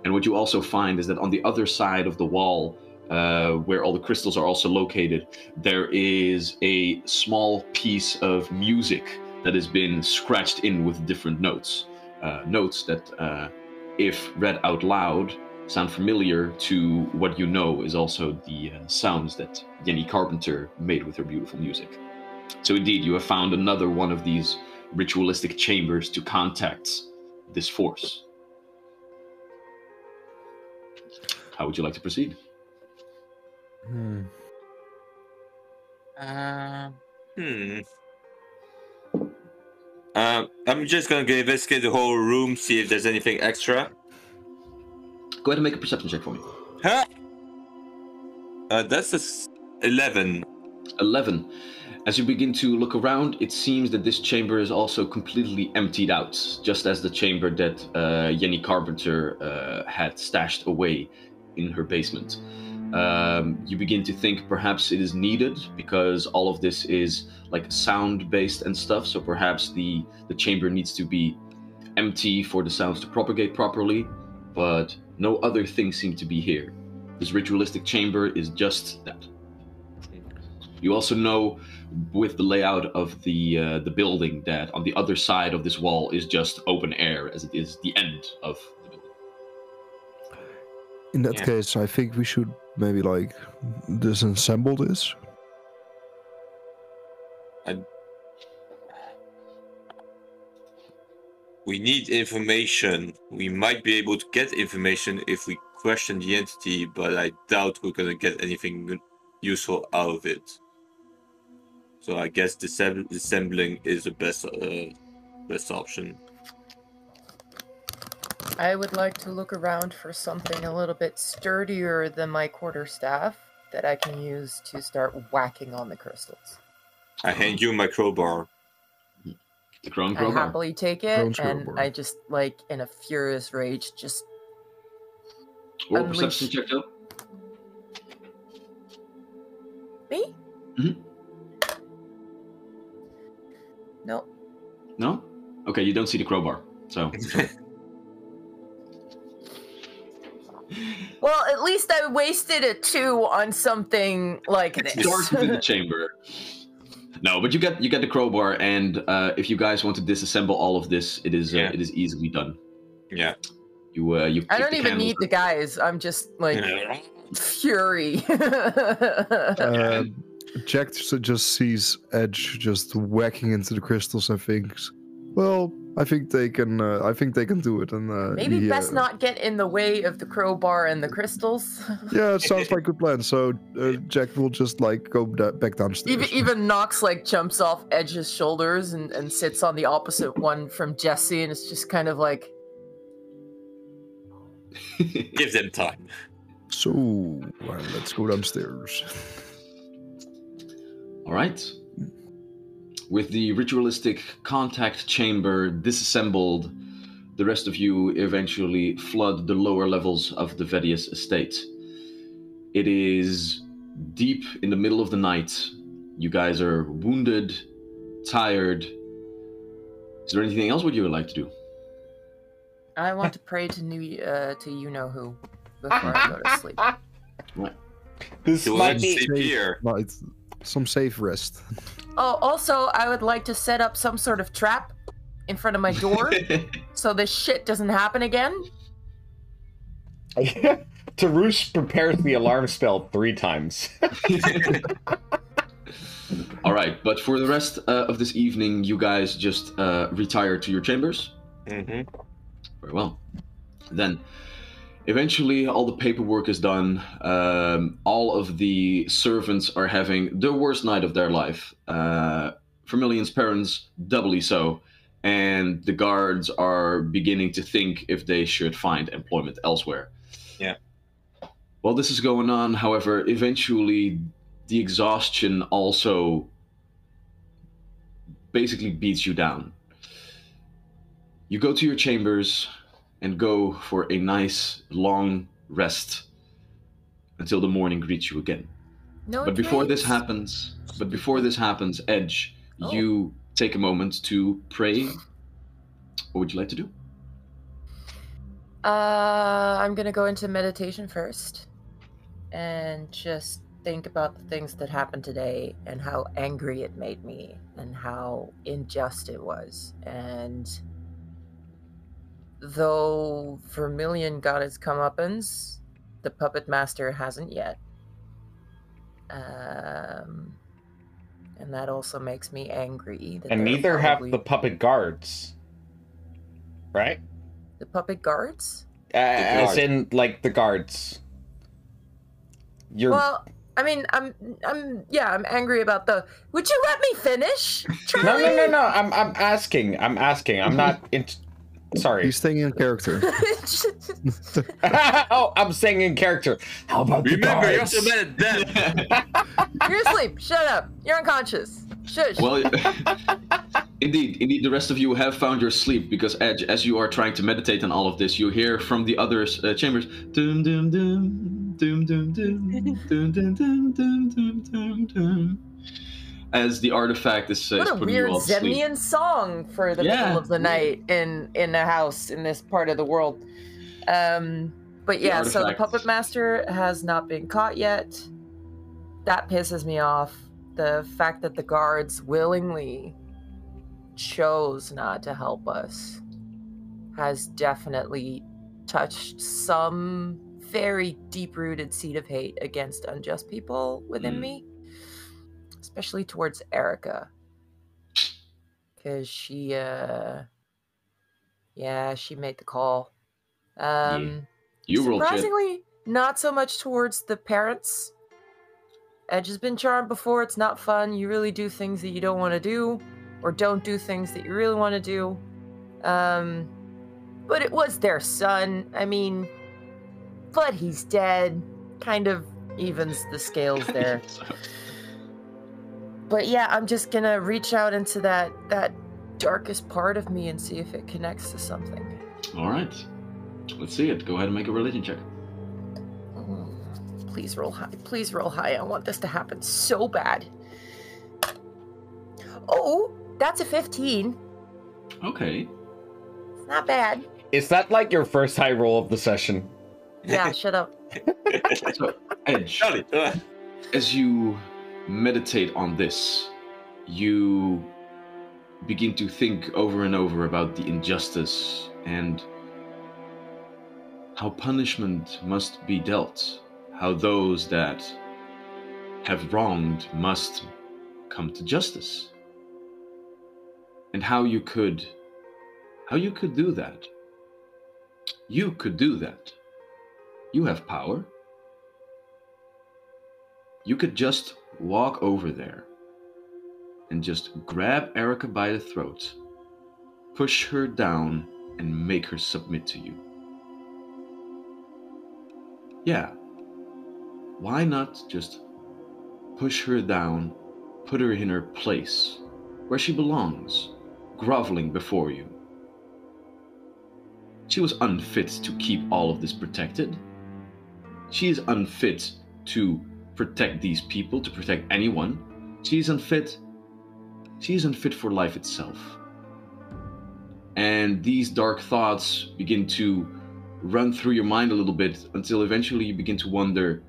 And what you also find is that on the other side of the wall, uh, where all the crystals are also located, there is a small piece of music that has been scratched in with different notes. Uh, notes that, uh, if read out loud, sound familiar to what you know is also the uh, sounds that Jenny Carpenter made with her beautiful music. So, indeed, you have found another one of these ritualistic chambers to contact this force. How would you like to proceed? Hmm. Uh, Hmm. Uh, I'm just gonna go investigate the whole room, see if there's anything extra. Go ahead and make a perception check for me. Huh? Uh, that's a s- 11. 11. As you begin to look around, it seems that this chamber is also completely emptied out, just as the chamber that uh, Jenny Carpenter uh, had stashed away in her basement. Um, you begin to think perhaps it is needed because all of this is like sound based and stuff, so perhaps the, the chamber needs to be empty for the sounds to propagate properly, but no other things seem to be here. This ritualistic chamber is just that. You also know, with the layout of the uh, the building, that on the other side of this wall is just open air, as it is the end of the building. In that Yeah. case, I think we should maybe like disassemble this. We need information. We might be able to get information if we question the entity, but I doubt we're gonna get anything useful out of it. So I guess dissembling is the best uh, best option. I would like to look around for something a little bit sturdier than my quarterstaff that I can use to start whacking on the crystals. I hand you my crowbar. The Crown I Crowbar. happily take Crone's it, and crowbar. I just like in a furious rage, just Or unleash- perception check though. me. Mhm. No, No? Okay, you don't see the crowbar. So well, at least I wasted a two on something like it's this. dark within the chamber. No, but you get you get the crowbar, and uh, if you guys want to disassemble all of this, it is uh, Yeah. it is easily done. Yeah. You uh, you. I don't even candles need the guys. I'm just like fury. Uh, Jack just sees Edge just whacking into the crystals and thinks, "Well, I think they can. Uh, I think they can do it." And uh, Maybe he, best uh, not get in the way of the crowbar and the crystals. Yeah, it sounds like a good plan. So uh, Jack will just like go da- back downstairs. even even Knox like jumps off Edge's shoulders and, and sits on the opposite one from Jesse, and it's just kind of like, Give them time. So well, let's go downstairs. All right. With the ritualistic contact chamber disassembled, the rest of you eventually flood the lower levels of the Vedius estate. It is deep in the middle of the night. You guys are wounded, tired. Is there anything else would you would like to do? I want to pray to new uh, to you know who before I go to sleep. This So might let's be sleep here. No, it's some safe rest. Oh, also, I would like to set up some sort of trap in front of my door so this shit doesn't happen again. Tarush prepares the alarm spell three times. All right, but for the rest uh, of this evening, you guys just uh, retire to your chambers. hmm Very well. Then, eventually, all the paperwork is done. Um, all of the servants are having the worst night of their life. Uh, Vermilion's parents, doubly so. And the guards are beginning to think if they should find employment elsewhere. Yeah. While this is going on, however, eventually the exhaustion also basically beats you down. You go to your chambers and go for a nice long rest until the morning greets you again. No. But before this happens, but before this happens, Edge, Oh. you take a moment to pray. What would you like to do? Uh, I'm gonna go into meditation first, and just think about the things that happened today and how angry it made me and how unjust it was. And though Vermilion got his comeuppance, the puppet master hasn't yet. Um, and that also makes me angry. That and they're neither have the puppet guards. Right? the puppet guards. Uh, as in, like, the guards. You're. Well, I mean, I'm, I'm, yeah, I'm angry about the. Would you let me finish? no, no, no, no. I'm, I'm asking. I'm asking. I'm not. In- Sorry. He's staying in character. oh, I'm saying in character. How about the Remember, you guards? also met death. You're asleep. Shut up. You're unconscious. Shush. Well, indeed, indeed, the rest of you have found your sleep because Edge, as you are trying to meditate on all of this, you hear from the other uh, chambers, doom, doom, doom, doom, doom, doom, doom, doom, doom, doom, doom, doom, doom, as the artifact is, uh, what a weird you all to sleep. Zemnian song for the Yeah. middle of the night in in a house in this part of the world. Um, but The yeah, so the puppet master has not been caught yet. That pisses me off. The fact that the guards willingly chose not to help us has definitely touched some very deep rooted seed of hate against unjust people within Mm. me, especially towards Erica. Because she, uh, yeah, she made the call. Um, You shit. surprisingly, not so much towards the parents. Edge has been charmed before. It's not fun. You really do things that you don't want to do, or don't do things that you really want to do. Um, but it was their son. I mean, but he's dead. Kind of evens the scales there. But yeah, I'm just gonna reach out into that that darkest part of me and see if it connects to something. All right. Let's see it. Go ahead and make a religion check. Oh, Please roll high. Please roll high. I want this to happen so bad. Oh, that's a 15. Okay. It's not bad. Is that like your first high roll of the session? Yeah, shut up. So, Edge, Charlie. as you meditate on this, you begin to think over and over about the injustice and how punishment must be dealt, how those that have wronged must come to justice, and how you could how you could do that. You could do that. You have power. You could just walk over there and just grab Erica by the throat, push her down, and make her submit to you. Yeah. Why not just push her down, put her in her place, where she belongs, groveling before you? She was unfit to keep all of this protected. She is unfit to protect these people, to protect anyone. She is unfit. She is unfit for life itself. And these dark thoughts begin to run through your mind a little bit until eventually you begin to wonder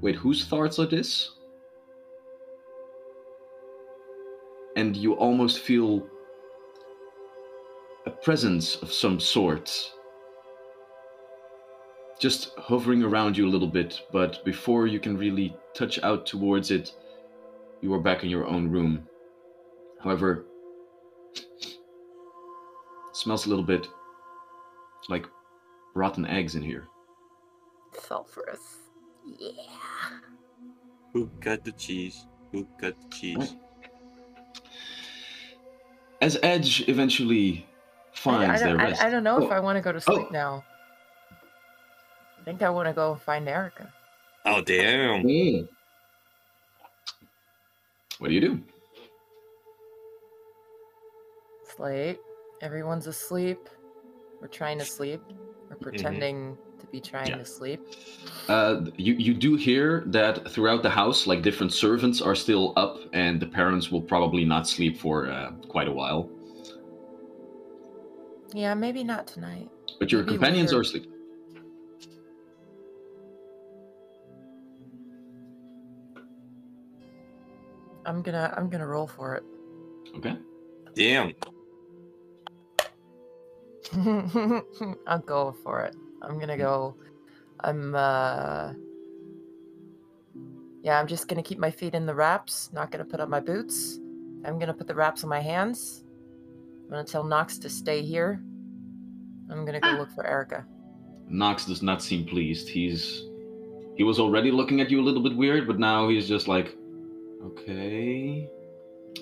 wait, whose thoughts are this? and you almost feel a presence of some sort just hovering around you a little bit, but before you can really touch out towards it, you are back in your own room. However, it smells a little bit like rotten eggs in here. Sulfurous. Yeah. Who cut the cheese? Who cut the cheese? As Edge eventually finds I, their don't, I, rest. I don't know if Oh, I want to go to sleep Oh. now. I think I want to go find Erica. Oh damn! Mm. What do you do? It's late. Everyone's asleep. We're trying to sleep. We're pretending to be trying Yeah. to sleep. Uh, you you do hear that throughout the house, like different servants are still up, and the parents will probably not sleep for uh, quite a while. Yeah, maybe not tonight. But your Maybe companions later. are asleep. I'm gonna I'm gonna roll for it. Okay. Damn! I'll go for it. I'm gonna go. I'm uh Yeah, I'm just gonna keep my feet in the wraps, not gonna put on my boots. I'm gonna put the wraps on my hands. I'm gonna tell Knox to stay here. I'm gonna go look for Erica. Knox does not seem pleased. He's he was already looking at you a little bit weird, but now he's just like, okay.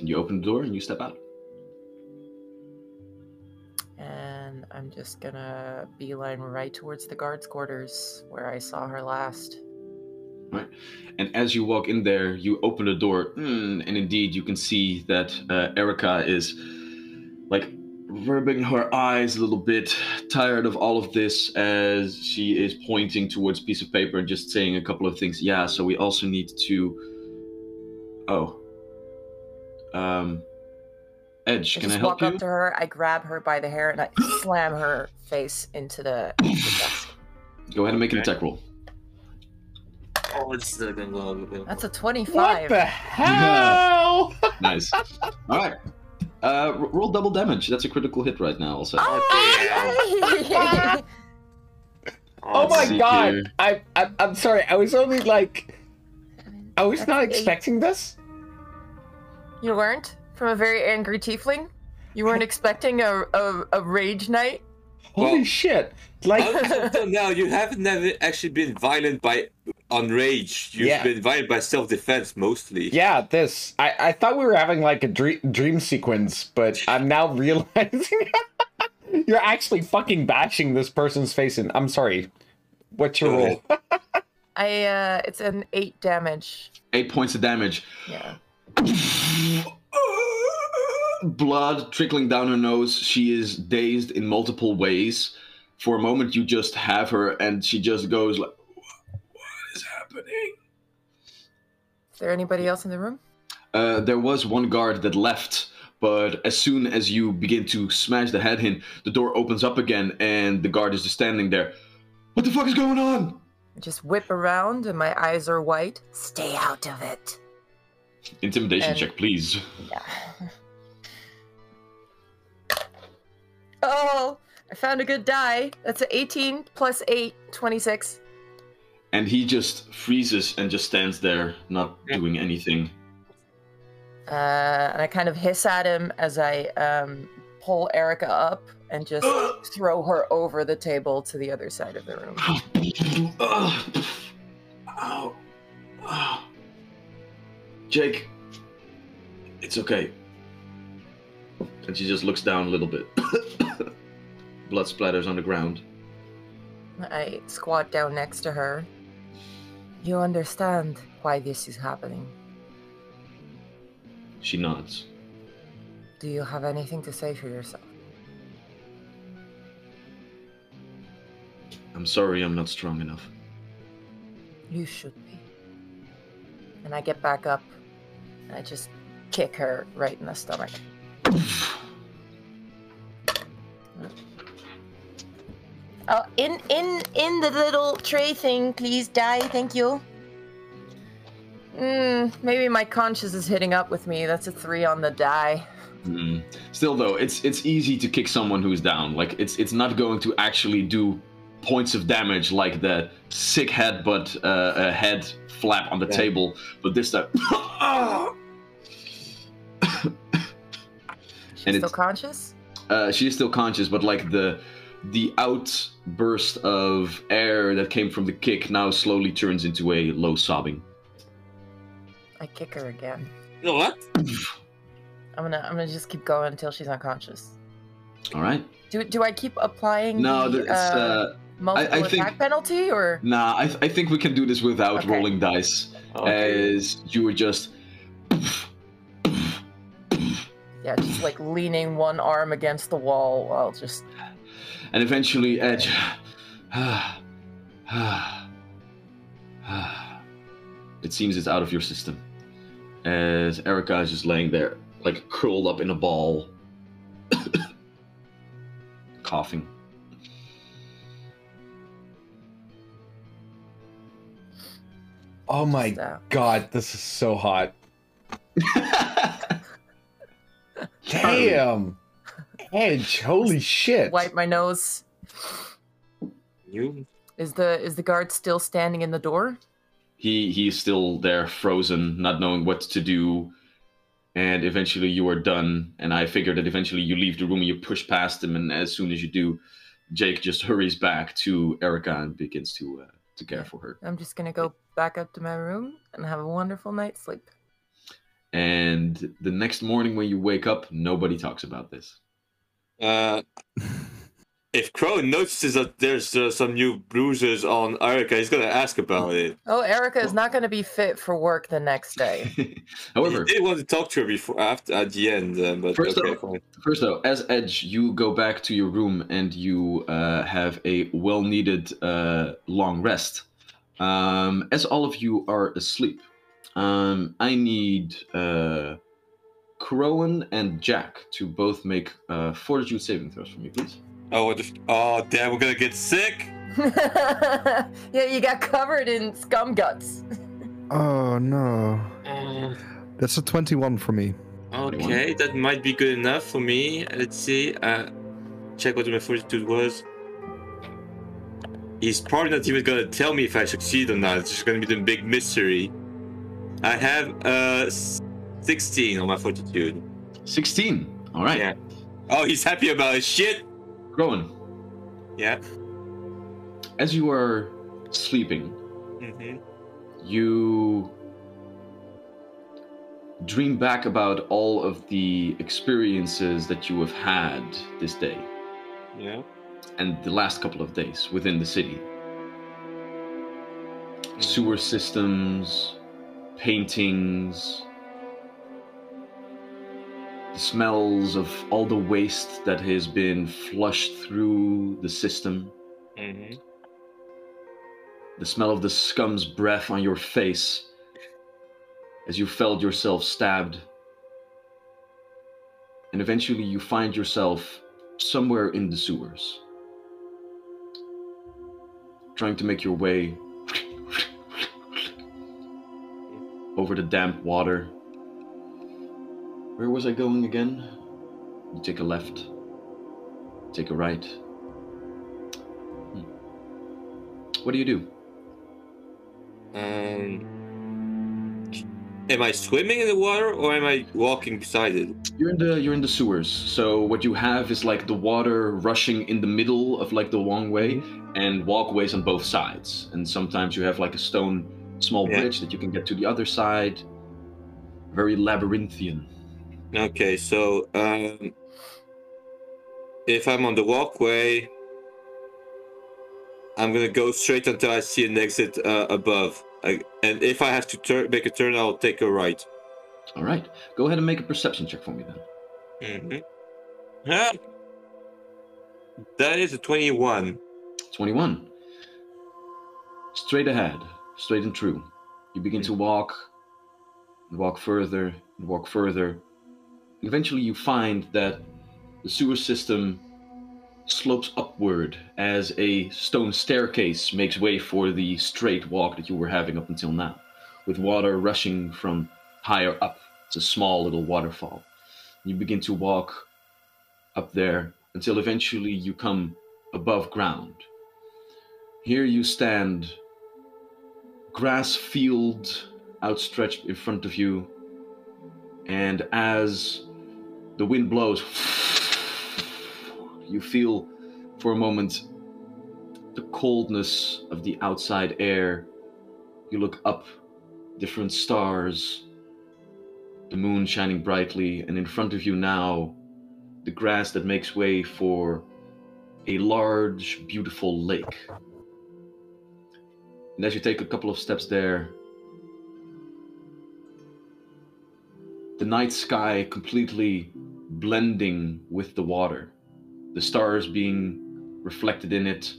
You open the door and you step out. And I'm just gonna beeline right towards the guards' quarters where I saw her last. Right. And as you walk in there, you open the door, mm, and indeed you can see that uh, Erica is like rubbing her eyes a little bit, tired of all of this, as she is pointing towards a piece of paper and just saying a couple of things. Yeah, so we also need to. Oh. Um. Edge, I can I just help walk you? up to her, I grab her by the hair, and I slam her face into the, the desk. Go ahead and make an Okay. attack roll. Oh, it's uh. That's a What 25. the hell? Nice. all right. Uh, r- roll double damage. That's a critical hit right now. Also. Ah! Oh my see god! here. I, I I'm sorry. I was only like I was That's not eight. expecting this. You weren't? From a very angry tiefling? You weren't expecting a, a, a rage night? Holy Well, shit! Like Until now, you haven't never actually been violent by on rage. You've Yeah. been violent by self-defense mostly. yeah, this I I thought we were having like a dream dream sequence, but I'm now realizing you're actually fucking bashing this person's face in. I'm sorry. What's your oh. roll? I uh it's an eight damage. Eight points of damage. Yeah. Blood trickling down her nose. She is dazed in multiple ways. For a moment, you just have her, and she just goes like, "What is happening?" Is there anybody else in the room? Uh, there was one guard that left, but as soon as you begin to smash the head in, the door opens up again, and the guard is just standing there. What the fuck is going on? I just whip around and my eyes are white. Stay out of it. Intimidation And- check, please. Yeah. Oh, I found a good die. That's an 18 plus 8, 26. And he just freezes and just stands there, not doing anything. Uh, and I kind of hiss at him as I um, pull Erica up and just throw her over the table to the other side of the room. Ow. Ow. Jake, it's okay. And she just looks down a little bit. Blood splatters on the ground. I squat down next to her. You understand why this is happening. She nods. Do you have anything to say for yourself? I'm sorry I'm not strong enough. You should be. And I get back up and I just kick her right in the stomach. Oh, in in in the little tray thing, please, die. Thank you. Mm, maybe my conscience is hitting up with me. That's a three on the die. Mm. Still, though, it's it's easy to kick someone who's down. Like it's it's not going to actually do points of damage like the sick headbutt uh, uh, head flap on the Yeah. table, but this time. She's And still it's- conscious? uh, she is still conscious, but like the the outburst of air that came from the kick now slowly turns into a low sobbing. I kick her again. You know what? I'm gonna I'm gonna just keep going until she's unconscious. All right. Do do I keep applying No, the it's uh, multiple I attack think- penalty or nah. I, th- I think we can do this without Okay. rolling dice, oh, as you were just. yeah, just like leaning one arm against the wall while just And eventually, Edge. it seems it's out of your system. As Erica is just laying there, like curled up in a ball, coughing. Oh my stab. god, this is so hot. Damn. Edge, holy shit. wipe my nose. You? Is the is the guard still standing in the door? he he's still there, frozen, not knowing what to do. And eventually, you are done. And I figure that eventually you leave the room and you push past him. And as soon as you do, Jake just hurries back to Erica and begins to uh, to care for her. I'm just gonna go back up to my room and have a wonderful night's sleep. And the next morning when you wake up, nobody talks about this. Uh, if Crow notices that there's uh, some new bruises on Erica, he's gonna ask about it. Oh, Erica is not gonna be fit for work the next day. However, he did want to talk to her before, after, at the end, uh, but First okay, off- fine. First, though, as Edge, you go back to your room and you uh, have a well needed uh, long rest. Um, as all of you are asleep, um, I need uh, Crowan and Jack to both make uh, fortitude saving throws for me, please. Oh, what the f- oh, damn, we're gonna get sick. yeah, you got covered in scum guts. Oh no. Uh, That's a 21 for me. okay, that might be good enough for me. Let's see. Uh, check what my fortitude was. He's probably not even gonna tell me if I succeed or not. It's just gonna be the big mystery. I have uh 16 on my fortitude. 16. All right. Yeah. Oh, he's happy about his shit. Crowan, Yeah. as you are sleeping, Mm-hmm. you dream back about all of the experiences that you have had this day Yeah. and the last couple of days within the city sewer systems paintings smells of all the waste that has been flushed through the system Mm-hmm. the smell of the scum's breath on your face as you felt yourself stabbed. And eventually you find yourself somewhere in the sewers, trying to make your way over the damp water. Where was I going again? You take a left, take a right. Hmm. What do you do? Um. Am I swimming in the water or am I walking beside it? You're in the you're in the sewers. So what you have is like the water rushing in the middle of like the long way and walkways on both sides. And sometimes you have like a stone small Yeah. bridge that you can get to the other side. Very labyrinthian. Okay, so um, if I'm on the walkway, I'm gonna go straight until I see an exit uh, above. I, and if I have to turn, make a turn, I'll take a right. All right. Go ahead and make a perception check for me then. Mm-hmm. Ah, that is a 21. 21. Straight ahead, straight and true. You begin to walk, and walk further, and walk further. Eventually, you find that the sewer system slopes upward as a stone staircase makes way for the straight walk that you were having up until now. with water rushing from higher up. It's a small little waterfall. You begin to walk up there until eventually you come above ground. Here you stand, grass field outstretched in front of you, and as the wind blows, you feel for a moment the coldness of the outside air. You look up, different stars, the moon shining brightly, and in front of you now, the grass that makes way for a large, beautiful lake. And as you take a couple of steps there, the night sky completely blending with the water, the stars being reflected in it,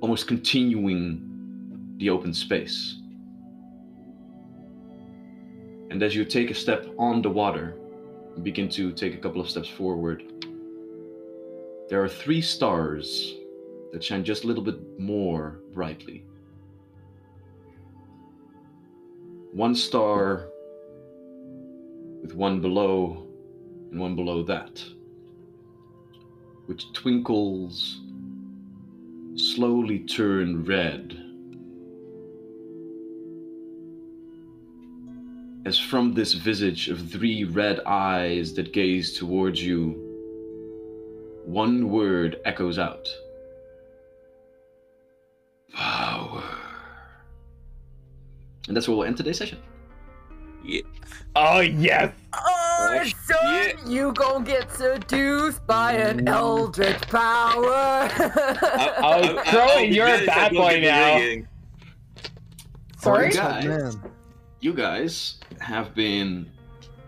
almost continuing the open space. And as you take a step on the water, begin to take a couple of steps forward, there are three stars that shine just a little bit more brightly. One star with one below and one below that, which twinkles, slowly turn red. As from this visage of three red eyes that gaze towards you, one word echoes out Power. And that's where we'll end today's session. Yeah. Oh yes. Oh, son, yeah. you gon' get seduced by an eldritch power. Oh, Crowley, you're a bad boy now. Sorry? You guys, man. you guys have been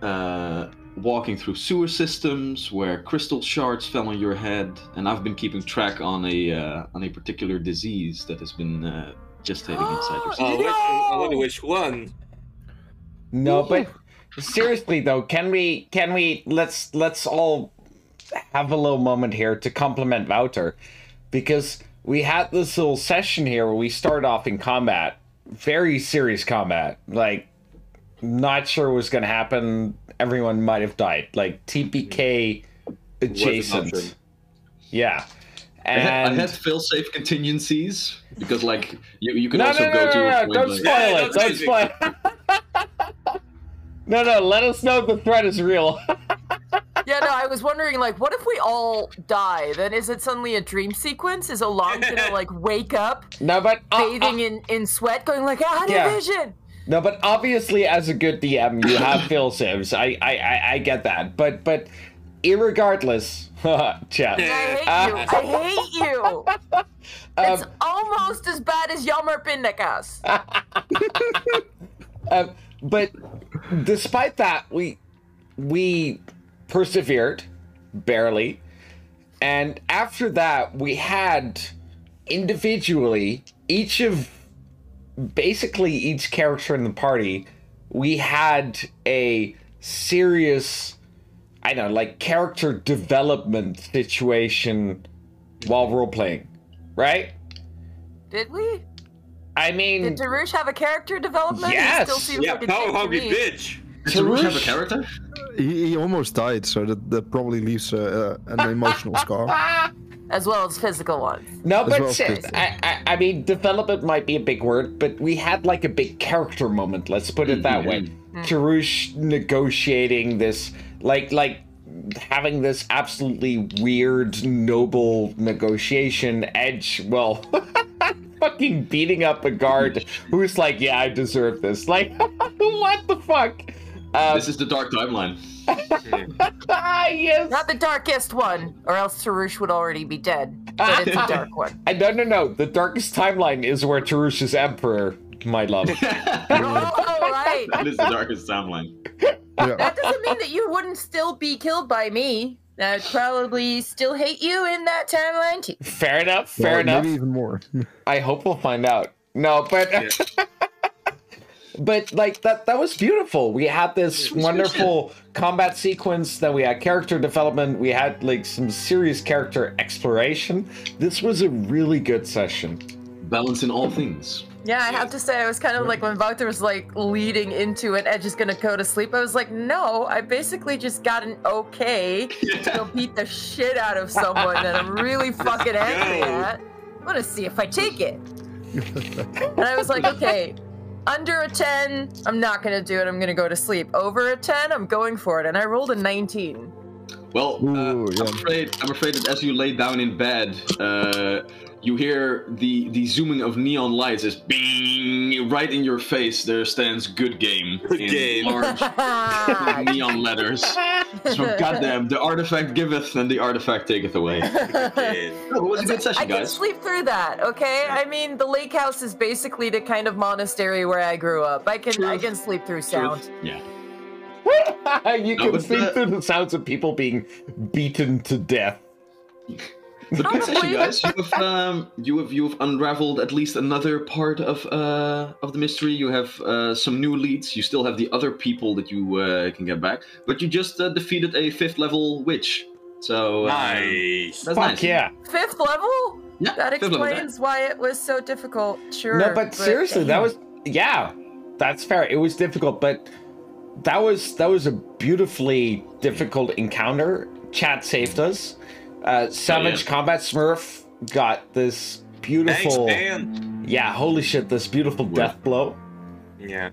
uh, walking through sewer systems where crystal shards fell on your head, and I've been keeping track on a uh, on a particular disease that has been uh, gestating inside your Oh, system. which, I wonder which one. No, but seriously though, can we can we let's let's all have a little moment here to compliment Wouter because we had this little session here where we start off in combat, very serious combat, like not sure what's gonna happen. Everyone might have died, like TPK adjacent. option. Yeah. I had, I And had fail-safe contingencies because, like, you, you can no, also no, go no, to no, a no, don't spoil it. don't Don't spoil. No, no, let us know the threat is real. yeah, no, I was wondering, like, what if we all die? Then is it suddenly a dream sequence? Is Alon gonna, like, wake up, no, but uh, uh, bathing in, in sweat, going, like, I had Yeah. a vision? No, but obviously, as a good DM, you have fail saves. I, I, I, I get that. But, but, irregardless, chat. I hate Uh, you. I hate you. It's Um, almost as bad as Yamar Pindakas. um, but despite that, we, we persevered, barely, and after that, we had individually each of basically each character in the party, we had a serious, I don't know, like character development situation while role playing, right? Did we? I mean, Did Tarush have a character development? Yes. He still seems Yeah, like a power dick to hungry bitch. Does Sarush have a character? Uh, he, he almost died, so that, that probably leaves uh, uh an emotional scar. As well as physical ones. no, but well as. I, I, I mean, development might be a big word, but we had like a big character moment. Let's put it that mm-hmm. way. Tarush negotiating this, like, like having this absolutely weird, noble negotiation. Edge, well, fucking beating up a guard who's like, "Yeah, I deserve this." Like, what the fuck? Um, This is the dark timeline. yes. Not the darkest one, or else Tarush would already be dead. But it's a dark one. I no no no. The darkest timeline is where Tarush is emperor, my love. Oh, right. that is the darkest timeline. Yeah. That doesn't mean that you wouldn't still be killed by me. I'd probably still hate you in that timeline too. Fair enough. Fair Well, enough. Maybe even more. I hope we'll find out. No, but but like that that was beautiful. We had this wonderful combat sequence, then we had character development, we had like some serious character exploration. This was a really good session. Balance in all things. Yeah, I have to say, I was kind of like when Wouter was like leading into it, Edge is gonna go to sleep. I was like, no, I basically just got an okay to go beat the shit out of someone that I'm really fucking angry at. I'm gonna see if I take it. and I was like, okay, under a 10, I'm not gonna do it. I'm gonna go to sleep. Over a 10, I'm going for it. And I rolled a 19. Well, uh, Ooh, yeah. I'm afraid I'm afraid that as you lay down in bed, uh, you hear the the zooming of neon lights is bing right in your face. There stands "Good Game" Good in game. large neon letters. So goddamn, the artifact giveth and the artifact taketh away. Yeah. Oh, no, it was a good session, I session, can guys. sleep through that, okay? I mean, the lake house is basically the kind of monastery where I grew up. I can I can sleep through sound. Truth. Yeah. you No, can sleep the- through the sounds of people being beaten to death. But good session, guys. You have um, you have you have unraveled at least another part of uh of the mystery. You have uh, some new leads. You still have the other people that you uh, can get back, but you just uh, defeated a fifth level witch. So uh, Nice. That's Fuck nice. yeah. Fifth level? Yeah, That fifth level, explains why it was so difficult. Sure. No, but seriously, that was yeah, that's fair. It was difficult, but that was that was a beautifully difficult encounter. Chat saved us. Uh, Savage yeah. Combat Smurf got this Thanks, beautiful. man. Yeah, holy shit, this beautiful Yeah. death blow. Yeah.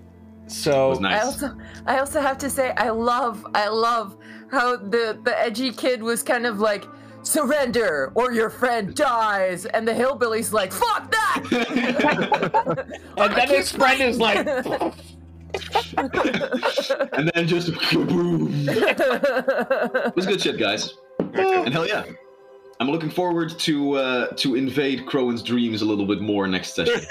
So nice. I also I also have to say I love I love how the the edgy kid was kind of like surrender or your friend dies and the hillbilly's like fuck that and then his friend is like, and then just boom. It was good shit, guys. And hell yeah. I'm looking forward to uh, to invade Crowan's dreams a little bit more next session.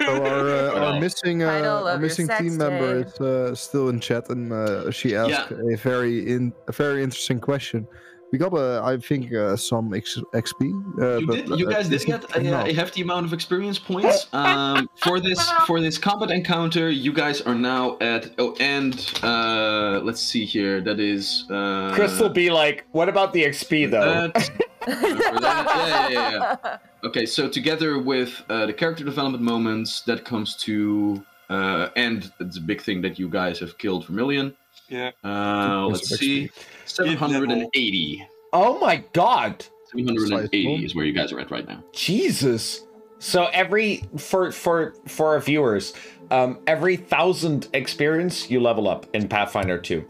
So our, uh, Well. our missing uh, our missing sex team member tape. is uh, still in chat, and uh, she asked a very in a very interesting question. We got, uh, I think, uh, some X- XP. Uh, you but, did. You uh, guys did get a, a, hefty amount of experience points um, for this for this combat encounter. You guys are now at oh, and uh, let's see here. That is uh, Chris will be like, what about the XP though? yeah, yeah, yeah, okay, so together with the character development moments, that comes to and it's a big thing that you guys have killed Vermilion. Yeah. let's see. XP. 780. Oh my god. 780 is where you guys are at right now. Jesus. So every for for for our viewers, um, every thousand experience you level up in Pathfinder 2.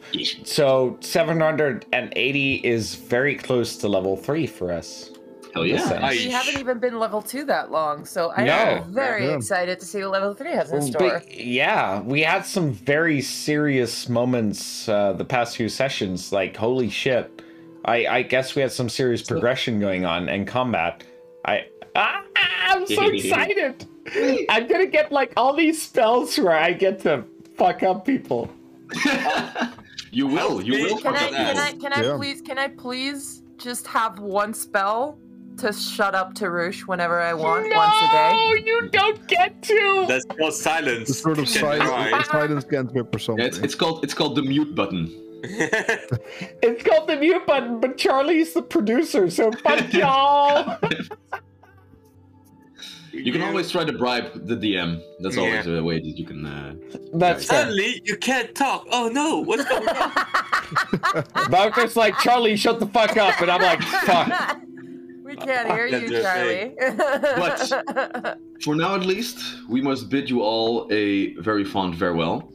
So 780 is very close to level three for us. Hell yeah. Listen. Nice. we haven't even been level two that long so i'm very Yeah. excited to see what level three has in Well, store but yeah, we had some very serious moments uh, the past few sessions. Like, holy shit! I I guess we had some serious progression going on in combat. I ah, I'm so excited. I'm gonna get like all these spells where I get to fuck up people. you will. You will. can i fuck up can i people. can i Yeah. please can i please just have one spell to shut up Tarush whenever i want no, once a day No, you don't get to. That's called silence. The sort of Can silence, try. silence cantrip or something. Yeah, it's, it's called it's called the mute button. It's called the mute button, but Charlie's the producer, so fuck y'all. You can always try to bribe the DM. That's Yeah. always a way that you can. Uh... That's. Suddenly, you can't talk. Oh no, what's going on? Bowker's like, Charlie, shut the fuck up, and I'm like, fuck. We can't hear you charlie But- For now, at least, we must bid you all a very fond farewell.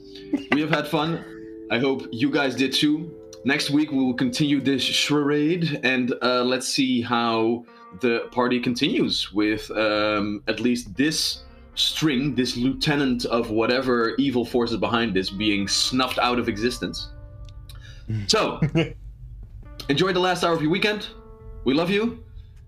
We have had fun. I hope you guys did too. Next week, we will continue this charade, and uh, let's see how the party continues with um, at least this string, this lieutenant of whatever evil forces behind this, being snuffed out of existence. So, enjoy the last hour of your weekend. We love you,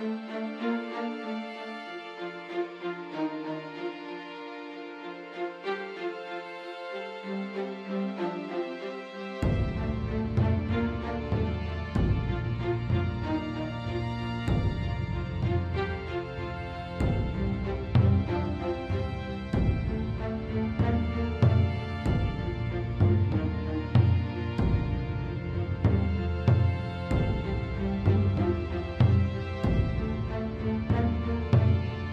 Bye. Bye.